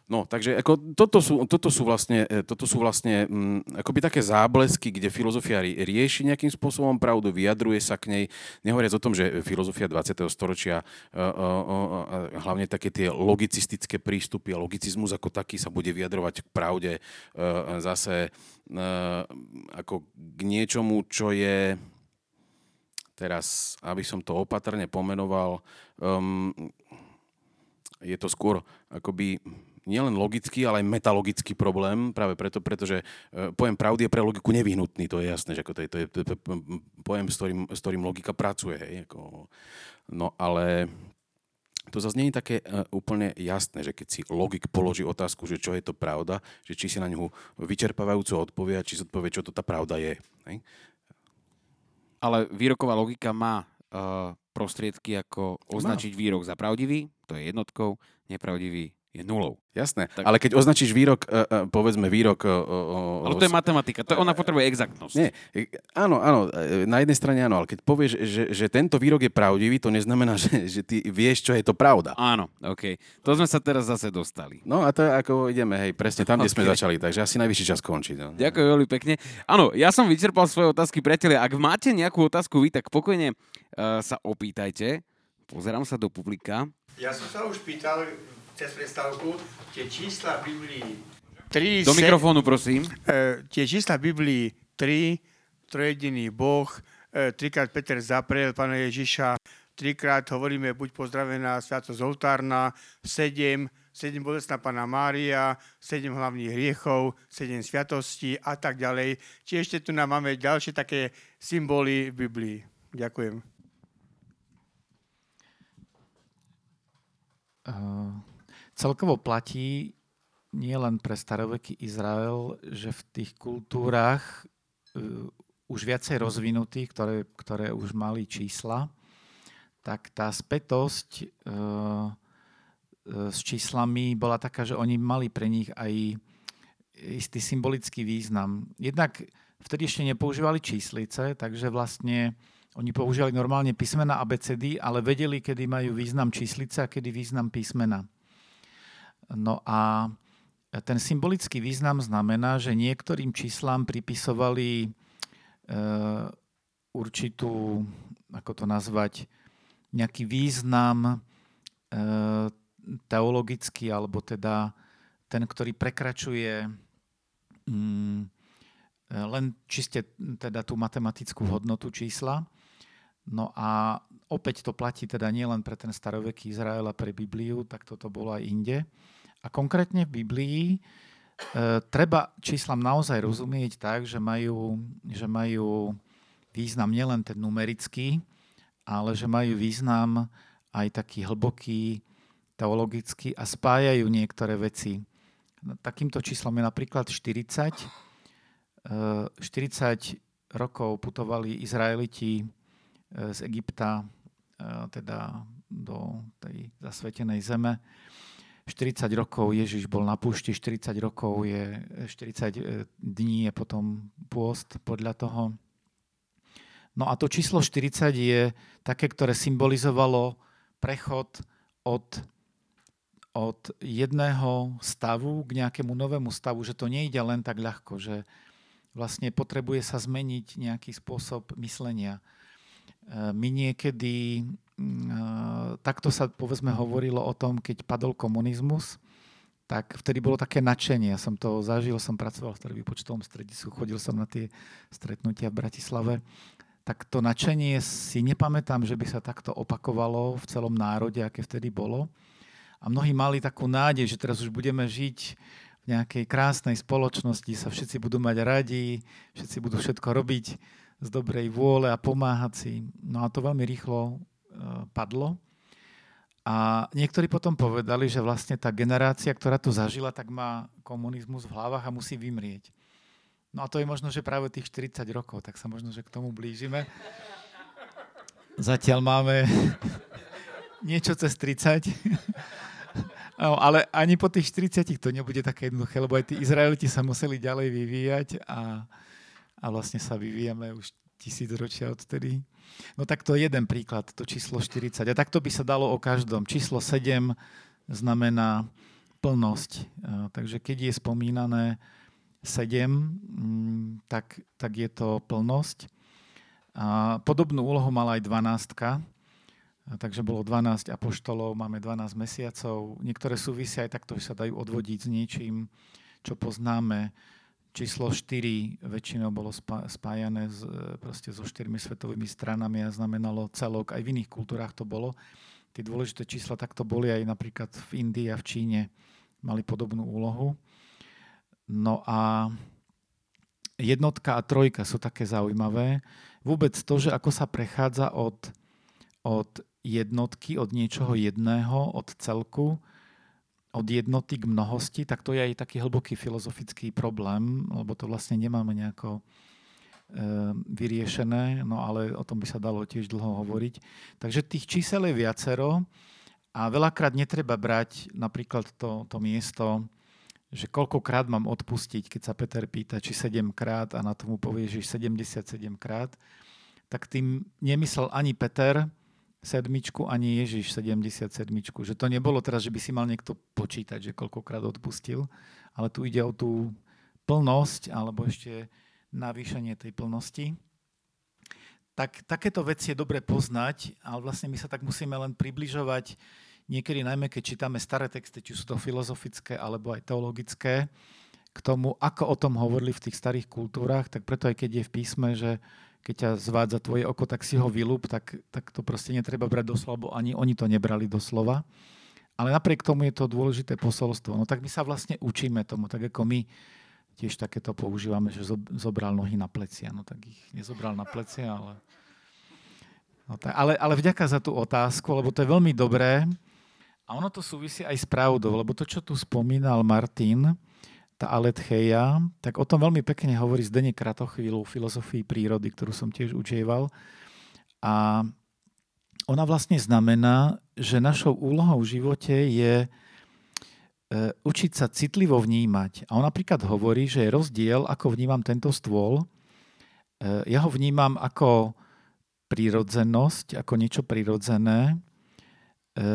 No, takže ako toto, sú, toto sú vlastne, e, toto sú vlastne m, mm, akoby také záblesky, kde filozofia rieši nejakým spôsobom pravdu, vyjadruje sa k nej. Nehovoriac o tom, že filozofia 20. storočia, uh, uh, hlavne také tie logicistické prístupy a logicizmus ako taký sa bude vyjadrovať k pravde zase ako k niečomu, čo je teraz, aby som to opatrne pomenoval, um, je to skôr akoby nielen logický, ale aj metalogický problém, práve preto, pretože e, pojem pravdy je pre logiku nevyhnutný, to je jasné, že ako to je, to je, to je pojem, s ktorým, s ktorým logika pracuje. Hej, ako, no ale to zase nie je také uh, úplne jasné, že keď si logik položí otázku, že čo je to pravda, že či si na ňu vyčerpávajúco odpovie a či si odpovie, čo to tá pravda je. Hej? Ale výroková logika má uh, prostriedky, ako označiť výrok za pravdivý, to je jednotkou, nepravdivý je nulou. Jasné, tak... ale keď označíš výrok, uh, uh, povedzme výrok... Uh, uh, ale to je matematika, to ona potrebuje exaktnosť. Nie, áno, áno, na jednej strane áno, ale keď povieš, že, že tento výrok je pravdivý, to neznamená, <laughs> že, že ty vieš, čo je to pravda. Áno, OK. To sme sa teraz zase dostali. No a to ako ideme, hej, presne tam, kde <laughs> okay. sme začali, takže asi najvyšší čas skončiť. No. Ďakujem veľmi pekne. Áno, ja som vyčerpal svoje otázky, priatelia. Ak máte nejakú otázku vy, tak pokojne uh, sa opýtajte. Pozerám sa do publika. Ja som sa už pýtal cez predstavku tie čísla v Biblii 3, Do mikrofónu, prosím. E, tie čísla v Biblii 3, trojediný Boh, e, trikrát Peter zaprel pána Ježiša, trikrát hovoríme buď pozdravená Sviatosť oltárna, sedem, sedem bolestná pána Mária, sedem hlavných hriechov, sedem sviatostí a tak ďalej. Či ešte tu nám máme ďalšie také symboly v Biblii. Ďakujem. Celkovo platí nie len pre staroveký Izrael, že v tých kultúrach uh, už viacej rozvinutých, ktoré, ktoré už mali čísla, tak tá spätosť uh, s číslami bola taká, že oni mali pre nich aj istý symbolický význam. Jednak vtedy ešte nepoužívali číslice, takže vlastne oni používali normálne písmena ABCD, ale vedeli, kedy majú význam číslice a kedy význam písmena. No a ten symbolický význam znamená, že niektorým číslám pripisovali e, určitú, ako to nazvať, nejaký význam e, teologický, alebo teda ten, ktorý prekračuje mm, len čiste teda tú matematickú hodnotu čísla. No a opäť to platí teda nielen pre ten staroveký Izrael a pre Bibliu, tak toto bolo aj inde. A konkrétne v Biblii e, treba číslam naozaj rozumieť tak, že majú, že majú význam nielen ten numerický, ale že majú význam aj taký hlboký, teologický a spájajú niektoré veci. No, takýmto číslom je napríklad 40. 40 e, rokov putovali Izraeliti z Egypta e, teda do tej zasvetenej zeme. 40 rokov Ježiš bol na púšti, 40 rokov je, 40 e, dní je potom pôst podľa toho. No a to číslo 40 je také, ktoré symbolizovalo prechod od, od jedného stavu k nejakému novému stavu, že to nejde len tak ľahko, že vlastne potrebuje sa zmeniť nejaký spôsob myslenia my niekedy, mm, takto sa povedzme hovorilo o tom, keď padol komunizmus, tak vtedy bolo také nadšenie. Ja som to zažil, som pracoval v výpočtovom stredisku, chodil som na tie stretnutia v Bratislave. Tak to nadšenie si nepamätám, že by sa takto opakovalo v celom národe, aké vtedy bolo. A mnohí mali takú nádej, že teraz už budeme žiť v nejakej krásnej spoločnosti, sa všetci budú mať radi, všetci budú všetko robiť z dobrej vôle a pomáhať si. No a to veľmi rýchlo uh, padlo. A niektorí potom povedali, že vlastne tá generácia, ktorá to zažila, tak má komunizmus v hlavách a musí vymrieť. No a to je možno, že práve tých 40 rokov, tak sa možno, že k tomu blížime. Zatiaľ máme <laughs> niečo cez 30. <laughs> No, ale ani po tých 40 to nebude také jednoduché, lebo aj tí Izraeliti sa museli ďalej vyvíjať a, a vlastne sa vyvíjame už tisíc ročia odtedy. No tak to je jeden príklad, to číslo 40. A takto by sa dalo o každom. Číslo 7 znamená plnosť. Takže keď je spomínané 7, mm, tak, tak je to plnosť. A podobnú úlohu mala aj 12. Takže bolo 12 apoštolov, máme 12 mesiacov. Niektoré súvisia aj takto, že sa dajú odvodiť s niečím, čo poznáme číslo 4 väčšinou bolo spájané s, proste so štyrmi svetovými stranami a znamenalo celok. Aj v iných kultúrách to bolo. Tie dôležité čísla takto boli aj napríklad v Indii a v Číne. Mali podobnú úlohu. No a jednotka a trojka sú také zaujímavé. Vôbec to, že ako sa prechádza od, od jednotky, od niečoho jedného, od celku, od jednoty k mnohosti, tak to je aj taký hlboký filozofický problém, lebo to vlastne nemáme nejako e, vyriešené, no ale o tom by sa dalo tiež dlho hovoriť. Takže tých čísel je viacero a veľakrát netreba brať napríklad to, to miesto, že koľkokrát mám odpustiť, keď sa Peter pýta, či 7 krát a na tomu povie, že 77 krát, tak tým nemyslel ani Peter, sedmičku, ani Ježiš 77. Že to nebolo teraz, že by si mal niekto počítať, že koľkokrát odpustil, ale tu ide o tú plnosť, alebo ešte navýšenie tej plnosti. Tak, takéto veci je dobre poznať, ale vlastne my sa tak musíme len približovať niekedy najmä, keď čítame staré texty, či sú to filozofické alebo aj teologické, k tomu, ako o tom hovorili v tých starých kultúrach, tak preto aj keď je v písme, že keď ťa zvádza tvoje oko, tak si ho vylúb, tak, tak to proste netreba brať doslova, ani oni to nebrali doslova. Ale napriek tomu je to dôležité posolstvo. No tak my sa vlastne učíme tomu, tak ako my tiež takéto používame, že zobral nohy na plecia. No tak ich nezobral na plecia, ale... No tak, ale, ale vďaka za tú otázku, lebo to je veľmi dobré. A ono to súvisí aj s pravdou, lebo to, čo tu spomínal Martin, tá Aletcheia, tak o tom veľmi pekne hovorí Zdeněk Kratochvílu v filozofii prírody, ktorú som tiež učieval. A ona vlastne znamená, že našou úlohou v živote je e, učiť sa citlivo vnímať. A on napríklad hovorí, že je rozdiel, ako vnímam tento stôl. E, ja ho vnímam ako prírodzenosť, ako niečo prirodzené, e,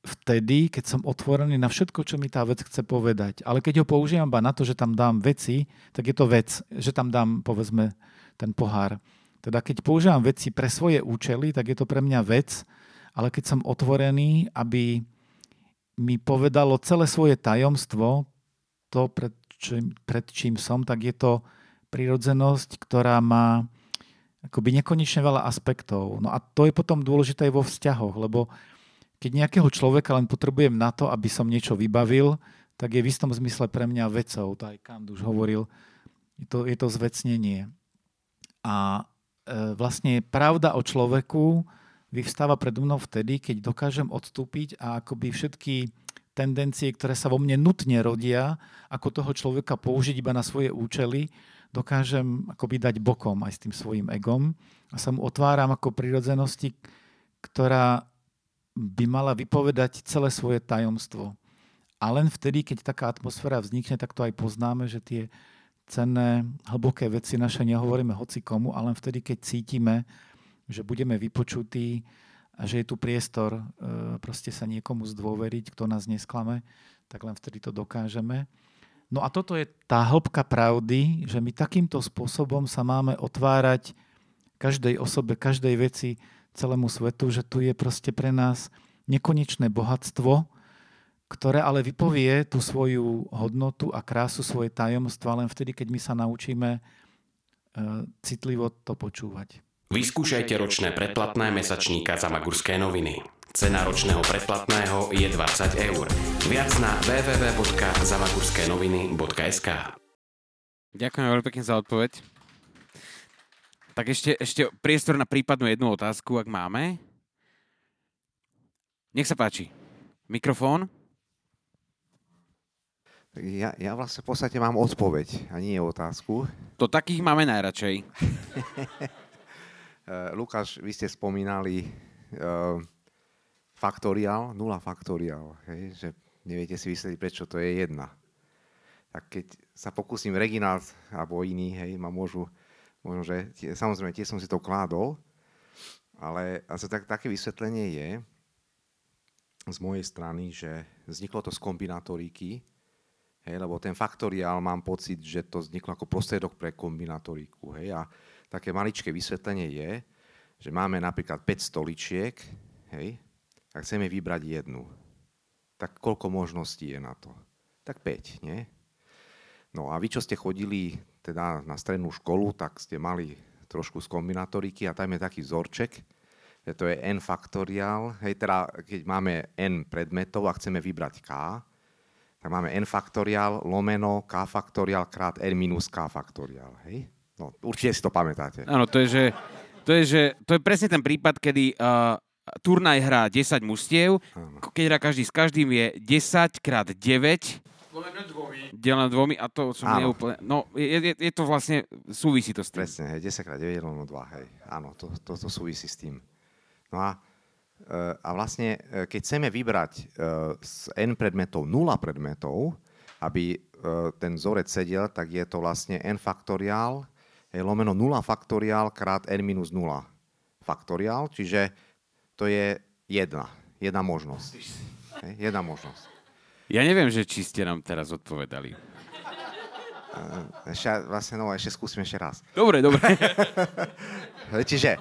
vtedy, keď som otvorený na všetko, čo mi tá vec chce povedať. Ale keď ho použijem iba na to, že tam dám veci, tak je to vec, že tam dám, povedzme, ten pohár. Teda keď používam veci pre svoje účely, tak je to pre mňa vec, ale keď som otvorený, aby mi povedalo celé svoje tajomstvo, to, pred čím, pred čím som, tak je to prirodzenosť, ktorá má akoby nekonečne veľa aspektov. No a to je potom dôležité aj vo vzťahoch, lebo keď nejakého človeka len potrebujem na to, aby som niečo vybavil, tak je v istom zmysle pre mňa vecou. To aj Kant už hovoril. Je to, je to zvecnenie. A e, vlastne pravda o človeku vyvstáva predo mnou vtedy, keď dokážem odstúpiť a akoby všetky tendencie, ktoré sa vo mne nutne rodia, ako toho človeka použiť iba na svoje účely, dokážem akoby dať bokom aj s tým svojim egom a sa mu otváram ako prirodzenosti, ktorá by mala vypovedať celé svoje tajomstvo. A len vtedy, keď taká atmosféra vznikne, tak to aj poznáme, že tie cenné, hlboké veci naše nehovoríme hoci komu, ale len vtedy, keď cítime, že budeme vypočutí a že je tu priestor e, proste sa niekomu zdôveriť, kto nás nesklame, tak len vtedy to dokážeme. No a toto je tá hĺbka pravdy, že my takýmto spôsobom sa máme otvárať každej osobe, každej veci, celému svetu, že tu je proste pre nás nekonečné bohatstvo, ktoré ale vypovie tú svoju hodnotu a krásu, svoje tajomstva len vtedy, keď my sa naučíme uh, citlivo to počúvať. Vyskúšajte ročné predplatné mesačníka za Magurské noviny. Cena ročného predplatného je 20 eur. Viac na www.zamagurského.sk Ďakujem veľmi pekne za odpoveď. Tak ešte, ešte priestor na prípadnú jednu otázku, ak máme. Nech sa páči. Mikrofón. Ja, ja vlastne v podstate mám odpoveď a nie otázku. To takých máme najradšej. <laughs> <laughs> Eh, Lukáš, vy ste spomínali uh, faktoriál, nula faktoriál, hej, že neviete si vysvetliť, prečo to je jedna. Tak keď sa pokúsim Reginald alebo iní, hej, ma môžu možno, že tie, samozrejme tie som si to kládol, ale asi tak, také vysvetlenie je z mojej strany, že vzniklo to z kombinatoriky, hej, lebo ten faktoriál mám pocit, že to vzniklo ako prostriedok pre kombinatoriku. Hej, a také maličké vysvetlenie je, že máme napríklad 5 stoličiek hej, a chceme vybrať jednu. Tak koľko možností je na to? Tak 5, nie? No a vy, čo ste chodili teda na strednú školu, tak ste mali trošku z kombinatoriky a tam je taký vzorček, že to je n faktoriál. Hej, teda keď máme n predmetov a chceme vybrať k, tak máme n faktoriál lomeno k faktoriál krát n minus k faktoriál. Hej? No, určite si to pamätáte. Áno, to je, že, to je, že, to je presne ten prípad, kedy uh, turnaj hrá 10 mustiev, keď hrá každý s každým je 10 krát 9 Delené dvomi. Delené dvomi a to som Áno. neúplne... No, je, je, je to vlastne, súvisí to s tým. Presne, hej, 10 x 9 rovno 2, hej. Áno, to, to, to súvisí s tým. No a, e, a vlastne, e, keď chceme vybrať e, z n predmetov 0 predmetov, aby ten vzorec sedel, tak je to vlastne n faktoriál, je lomeno 0 faktoriál krát n minus 0 faktoriál, čiže to je jedna, jedna možnosť. Hej, jedna možnosť. Ja neviem, že či ste nám teraz odpovedali. Ešte, vlastne, no, ešte skúsime ešte raz. Dobre, dobre. <laughs> čiže,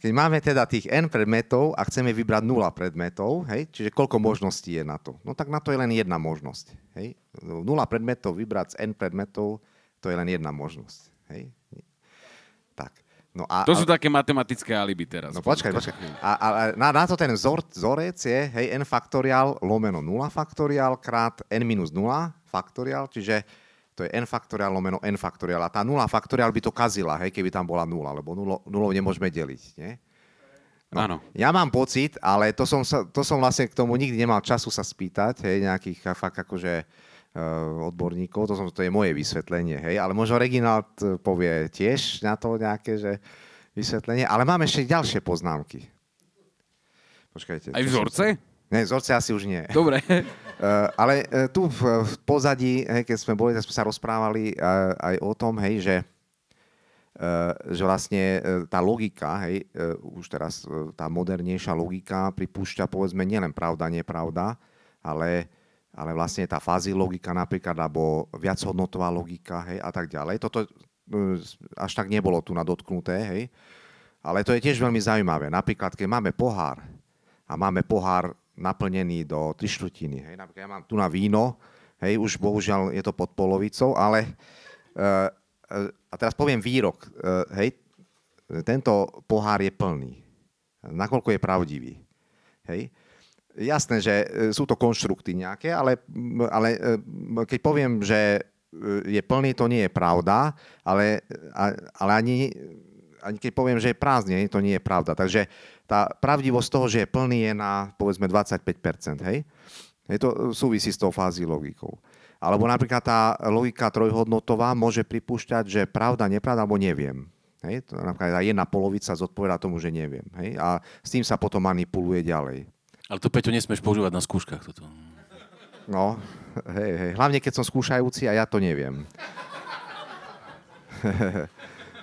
keď máme teda tých n predmetov a chceme vybrať 0 predmetov, hej, čiže koľko možností je na to? No tak na to je len jedna možnosť. Hej. 0 predmetov vybrať z n predmetov, to je len jedna možnosť. Hej. No a, To sú také matematické alibi teraz. No počkaj, počkaj. A, a, a na, na to ten vzor, vzorec je, hej, n faktoriál lomeno 0 faktoriál krát n minus 0 faktoriál, čiže to je n faktoriál lomeno n faktoriál. A tá 0 faktoriál by to kazila, hej, keby tam bola 0, lebo 0, 0 nemôžeme deliť, nie? No, Áno. Ja mám pocit, ale to som, sa, to som vlastne k tomu nikdy nemal času sa spýtať, hej, nejakých fakt akože odborníkov, to, som, to je moje vysvetlenie, hej, ale možno Reginald eh, povie tiež na to nejaké, že vysvetlenie, ale mám ešte ďalšie poznámky. Počkajte. Aj som vzorce? sa- Ne, vzorce asi už nie. Dobre. Uh, <laughs> ale uh, tu v, v pozadí, hej, keď sme boli, tak sme sa rozprávali uh, aj o tom, hej, že, že vlastne tá logika, hej, už teraz tá modernejšia logika pripúšťa povedzme nielen pravda, nepravda, ale, ale vlastne tá fázy logika napríklad, alebo viachodnotová logika, hej, a tak ďalej. Toto uh, až tak nebolo tu nadotknuté, hej. Ale to je tiež veľmi zaujímavé. Napríklad, keď máme pohár a máme pohár naplnený do tri štvrtiny. Hej. Napríklad ja mám tu na víno, hej, už bohužiaľ je to pod polovicou, ale uh, uh, a teraz poviem výrok, uh, hej, tento pohár je plný. Nakoľko je pravdivý. Hej. Jasné, že e, sú to konštrukty nejaké, ale, ale e, keď poviem, že e, je plný, to nie je pravda, ale, ale ani, ani keď poviem, že je prázdny, to nie je pravda. Takže tá pravdivosť toho, že je plný, je na povedzme 25%. Hej? Hej, to súvisí s tou fází logikou. Alebo napríklad tá logika trojhodnotová môže pripúšťať, že pravda, nepravda, alebo neviem. Hej? To napríklad jedna polovica zodpoveda tomu, že neviem. Hej? A s tým sa potom manipuluje ďalej. Ale to Peťo nesmieš používať na skúškach. Toto. No, hej, hej. Hlavne, keď som skúšajúci a ja to neviem.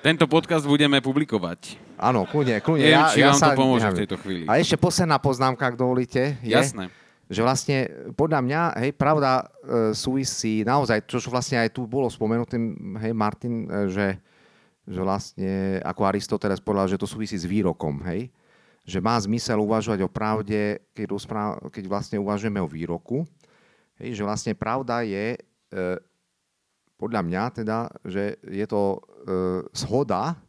Tento podcast budeme publikovať. Áno, kľudne, kľudne. Neviem, ja, či ja vám sa to pomôže v nehám. tejto chvíli. A ešte posledná poznámka, ak dovolíte, je, Jasné. že vlastne podľa mňa, hej, pravda e, súvisí naozaj, čo čo vlastne aj tu bolo spomenuté, hej, Martin, e, že, že vlastne, ako Aristoteles povedal, že to súvisí s výrokom, hej, že má zmysel uvažovať o pravde, keď, rozpráv, keď vlastne uvažujeme o výroku, hej, že vlastne pravda je, e, podľa mňa teda, že je to e, zhoda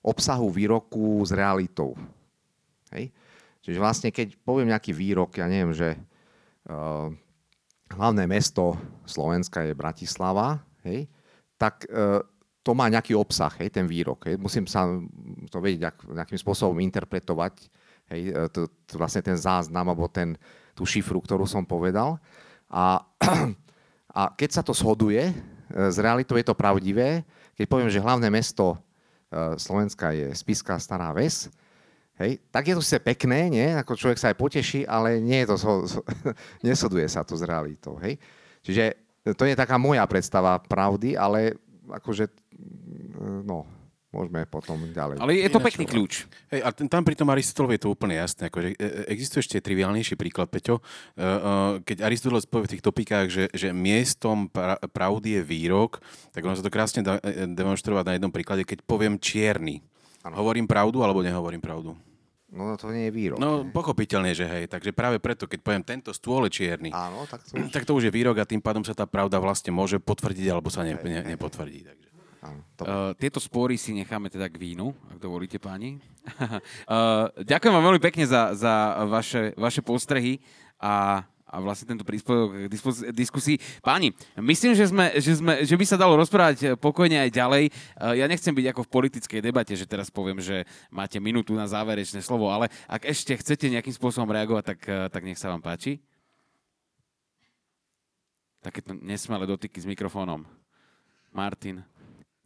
obsahu výroku s realitou. Hej? Čiže vlastne, keď poviem nejaký výrok, ja neviem, že uh, hlavné mesto Slovenska je Bratislava, hej, tak uh, to má nejaký obsah, hej, ten výrok. Hej. Musím sa to vedieť ak, nejakým spôsobom interpretovať, hej, e, to, to vlastne ten záznam alebo ten, tú šifru, ktorú som povedal. A, <clears throat> a keď sa to shoduje e, s realitou, je to pravdivé. Keď poviem, že hlavné mesto e, Slovenska je Spiska Stará Ves, hej, tak je to sice pekné, nie? Ako človek sa aj poteší, ale nie je to, so, so, <laughs> nesoduje sa to s realitou. Hej? Čiže to je taká moja predstava pravdy, ale akože, mm, no, môžeme potom ďalej. Ale je to Ináč, pekný kľúč. Hej, a ten, tam pri tom Aristotelovi je to úplne jasné. Akože, e, e, existuje ešte triviálnejší príklad, Peťo. E, keď Aristoteles povie v tých topikách, že, že miestom pra, pravdy je výrok, tak ono sa to krásne dá demonstrovať na jednom príklade. Keď poviem čierny, hovorím pravdu alebo nehovorím pravdu? No to nie je výrok. No, ne? pochopiteľne, že hej. Takže práve preto, keď poviem tento stôl je čierny, Áno, tak to <clears throat> už... tak to už je výrok a tým pádom sa tá pravda vlastne môže potvrdiť alebo sa ne, ne, nepotvrdí. Takže. Áno. Uh, tieto spory si necháme teda k vínu, ak dovolíte páni. uh, <laughs> ďakujem vám veľmi pekne za, za vaše, vaše postrehy a, a vlastne tento príspevok k diskusii. Páni, myslím, že, sme, že, sme, že by sa dalo rozprávať pokojne aj ďalej. Ja nechcem byť ako v politickej debate, že teraz poviem, že máte minútu na záverečné slovo, ale ak ešte chcete nejakým spôsobom reagovať, tak, tak nech sa vám páči. Takéto nesmelé dotyky s mikrofónom. Martin.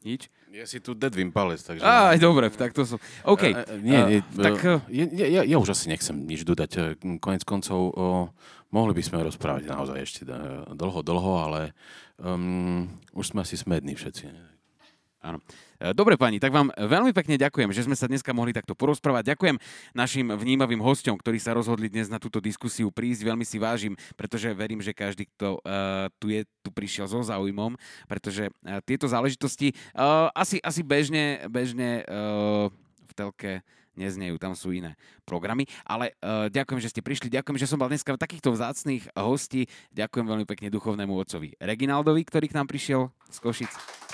Nič? Ja si tu dedvím palec, takže... Á, aj dobre, tak to som... OK. A, a, nie, nie, Uh, tak, uh, ja, ja, ja už asi nechcem nič dodať. Konec koncov uh, mohli by sme rozprávať naozaj ešte dlho, dlho, ale um, už sme asi smední všetci. Áno. E, Dobre, pani, tak vám veľmi pekne ďakujem, že sme sa dneska mohli takto porozprávať. Ďakujem našim vnímavým hosťom, ktorí sa rozhodli dnes na túto diskusiu prísť. Veľmi si vážim, pretože verím, že každý, kto uh, tu je, tu prišiel so záujmom, pretože uh, tieto záležitosti uh, asi, asi bežne, bežne uh, v telke neznejú, tam sú iné programy. Ale uh, ďakujem, že ste prišli, ďakujem, že som mal dneska takýchto vzácných hostí. Ďakujem veľmi pekne duchovnému otcovi Reginaldovi, ktorý k nám prišiel z Košic.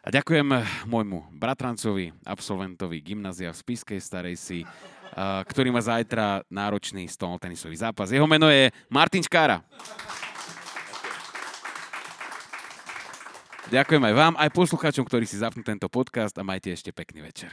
A ďakujem môjmu bratrancovi, absolventovi gymnázia v Spiskej Starej Si, uh, ktorý má zajtra náročný stolnotenisový zápas. Jeho meno je Martin Škára. Ďakujem aj vám, aj poslucháčom, ktorí si zapnú tento podcast a majte ešte pekný večer.